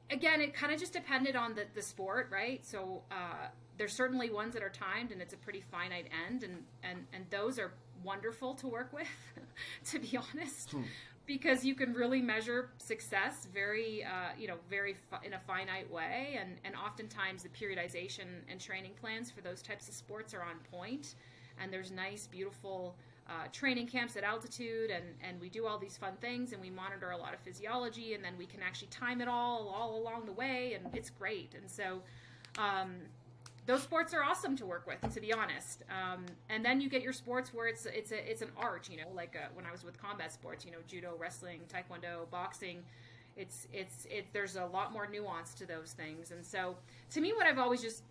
again, it kind of just depended on the, the sport, right? So uh, there's certainly ones that are timed and it's a pretty finite end, and, and, and those are wonderful to work with, to be honest. Hmm. Because you can really measure success very, uh, you know, very fi- in a finite way, and and oftentimes the periodization and training plans for those types of sports are on point, and there's nice, beautiful uh, training camps at altitude and, and we do all these fun things and we monitor a lot of physiology and then we can actually time it all all along the way and it's great. And so um, those sports are awesome to work with to be honest. Um, and then you get your sports where it's it's a, it's an art you know like uh, when i was with combat sports you know judo wrestling taekwondo boxing it's it's it there's a lot more nuance to those things. And so to me what i've always just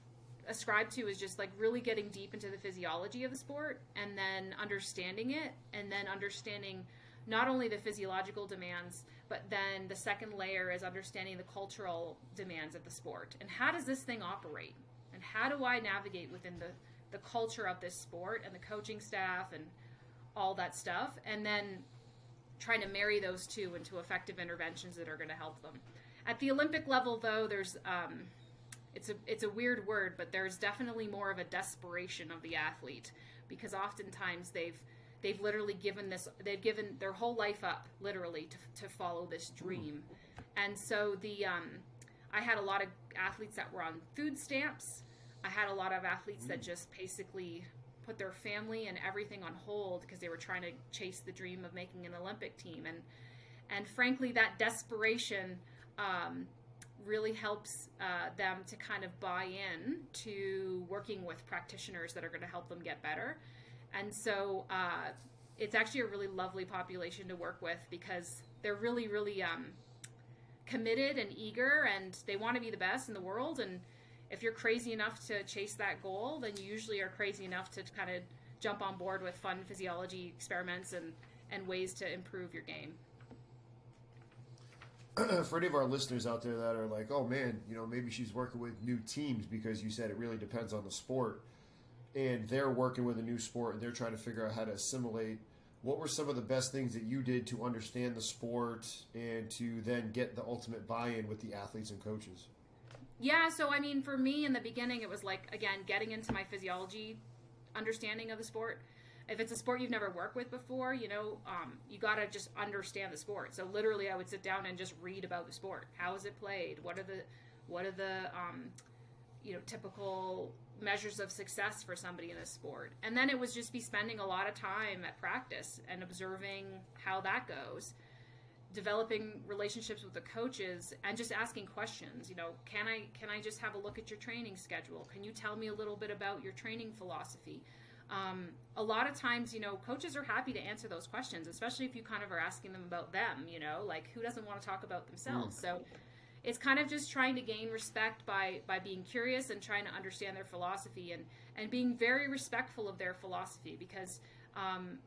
ascribed to is just like really getting deep into the physiology of the sport and then understanding it and then understanding not only the physiological demands but then the second layer is understanding the cultural demands of the sport. And how does this thing operate and how do i navigate within the the culture of this sport and the coaching staff and all that stuff and then trying to marry those two into effective interventions that are going to help them at the olympic level though there's um, it's a it's a weird word, but there's definitely more of a desperation of the athlete because oftentimes they've they've literally given this they've given their whole life up literally to, to follow this dream, and so the um, I had a lot of athletes that were on food stamps. I had a lot of athletes that just basically put their family and everything on hold because they were trying to chase the dream of making an Olympic team and and frankly that desperation um, really helps uh, them to kind of buy in to working with practitioners that are going to help them get better. And so uh, it's actually a really lovely population to work with because they're really, really um, committed and eager and they want to be the best in the world. And if you're crazy enough to chase that goal, then you usually are crazy enough to kind of jump on board with fun physiology experiments and, and ways to improve your game. for any of our listeners out there that are like, oh man, you know, maybe she's working with new teams because you said it really depends on the sport, and they're working with a new sport and they're trying to figure out how to assimilate. What were some of the best things that you did to understand the sport and to then get the ultimate buy-in with the athletes and coaches? Yeah, so I mean, for me in the beginning, it was like again getting into my physiology understanding of the sport if it's a sport you've never worked with before, you know, um, you got to just understand the sport. So literally, I would sit down and just read about the sport. How is it played? What are the what are the um, you know typical measures of success for somebody in a sport? And then it was just be spending a lot of time at practice and observing how that goes developing relationships with the coaches and just asking questions you know can i can i just have a look at your training schedule can you tell me a little bit about your training philosophy um, a lot of times, you know, coaches are happy to answer those questions, especially if you kind of are asking them about them, you know, like who doesn't want to talk about themselves? Mm. So it's kind of just trying to gain respect by by being curious and trying to understand their philosophy and and being very respectful of their philosophy because um,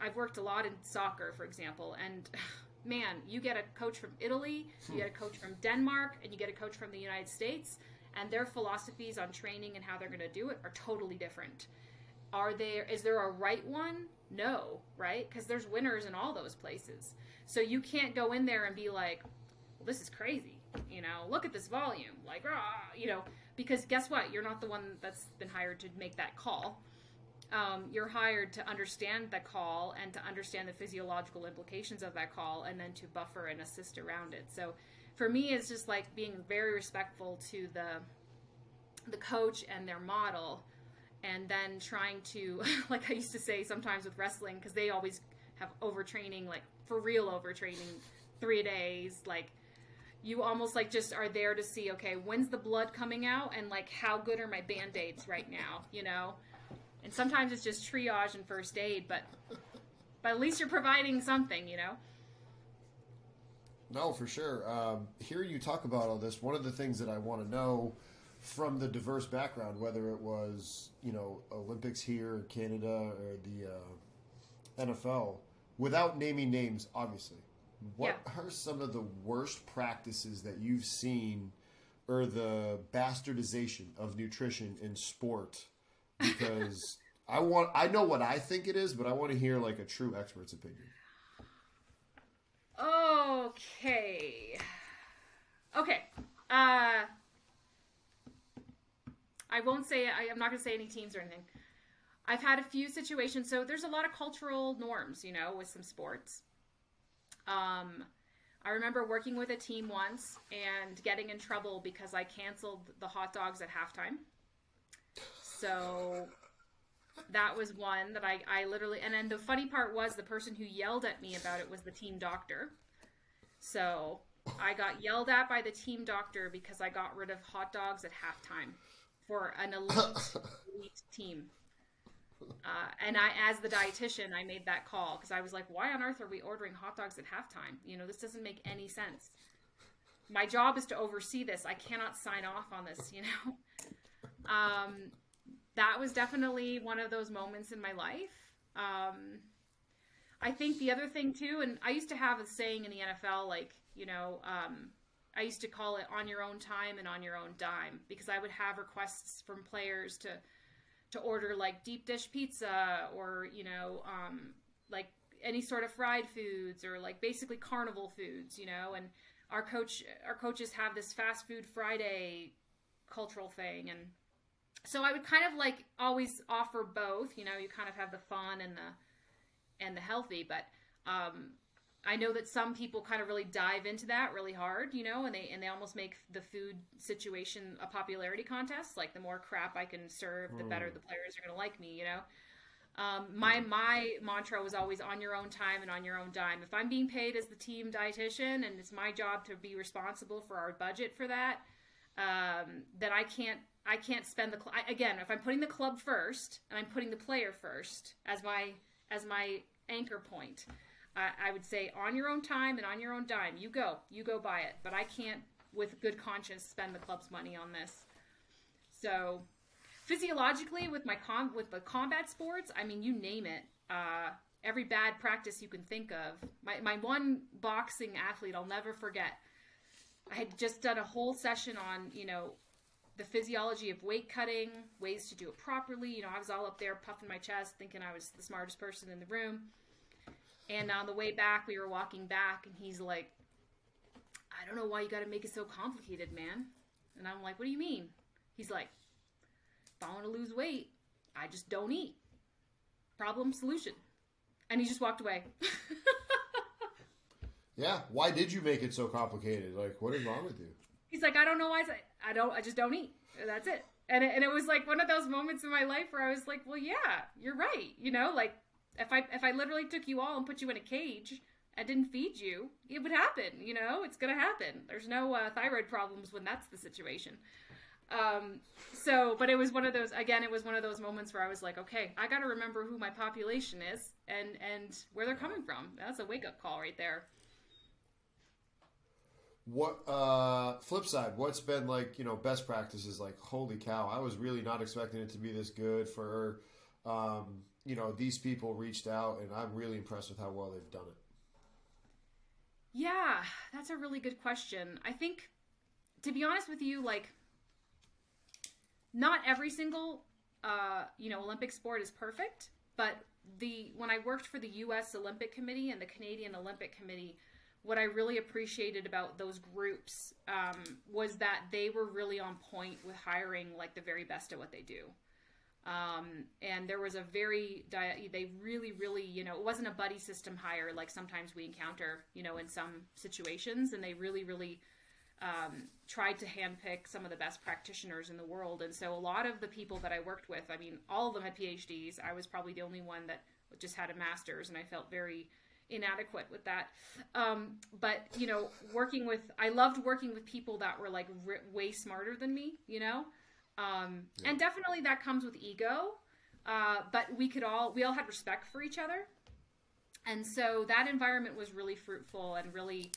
I've worked a lot in soccer, for example, and man, you get a coach from Italy, you get a coach from Denmark, and you get a coach from the United States, and their philosophies on training and how they're going to do it are totally different. Are there is there a right one? No right? Because there's winners in all those places. So you can't go in there and be like well this is crazy you know? Look at this volume like rah, you know? Because guess what? You're not the one that's been hired to make that call um, you're hired to understand the call and to understand the physiological implications of that call and then to buffer and assist around it. So for me it's just like being very respectful to the the coach and their model and then trying to like i used to say sometimes with wrestling because they always have overtraining like for real overtraining three days like you almost like just are there to see okay when's the blood coming out and like how good are my band-aids right now you know And sometimes it's just triage and first aid, but but at least you're providing something, you know. No, for sure. Um, hearing you talk about all this, one of the things that I want to know from the diverse background, whether it was you know Olympics here, in Canada, or the uh, NFL, without naming names, obviously, what Yeah. are some of the worst practices that you've seen, or the bastardization of nutrition in sport? Because I want, I know what I think it is, but I want to hear like a true expert's opinion. Okay. Okay. Uh, I won't say. I, I'm not going to say any teams or anything. I've had a few situations. So there's a lot of cultural norms, you know, with some sports. Um, I remember working with a team once and getting in trouble because I canceled the hot dogs at halftime. So that was one that I, I literally and then the funny part was the person who yelled at me about it was the team doctor. So i got yelled at by the team doctor because i got rid of hot dogs at halftime for an elite elite team. Uh, and i as the dietitian i made that call because i was like why on earth are we ordering hot dogs at halftime? You know this doesn't make any sense. My job is to oversee this. I cannot sign off on this you know? Um, that was definitely one of those moments in my life. Um, I think the other thing too, and I used to have a saying in the NFL, like you know, um, I used to call it on your own time and on your own dime because I would have requests from players to to order like deep dish pizza or you know um, like any sort of fried foods or like basically carnival foods, you know. And our coach, our coaches have this fast food Friday cultural thing, and so I would kind of like always offer both. You know, you kind of have the fun and the and the healthy, but um, I know that some people kind of really dive into that really hard, you know, and they and they almost make the food situation a popularity contest. Like the more crap I can serve, the better the players are going to like me, you know. Um, my my mantra was always on your own time and on your own dime. If I'm being paid as the team dietitian and it's my job to be responsible for our budget for that, um, then I can't I can't spend the cl- I, again if I'm putting the club first and I'm putting the player first as my as my anchor point. I, I would say on your own time and on your own dime, you go, you go buy it. But I can't, with good conscience, spend the club's money on this. So, physiologically, with my com with the combat sports, I mean, you name it. Uh, every bad practice you can think of. My my one boxing athlete, I'll never forget. I had just done a whole session on, you know, the physiology of weight cutting, ways to do it properly. You know, I was all up there puffing my chest, thinking I was the smartest person in the room. And on the way back, we were walking back, and he's like, I don't know why you got to make it so complicated, man. And I'm like, what do you mean? He's like, if I want to lose weight, I just don't eat. Problem, solution. And he just walked away. Yeah. Why did you make it so complicated? Like, what is wrong with you? He's like, I don't know why. I don't. I just don't eat. That's it. And it, and it was like one of those moments in my life where I was like, well, yeah, you're right. You know, like if I if I literally took you all and put you in a cage and didn't feed you, it would happen. You know, it's gonna happen. There's no uh, thyroid problems when that's the situation. Um, so, but it was one of those. Again, it was one of those moments where I was like, okay, I got to remember who my population is and and where they're coming from. That's a wake up call right there. What uh flip side, what's been like, you know, best practices like holy cow, I was really not expecting it to be this good for um, you know, these people reached out and I'm really impressed with how well they've done it. Yeah, that's a really good question. I think, to be honest with you, like, not every single, uh, you know, Olympic sport is perfect. But the when I worked for the U.S. Olympic Committee and the Canadian Olympic Committee, what I really appreciated about those groups um, was that they were really on point with hiring like the very best at what they do. Um, and there was a very they really really you know it wasn't a buddy system hire like sometimes we encounter you know in some situations. And they really really um, tried to handpick some of the best practitioners in the world. And so a lot of the people that i worked with i mean all of them had phds i was probably the only one that just had a master's. And i felt very inadequate with that. Um, but you know working with i loved working with people that were like r- way smarter than me you know? Um, and definitely that comes with ego uh, but we could all we all had respect for each other, and so that environment was really fruitful and really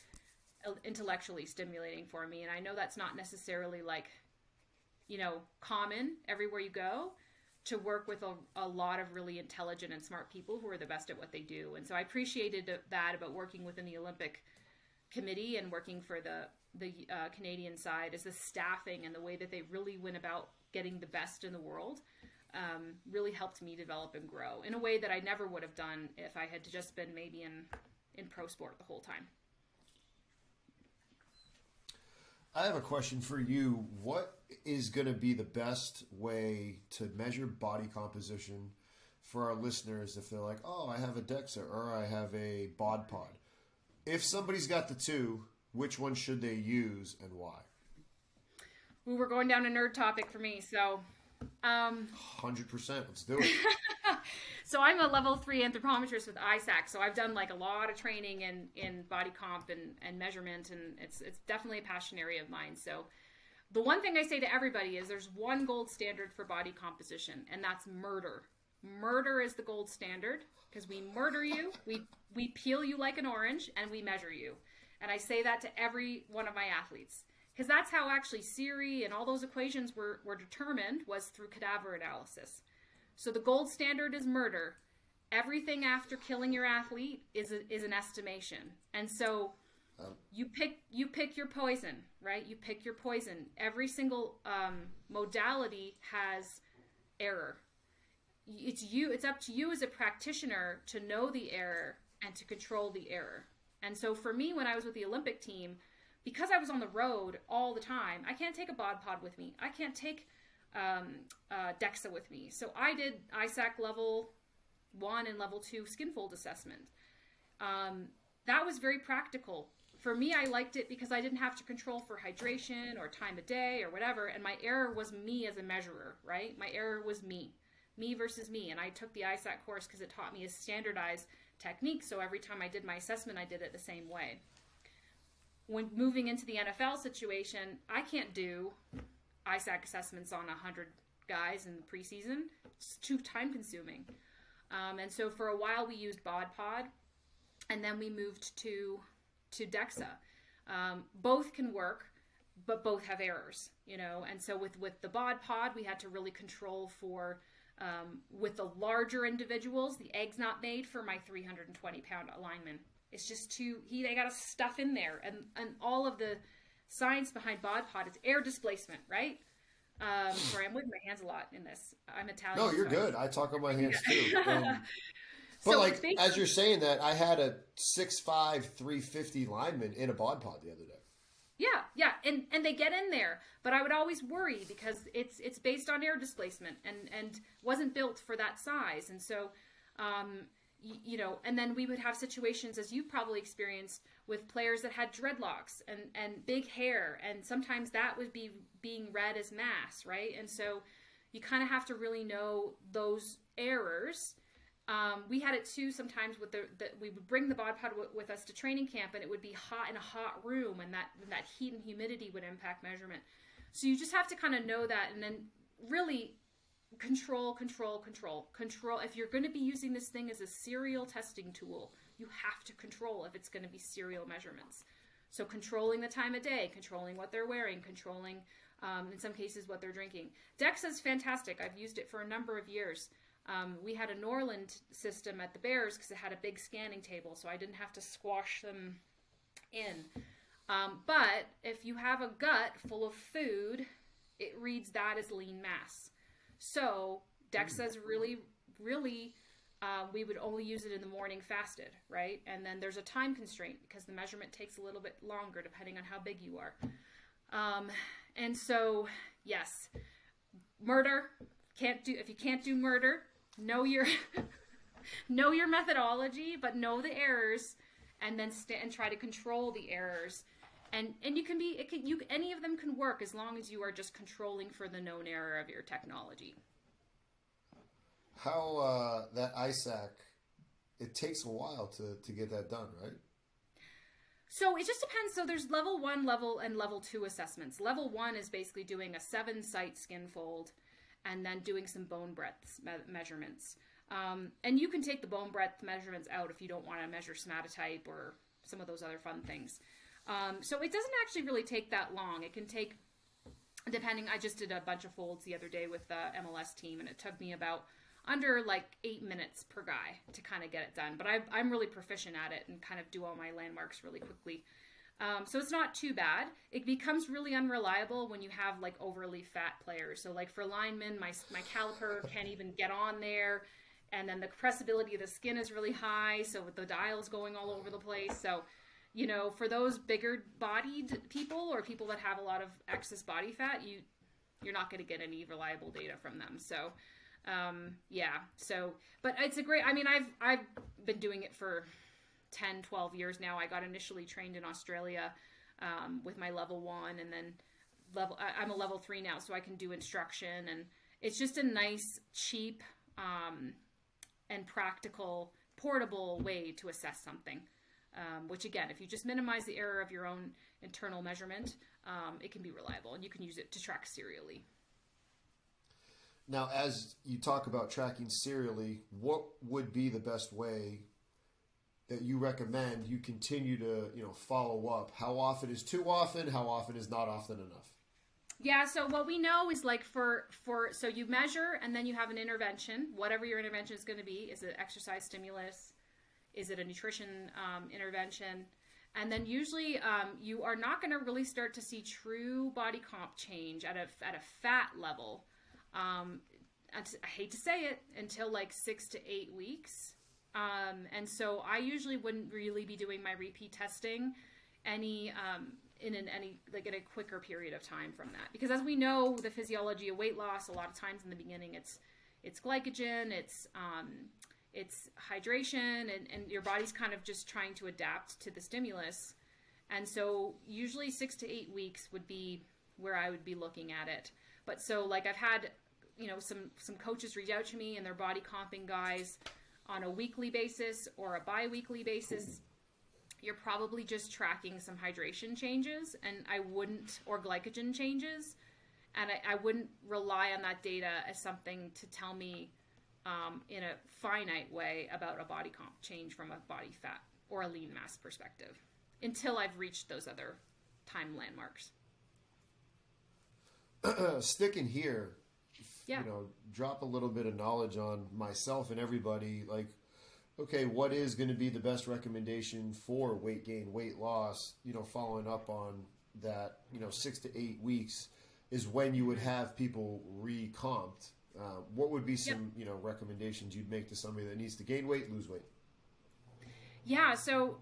uh, intellectually stimulating for me. And I know that's not necessarily like, you know, common everywhere you go to work with a, a, lot of really intelligent and smart people who are the best at what they do. And so I appreciated that about working within the Olympic committee and working for the the uh, Canadian side is the staffing and the way that they really went about getting the best in the world um, really helped me develop and grow in a way that I never would have done if I had just been maybe in in pro sport the whole time. I have a question for you. What is going to be the best way to measure body composition for our listeners if they're like, oh, I have a DEXA or I have a bod pod? If somebody's got the two, which one should they use and why? We were going down a nerd topic for me, so um, 100%. Let's do it. so I'm a level three anthropometrist with ISAK. So I've done like a lot of training in, in body comp and, and measurement, and it's, it's definitely a passion area of mine. So the one thing I say to everybody is there's one gold standard for body composition, and that's murder. Murder is the gold standard because we murder you, we, we peel you like an orange, and we measure you. And I say that to every one of my athletes because that's how actually Siri and all those equations were, were determined was through cadaver analysis. So the gold standard is murder. Everything after killing your athlete is a, is an estimation, and so um, you pick you pick your poison, right? You pick your poison. Every single um, modality has error. It's you. It's up to you as a practitioner to know the error and to control the error. And so for me, when I was with the Olympic team, because I was on the road all the time, I can't take a bod pod with me. I can't take um, uh, DEXA with me. So I did ISAK level one and level two skin fold assessment. Um, that was very practical. For me, I liked it because I didn't have to control for hydration or time of day or whatever. And my error was me as a measurer, right? My error was me, me versus me. And I took the ISAK course because it taught me a standardized technique. So every time I did my assessment, I did it the same way when moving into the NFL situation, I can't do ISAK assessments on 100 guys in the preseason. It's too time consuming. Um, and so for a while we used BodPod, and then we moved to to DEXA. Um, both can work, but both have errors, you know. And so with with the BodPod, we had to really control for um, with the larger individuals. The egg's not made for my 320 pound alignment it's just too he they got to stuff in there, and and all of the science behind bod pod is air displacement, right? Um, sorry, I'm moving my hands a lot in this. I'm Italian. No, you're so good. I talk on my hands too. Um, but so like as you're saying that, I had a six five three fifty lineman in a bod pod the other day. Yeah, yeah, and and they get in there, but I would always worry because it's it's based on air displacement and and wasn't built for that size, and so um, you know, and then we would have situations, as you probably experienced, with players that had dreadlocks and and big hair, and sometimes that would be being read as mass, right? And so you kind of have to really know those errors. Um, we had it too sometimes with the, the we would bring the bod pod w- with us to training camp, and it would be hot in a hot room, and that that heat and humidity would impact measurement. So you just have to kind of know that, and then really control, control, control, control. If you're going to be using this thing as a serial testing tool, you have to control if it's going to be serial measurements. So controlling the time of day, controlling what they're wearing, controlling um, in some cases what they're drinking. DEXA is fantastic. I've used it for a number of years. Um, we had a Norland system at the Bears because it had a big scanning table, so I didn't have to squash them in. Um, but if you have a gut full of food, it reads that as lean mass. So DEXA is really, really, uh, we would only use it in the morning fasted, right? And then there's a time constraint because the measurement takes a little bit longer depending on how big you are. Um, and so, yes, murder can't do if you can't do murder, know your know your methodology, but know the errors, and then st- and try to control the errors and and you can be it can you any of them can work as long as you are just controlling for the known error of your technology how uh, that ISAK it takes a while to to get that done right so it just depends so there's level one level and level two assessments level one is basically doing a seven site skin fold and then doing some bone breadth me- measurements. Um, and you can take the bone breadth measurements out if you don't want to measure somatotype or some of those other fun things. Um, so it doesn't actually really take that long. It can take, depending. I just did a bunch of folds the other day with the MLS team, and it took me about under like eight minutes per guy to kind of get it done. But I, I'm really proficient at it and kind of do all my landmarks really quickly. Um, so it's not too bad. It becomes really unreliable when you have like overly fat players. So like for linemen, my my caliper can't even get on there, and then the compressibility of the skin is really high, so with the dials going all over the place. So you know, for those bigger bodied people or people that have a lot of excess body fat, you you're not going to get any reliable data from them. So um, yeah. So, but it's a great. I mean, I've I've been doing it for 10, 12 years now. I got initially trained in Australia um, with my level one, and then level. I'm a level three now, so I can do instruction, and it's just a nice, cheap, um, and practical, portable way to assess something. Um, which again, if you just minimize the error of your own internal measurement, um, it can be reliable, and you can use it to track serially. Now, as you talk about tracking serially, what would be the best way that you recommend you continue to, you know, follow up? How often is too often? How often is not often enough? Yeah, so what we know is like for for so you measure and then you have an intervention, whatever your intervention is going to be. Is it exercise stimulus? Is it a nutrition um, intervention? And then usually um, you are not going to really start to see true body comp change at a at a fat level um, I hate to say it, until like six to eight weeks. Um, and so I usually wouldn't really be doing my repeat testing any um, in an any like in a quicker period of time from that. Because as we know the physiology of weight loss a lot of times in the beginning it's it's glycogen it's um, it's hydration and, and your body's kind of just trying to adapt to the stimulus. And so usually six to eight weeks would be where i would be looking at it. But so like i've had you know some some coaches reach out to me and they're body comping guys on a weekly basis or a bi-weekly basis you're probably just tracking some hydration changes and i wouldn't or glycogen changes. And I, I wouldn't rely on that data as something to tell me um, in a finite way about a body comp change from a body fat or a lean mass perspective until i've reached those other time landmarks. Sticking here yeah. you know, drop a little bit of knowledge on myself and everybody. Like, okay, what is going to be the best recommendation for weight gain, weight loss? You know, following up on that, you know, six to eight weeks is when you would have people recomped. Uh, what would be some, you know, recommendations you'd make to somebody that needs to gain weight, lose weight? Yeah, so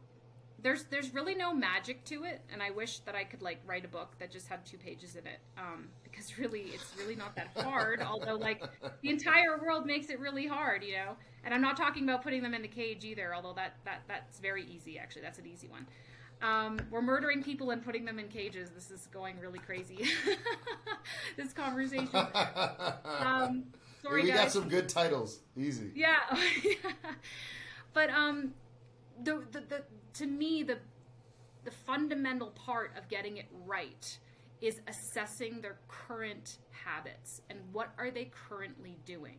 there's there's really no magic to it, and I wish that I could like write a book that just had two pages in it, um, because really it's really not that hard. although like the entire world makes it really hard, you know. And I'm not talking about putting them in the cage either, although that that that's very easy actually. That's an easy one. Um, we're murdering people and putting them in cages. This is going really crazy. this conversation. Um, sorry, we guys. got some good titles. Easy. Yeah, but um, the, the the to me the the fundamental part of getting it right is assessing their current habits and what are they currently doing.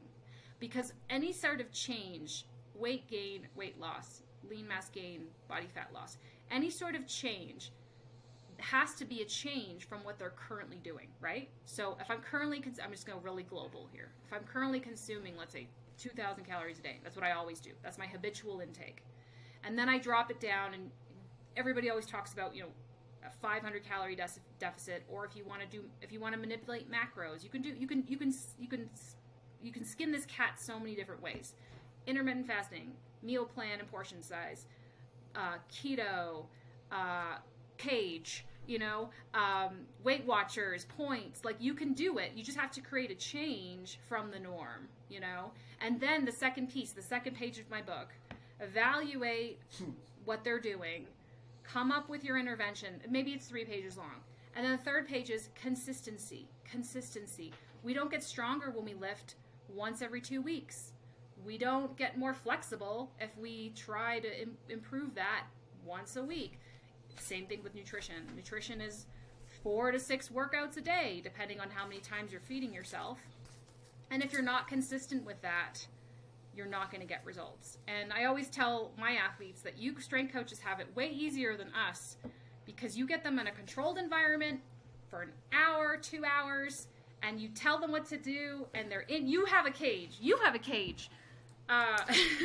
Because any sort of change weight gain weight loss lean mass gain body fat loss any sort of change has to be a change from what they're currently doing right? So if i'm currently cons- i'm just going to really global here. If i'm currently consuming let's say 2000 calories a day that's what i always do. That's my habitual intake and then I drop it down. And everybody always talks about you know a 500 calorie de- deficit, or if you want to do if you want to manipulate macros, you can do you can you can you can you can skin this cat so many different ways. Intermittent fasting, meal plan and portion size, uh, keto, uh, cage you know um, weight watchers points like you can do it you just have to create a change from the norm you know and then the second piece the second page of my book evaluate what they're doing, come up with your intervention. Maybe it's three pages long. And then the third page is consistency. Consistency. We don't get stronger when we lift once every two weeks. We don't get more flexible if we try to Im- improve that once a week. Same thing with nutrition. Nutrition is four to six workouts a day, depending on how many times you're feeding yourself. And if you're not consistent with that, you're not going to get results. And I always tell my athletes that you strength coaches have it way easier than us because you get them in a controlled environment for an hour, two hours, and you tell them what to do, and they're in. You have a cage. You have a cage uh,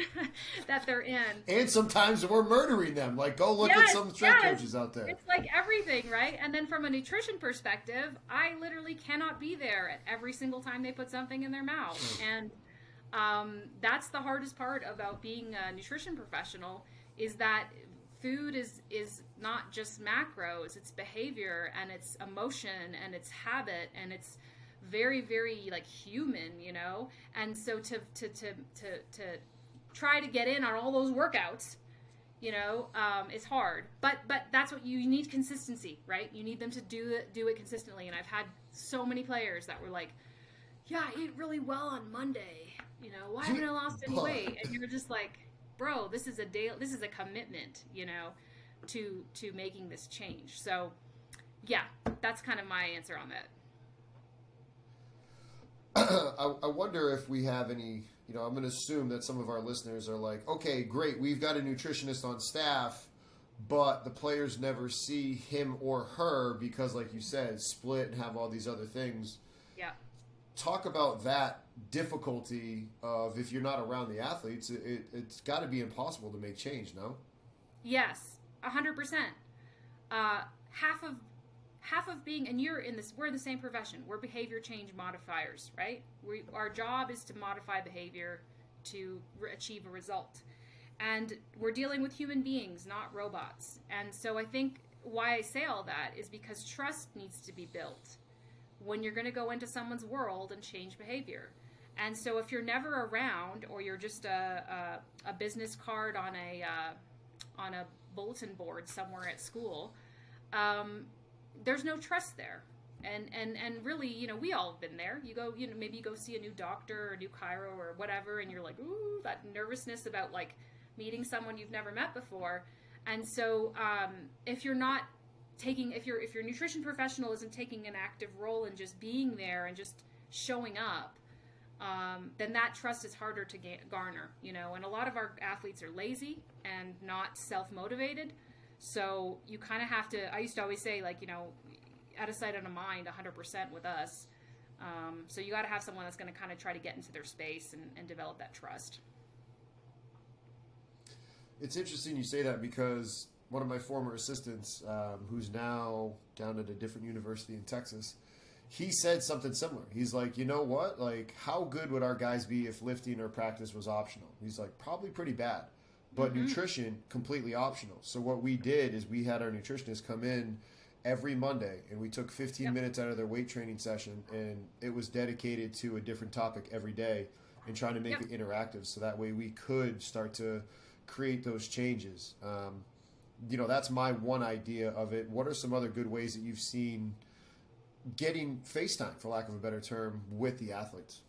that they're in. And sometimes we're murdering them. Like, go look yes, at some strength yes. coaches out there. It's like everything, right? And then from a nutrition perspective, I literally cannot be there at every single time they put something in their mouth. Hmm. and um, that's the hardest part about being a nutrition professional is that food is is not just macros it's behavior and it's emotion and it's habit and it's very very like human you know? And so to to to to, to try to get in on all those workouts you know um, it's hard. But but that's what you, you need consistency right? You need them to do it do it consistently. And i've had so many players that were like yeah i ate really well on monday you know why haven't i lost any weight and you're just like bro this is a day this is a commitment you know to to making this change so yeah that's kind of my answer on that I, I wonder if we have any. You know, I'm going to assume that some of our listeners are like, okay, great, we've got a nutritionist on staff, but the players never see him or her because, like you said, split and have all these other things. Yeah. Talk about that difficulty of if you're not around the athletes, it, has got to be impossible to make change, no? Yes, 100%. Uh, half of half of being and you're in this we're in the same profession. We're behavior change modifiers right? We our job is to modify behavior to re- achieve a result. And we're dealing with human beings not robots. And so i think why i say all that is because trust needs to be built when you're going to go into someone's world and change behavior and so if you're never around or you're just a, a, a business card on a uh, on a bulletin board somewhere at school um, there's no trust there. And and and really you know we all have been there. You go you know maybe you go see a new doctor or a new chiro or whatever and you're like ooh that nervousness about like meeting someone you've never met before. And so um, if you're not taking if your if your nutrition professional isn't taking an active role in just being there and just showing up um, then that trust is harder to garner you know and a lot of our athletes are lazy and not self-motivated so you kind of have to. I used to always say, like, you know, out of sight, out of mind, 100% with us. Um, so you got to have someone that's going to kind of try to get into their space and, and develop that trust. It's interesting you say that because one of my former assistants, um, who's now down at a different university in Texas, he said something similar. He's like, you know what? Like, how good would our guys be if lifting or practice was optional? He's like, probably pretty bad but mm-hmm. nutrition completely optional. So what we did is we had our nutritionist come in every Monday and we took 15 yep. minutes out of their weight training session and it was dedicated to a different topic every day and trying to make yep. it interactive so that way we could start to create those changes. Um, you know, that's my one idea of it. What are some other good ways that you've seen getting FaceTime, for lack of a better term, with the athletes?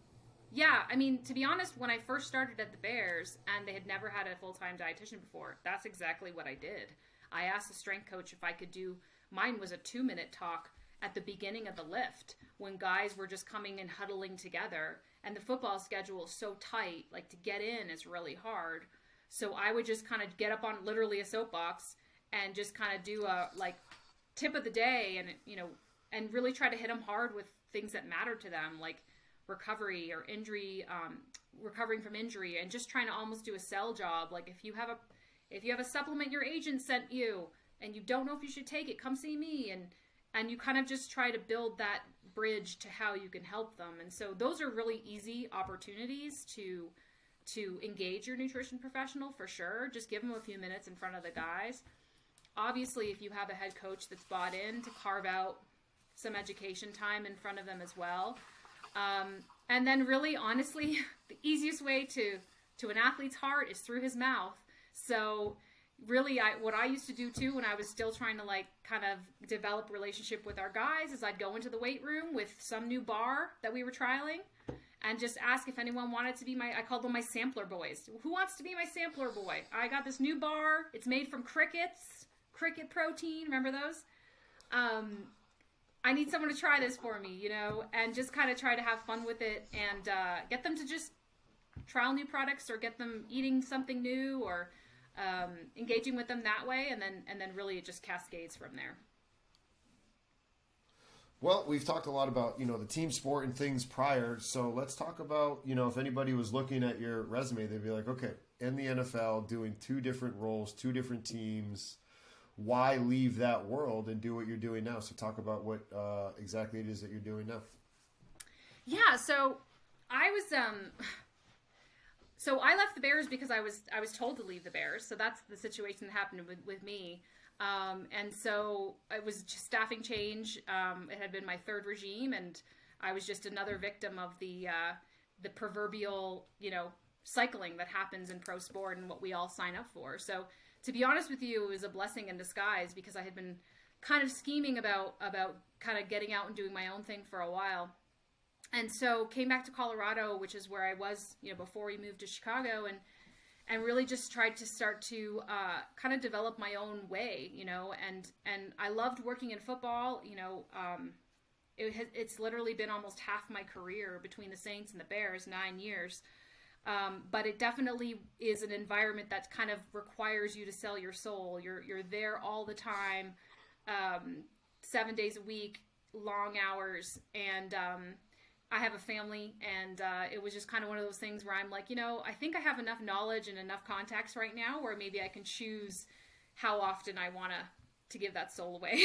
yeah, I mean, to be honest, when I first started at the Bears and they had never had a full time dietitian before, that's exactly what I did. I asked the strength coach if I could do mine was a two minute talk at the beginning of the lift when guys were just coming and huddling together and the football schedule is so tight like to get in is really hard so i would just kind of get up on literally a soapbox and just kind of do a like tip of the day and you know and really try to hit them hard with things that matter to them like recovery or injury, um, recovering from injury, and just trying to almost do a sell job. Like if you have a if you have a supplement your agent sent you and you don't know if you should take it, come see me and and you kind of just try to build that bridge to how you can help them. And so those are really easy opportunities to to engage your nutrition professional for sure. Just give them a few minutes in front of the guys. Obviously, if you have a head coach that's bought in to carve out some education time in front of them as well. Um, and then, really, honestly, the easiest way to to an athlete's heart is through his mouth. So, really, I what I used to do too when I was still trying to like kind of develop relationship with our guys is I'd go into the weight room with some new bar that we were trialing and just ask if anyone wanted to be my I called them my sampler boys. Who wants to be my sampler boy? I got this new bar. It's made from crickets, cricket protein. Remember those? Um, I need someone to try this for me, you know, and just kind of try to have fun with it and uh, get them to just trial new products or get them eating something new or um, engaging with them that way, and then and then really it just cascades from there. Well, we've talked a lot about you know the team sport and things prior, so let's talk about you know if anybody was looking at your resume, they'd be like, okay, in the NFL, doing two different roles, two different teams why leave that world and do what you're doing now? So talk about what uh, exactly it is that you're doing now. Yeah, so I was um so I left the Bears because I was I was told to leave the Bears. So that's the situation that happened with, with me. Um, and so it was just staffing change. Um, it had been my third regime, and I was just another victim of the uh, the proverbial you know cycling that happens in pro sport and what we all sign up for. So to be honest with you, it was a blessing in disguise because I had been kind of scheming about about kind of getting out and doing my own thing for a while. And so came back to Colorado, which is where I was, you know, before we moved to Chicago and and really just tried to start to uh, kind of develop my own way, you know, and and I loved working in football, you know, um, it has, it's literally been almost half my career between the Saints and the Bears, nine years. Um, but it definitely is an environment that kind of requires you to sell your soul. You're you're there all the time, um, seven days a week, long hours, and um, I have a family, and uh, it was just kind of one of those things where I'm like, you know, I think I have enough knowledge and enough contacts right now where maybe I can choose how often I want to to give that soul away.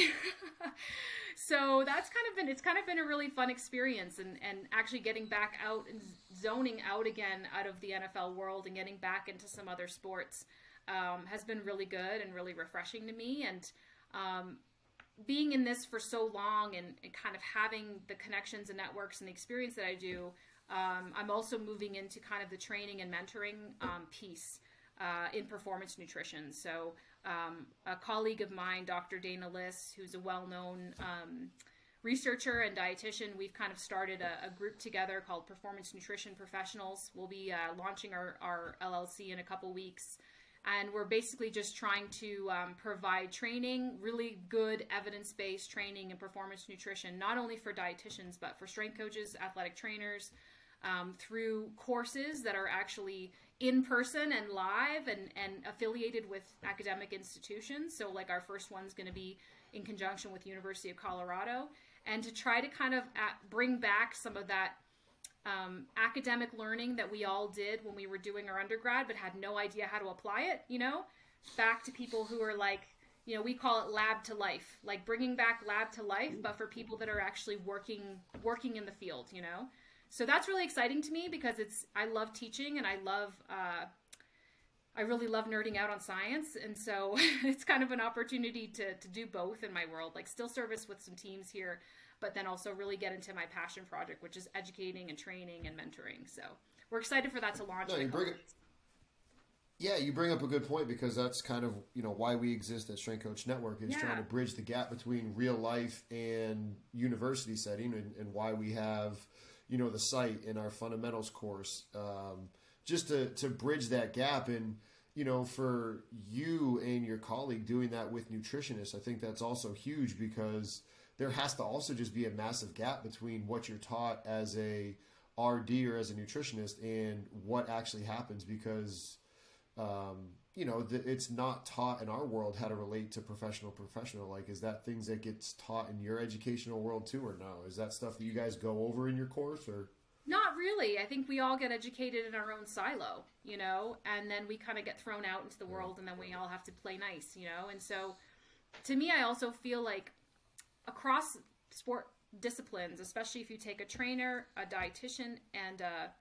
so that's kind of been it's kind of been a really fun experience and and actually getting back out and zoning out again out of the NFL world and getting back into some other sports um, has been really good and really refreshing to me and um, being in this for so long and, and, kind of having the connections and networks and the experience that I do, um, I'm also moving into kind of the training and mentoring um, piece uh, in performance nutrition. So um, a colleague of mine, Dr. Dana Lis, who's a well-known um, researcher and dietitian, we've kind of started a, a, group together called Performance Nutrition Professionals. We'll be uh, launching our, our, LLC in a couple weeks. And we're basically just trying to um, provide training, really good evidence based training in performance nutrition, not only for dietitians, but for strength coaches, athletic trainers, um, through courses that are actually in person and live and, and affiliated with academic institutions. So, like our first one's going to be in conjunction with University of Colorado, and to try to kind of at, bring back some of that um, academic learning that we all did when we were doing our undergrad, but had no idea how to apply it. You know, back to people who are like, you know, we call it lab to life, like bringing back lab to life, but for people that are actually working working in the field. You know so that's really exciting to me because it's I love teaching and I love uh, I really love nerding out on science, and so it's kind of an opportunity to to do both in my world, like still service with some teams here, but then also really get into my passion project, which is educating and training and mentoring. So we're excited for that to launch. No, you bring it, yeah, you bring up a good point because that's kind of you know why we exist at Strength Coach Network is yeah. trying to bridge the gap between real life and university setting, and, and why we have you know the site in our fundamentals course um, just to to bridge that gap. And you know for you and your colleague doing that with nutritionists i think that's also huge because there has to also just be a massive gap between what you're taught as a rd or as a nutritionist and what actually happens because um, you know, the, it's not taught in our world how to relate to professional professional. Like, is that things that gets taught in your educational world too, or no? Is that stuff that you guys go over in your course, or? Not really. I think we all get educated in our own silo, you know, and then we kind of get thrown out into the world, and then we all have to play nice, you know. And so, to me, I also feel like across sport disciplines, especially if you take a trainer, a dietitian, and a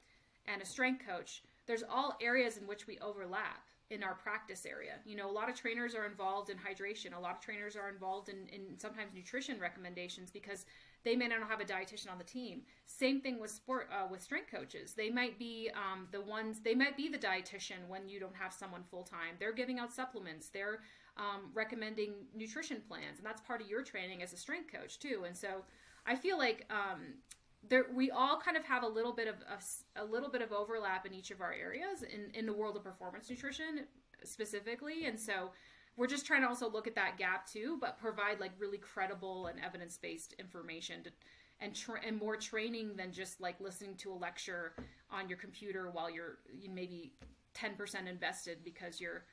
and a strength coach, there's all areas in which we overlap in our practice area. You know, a lot of trainers are involved in hydration. A lot of trainers are involved in, in sometimes nutrition recommendations because they may not have a dietitian on the team. Same thing with sport uh, with strength coaches. They might be um, the ones. They might be the dietitian when you don't have someone full time. They're giving out supplements. They're um, recommending nutrition plans, and that's part of your training as a strength coach too. And so, I feel like um, there we all kind of have a little bit of a, a, little bit of overlap in each of our areas in in the world of performance nutrition specifically and so we're just trying to also look at that gap too, but provide like really credible and evidence based information to, and tra- and more training than just like listening to a lecture on your computer while you're you maybe 10% invested because your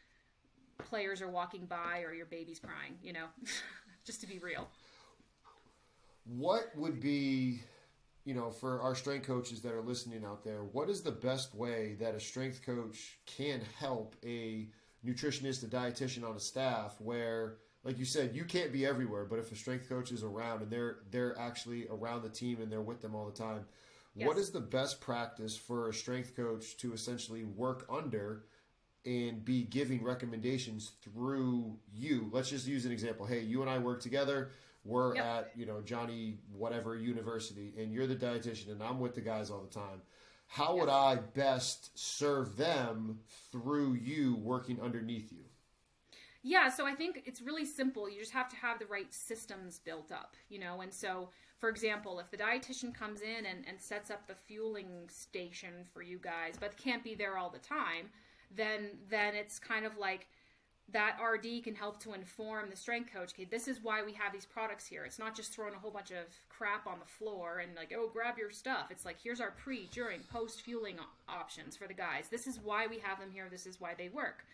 players are walking by or your baby's crying, you know, just to be real. What would be, you know, for our strength coaches that are listening out there, what is the best way that a strength coach can help a nutritionist, a dietitian on a staff where like you said, you can't be everywhere, but if a strength coach is around and they're they're actually around the team and they're with them all the time, yes. what is the best practice for a strength coach to essentially work under and be giving recommendations through you? Let's just use an example. Hey, you and I work together. We're yep. at, you know, Johnny whatever university and you're the dietitian and I'm with the guys all the time. How yes. would I best serve them through you working underneath you? Yeah, so I think it's really simple. You just have to have the right systems built up, you know. And so, for example, if the dietitian comes in and, and sets up the fueling station for you guys, but can't be there all the time, then then it's kind of like that RD can help to inform the strength coach. Okay, this is why we have these products here. It's not just throwing a whole bunch of crap on the floor and like, oh, grab your stuff. It's like here's our pre, during, post fueling options for the guys. This is why we have them here. This is why they work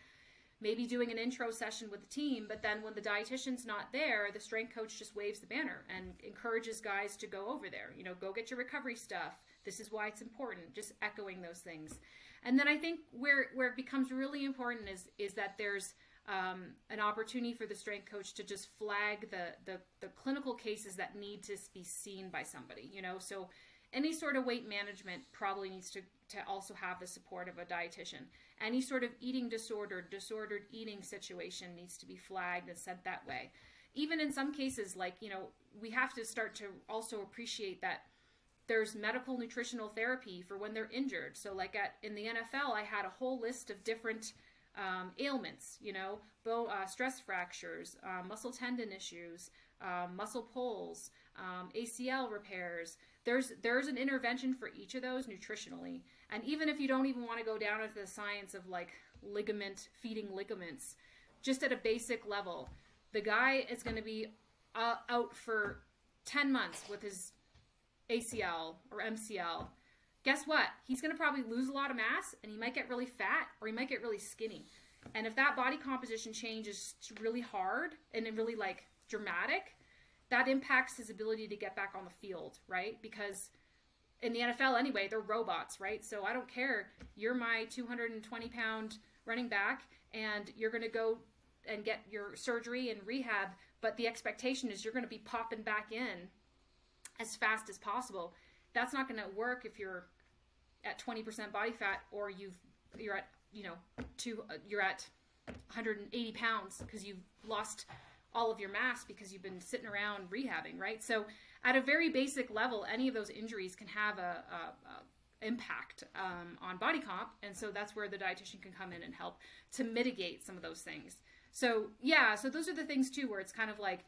maybe doing an intro session with the team, but then when the dietitian's not there, the strength coach just waves the banner and encourages guys to go over there. You know, go get your recovery stuff. This is why it's important. Just echoing those things. And then I think where where it becomes really important is is that there's um, an opportunity for the strength coach to just flag the, the the clinical cases that need to be seen by somebody. You know, so any sort of weight management probably needs to, to also have the support of a dietitian. Any sort of eating disorder, disordered eating situation needs to be flagged and sent that way. Even in some cases, like, you know, we have to start to also appreciate that there's medical nutritional therapy for when they're injured. So, like at in the NFL, I had a whole list of different um, ailments, you know, bone, uh, stress fractures, uh, muscle tendon issues, um, muscle pulls, um, ACL repairs. There's there's an intervention for each of those nutritionally, and even if you don't even want to go down into the science of like ligament feeding ligaments, just at a basic level, the guy is going to be uh, out for ten months with his ACL or MCL. Guess what? He's going to probably lose a lot of mass, and he might get really fat, or he might get really skinny. And if that body composition change is really hard and really like dramatic, that impacts his ability to get back on the field, right? Because in the NFL anyway, they're robots, right? So I don't care. You're my 220 pound running back, and you're going to go and get your surgery and rehab, but the expectation is you're going to be popping back in as fast as possible. That's not going to work if you're at 20% body fat or you've you're at you know two you're at 180 pounds because you've lost all of your mass because you've been sitting around rehabbing, right? So, at a very basic level, any of those injuries can have a, a, a impact um, on body comp, and so that's where the dietitian can come in and help to mitigate some of those things. So, yeah, so those are the things too, where it's kind of like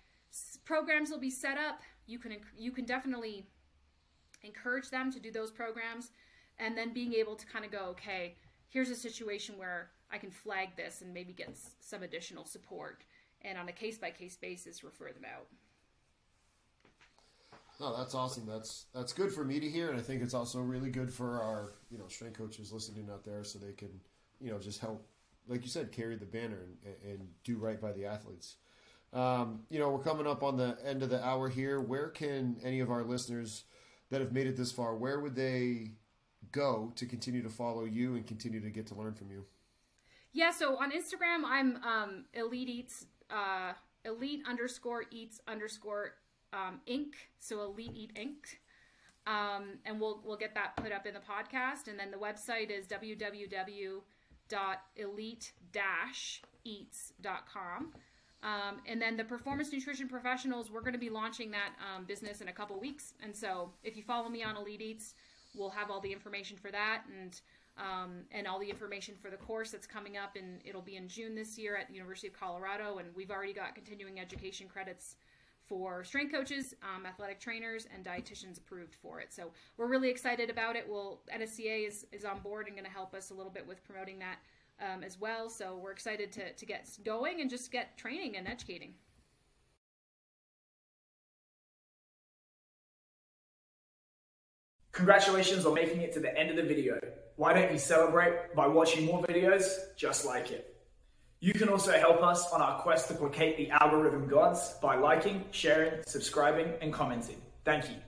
programs will be set up. You can you can definitely encourage them to do those programs, and then being able to kind of go, okay, here's a situation where I can flag this and maybe get some additional support and on a case by case basis refer them out. No, that's awesome. That's that's good for me to hear, and I think it's also really good for our you know strength coaches listening out there, so they can you know just help, like you said, carry the banner and, and do right by the athletes. Um, you know, we're coming up on the end of the hour here. Where can any of our listeners that have made it this far, where would they go to continue to follow you and continue to get to learn from you? Yeah, so on Instagram, I'm um, Elite Eats uh, elite underscore eats underscore um, inc. So elite eat inc. Um, and we'll we'll get that put up in the podcast. And then the website is www.elite-eats.com. Um, and then the performance nutrition professionals, we're going to be launching that um, business in a couple weeks. And so if you follow me on Elite Eats, we'll have all the information for that. And um, and all the information for the course that's coming up, and it'll be in June this year at the University of Colorado. And we've already got continuing education credits for strength coaches, um, athletic trainers, and dietitians approved for it. So we're really excited about it. We'll NSCA is, is on board and going to help us a little bit with promoting that um, as well. So we're excited to, to get going and just get training and educating. Congratulations on making it to the end of the video. Why don't you celebrate by watching more videos just like it? You can also help us on our quest to placate the algorithm gods by liking, sharing, subscribing, and commenting. Thank you.